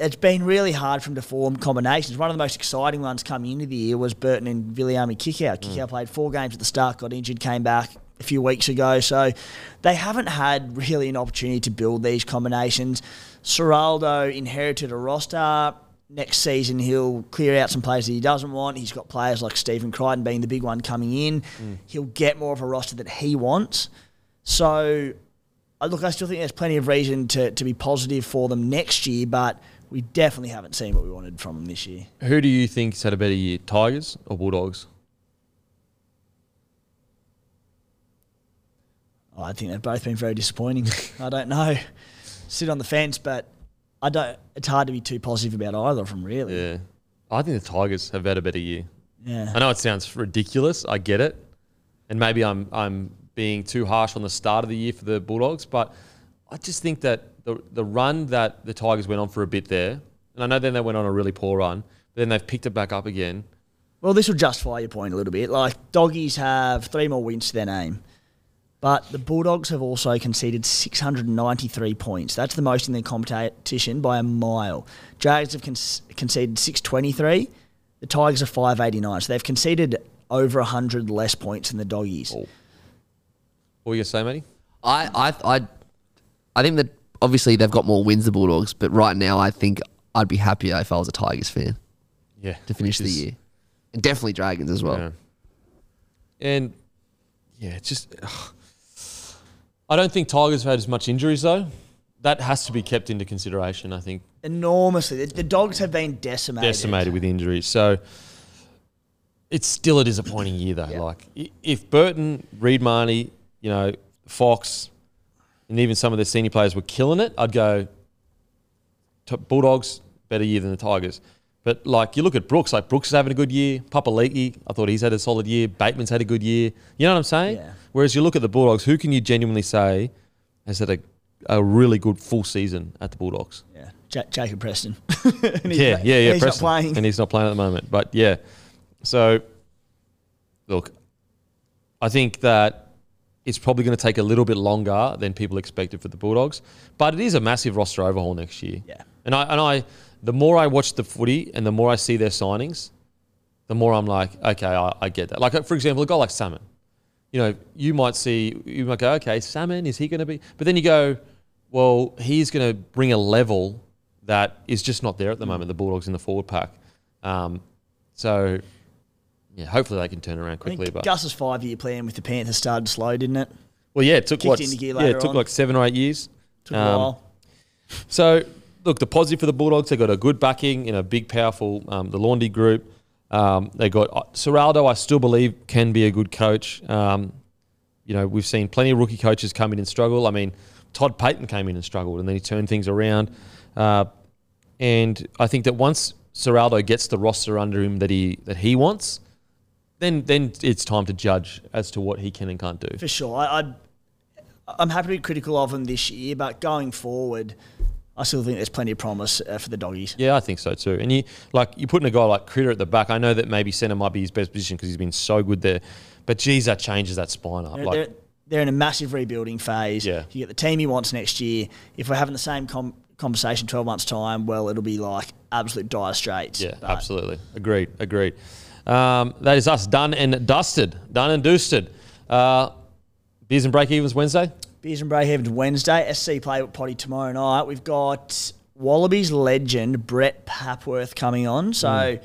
it's been really hard for him to form combinations. One of the most exciting ones coming into the year was Burton and Viliami Kikau. Mm. Kikau played four games at the start, got injured, came back a few weeks ago. So they haven't had really an opportunity to build these combinations. Ciraldo inherited a roster. Next season, he'll clear out some players that he doesn't want. He's got players like Stephen Crichton being the big one coming in. Mm. He'll get more of a roster that he wants. So uh, look, I still think there's plenty of reason to, to be positive for them next year, but we definitely haven't seen what we wanted from them this year. Who do you think's had a better year, Tigers or Bulldogs? Oh, I think they've both been very disappointing. I don't know. Sit on the fence, but I don't. It's hard to be too positive about either of them, really. Yeah. I think the Tigers have had a better year. Yeah. I know it sounds ridiculous. I get it, and maybe I'm I'm being too harsh on the start of the year for the Bulldogs, but I just think that the the run that the Tigers went on for a bit there, and I know then they went on a really poor run, but then they've picked it back up again. Well, this will justify your point a little bit. Like doggies have three more wins to their name, but the Bulldogs have also conceded 693 points. That's the most in their competition by a mile. Dragons have con- conceded 623. The Tigers are 589. So they've conceded over 100 less points than the doggies. Oh. What were you gonna say, Matty? I, I, I, I think that obviously they've got more wins the Bulldogs, but right now I think I'd be happier if I was a Tigers fan Yeah, to finish the is- year, and definitely Dragons as well. Yeah. And yeah, it's just ugh. I don't think Tigers have had as much injuries though. That has to be kept into consideration. I think Enormously. The, the dogs have been decimated. decimated with injuries. So it's still a disappointing year, though. Like if Burton, Reed Mahoney, you know, Fox, and even some of the senior players were killing it, I'd go Bulldogs better year than the Tigers. But like you look at Brooks, like Brooks is having a good year. Papali'i, I thought he's had a solid year. Bateman's had a good year. You know what I'm saying? Yeah. Whereas you look at the Bulldogs, who can you genuinely say has had a, a really good full season at the Bulldogs? Yeah. Ja- Jacob Preston. And he's yeah, yeah, yeah. He's Preston. not playing. and he's not playing at the moment. But yeah, so look, I think that it's probably going to take a little bit longer than people expected for the Bulldogs, but it is a massive roster overhaul next year. Yeah. and I and I, the more I watch the footy and the more I see their signings, the more I'm like, okay, I, I get that. Like for example, a guy like Salmon. You know, you might see, you might go, okay, Salmon, is he going to be? But then you go, well, he's going to bring a level that is just not there at the moment. The Bulldogs in the forward pack. Um, so, yeah, hopefully they can turn around quickly. But Gus's five year plan with the Panthers started slow, didn't it? well, yeah, it took kicked what? into gear Yeah, later it took on. like seven or eight years. Took a Um, while. So, look, the positive for the Bulldogs, they got a good backing in a big, powerful, um, the Laundy group. Um, they got uh, Ciraldo, I still believe, can be a good coach. Um, you know, we've seen plenty of rookie coaches come in and struggle. I mean, Todd Payten came in and struggled, and then he turned things around. Uh, and I think that once Ciraldo gets the roster under him that he that he wants, then then it's time to judge as to what he can and can't do. For sure. I, I'd, I'm happy to be critical of him this year, but going forward, I still think there's plenty of promise uh, for the doggies. Yeah, I think so too. And you like you putting a guy like Critter at the back. I know that maybe centre might be his best position because he's been so good there, but geez, that changes that spine up. They're, Like, they're, they're in a massive rebuilding phase. Yeah. You get the team he wants next year. If we're having the same com- conversation 12 months' time, well, it'll be like absolute dire straits. yeah, But absolutely, agreed, agreed. Um, that is us done and dusted, done and dusted. Uh, beers and break evens Wednesday. Beers and Break evens Wednesday. SC play with Potty tomorrow night. We've got Wallabies legend Brett Papworth coming on. So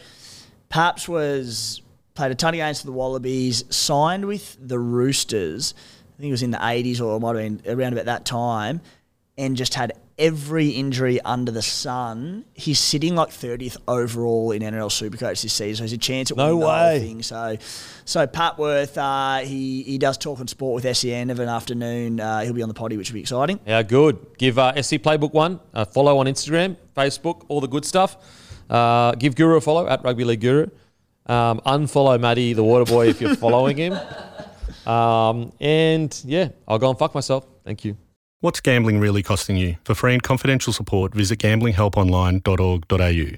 Paps was played a ton of games for the Wallabies, signed with the Roosters. I think it was in the 80s or it might have been around about that time, and just had every injury under the sun. He's sitting like 30th overall in NRL Supercoach this season, so there's a chance at No winning the whole way. thing. So, so Papworth, uh, he he does talk and sport with SEN of an afternoon. Uh, he'll be on the potty, which will be exciting. Yeah, good. Give uh, SC Playbook one a follow on Instagram, Facebook, all the good stuff. Uh, give Guru a follow at Rugby League Guru. Um, unfollow Matty the Water Boy if you're following him. Um, and yeah, I'll go and fuck myself. Thank you. What's gambling really costing you? For free and confidential support, visit gamblinghelponline.org.au.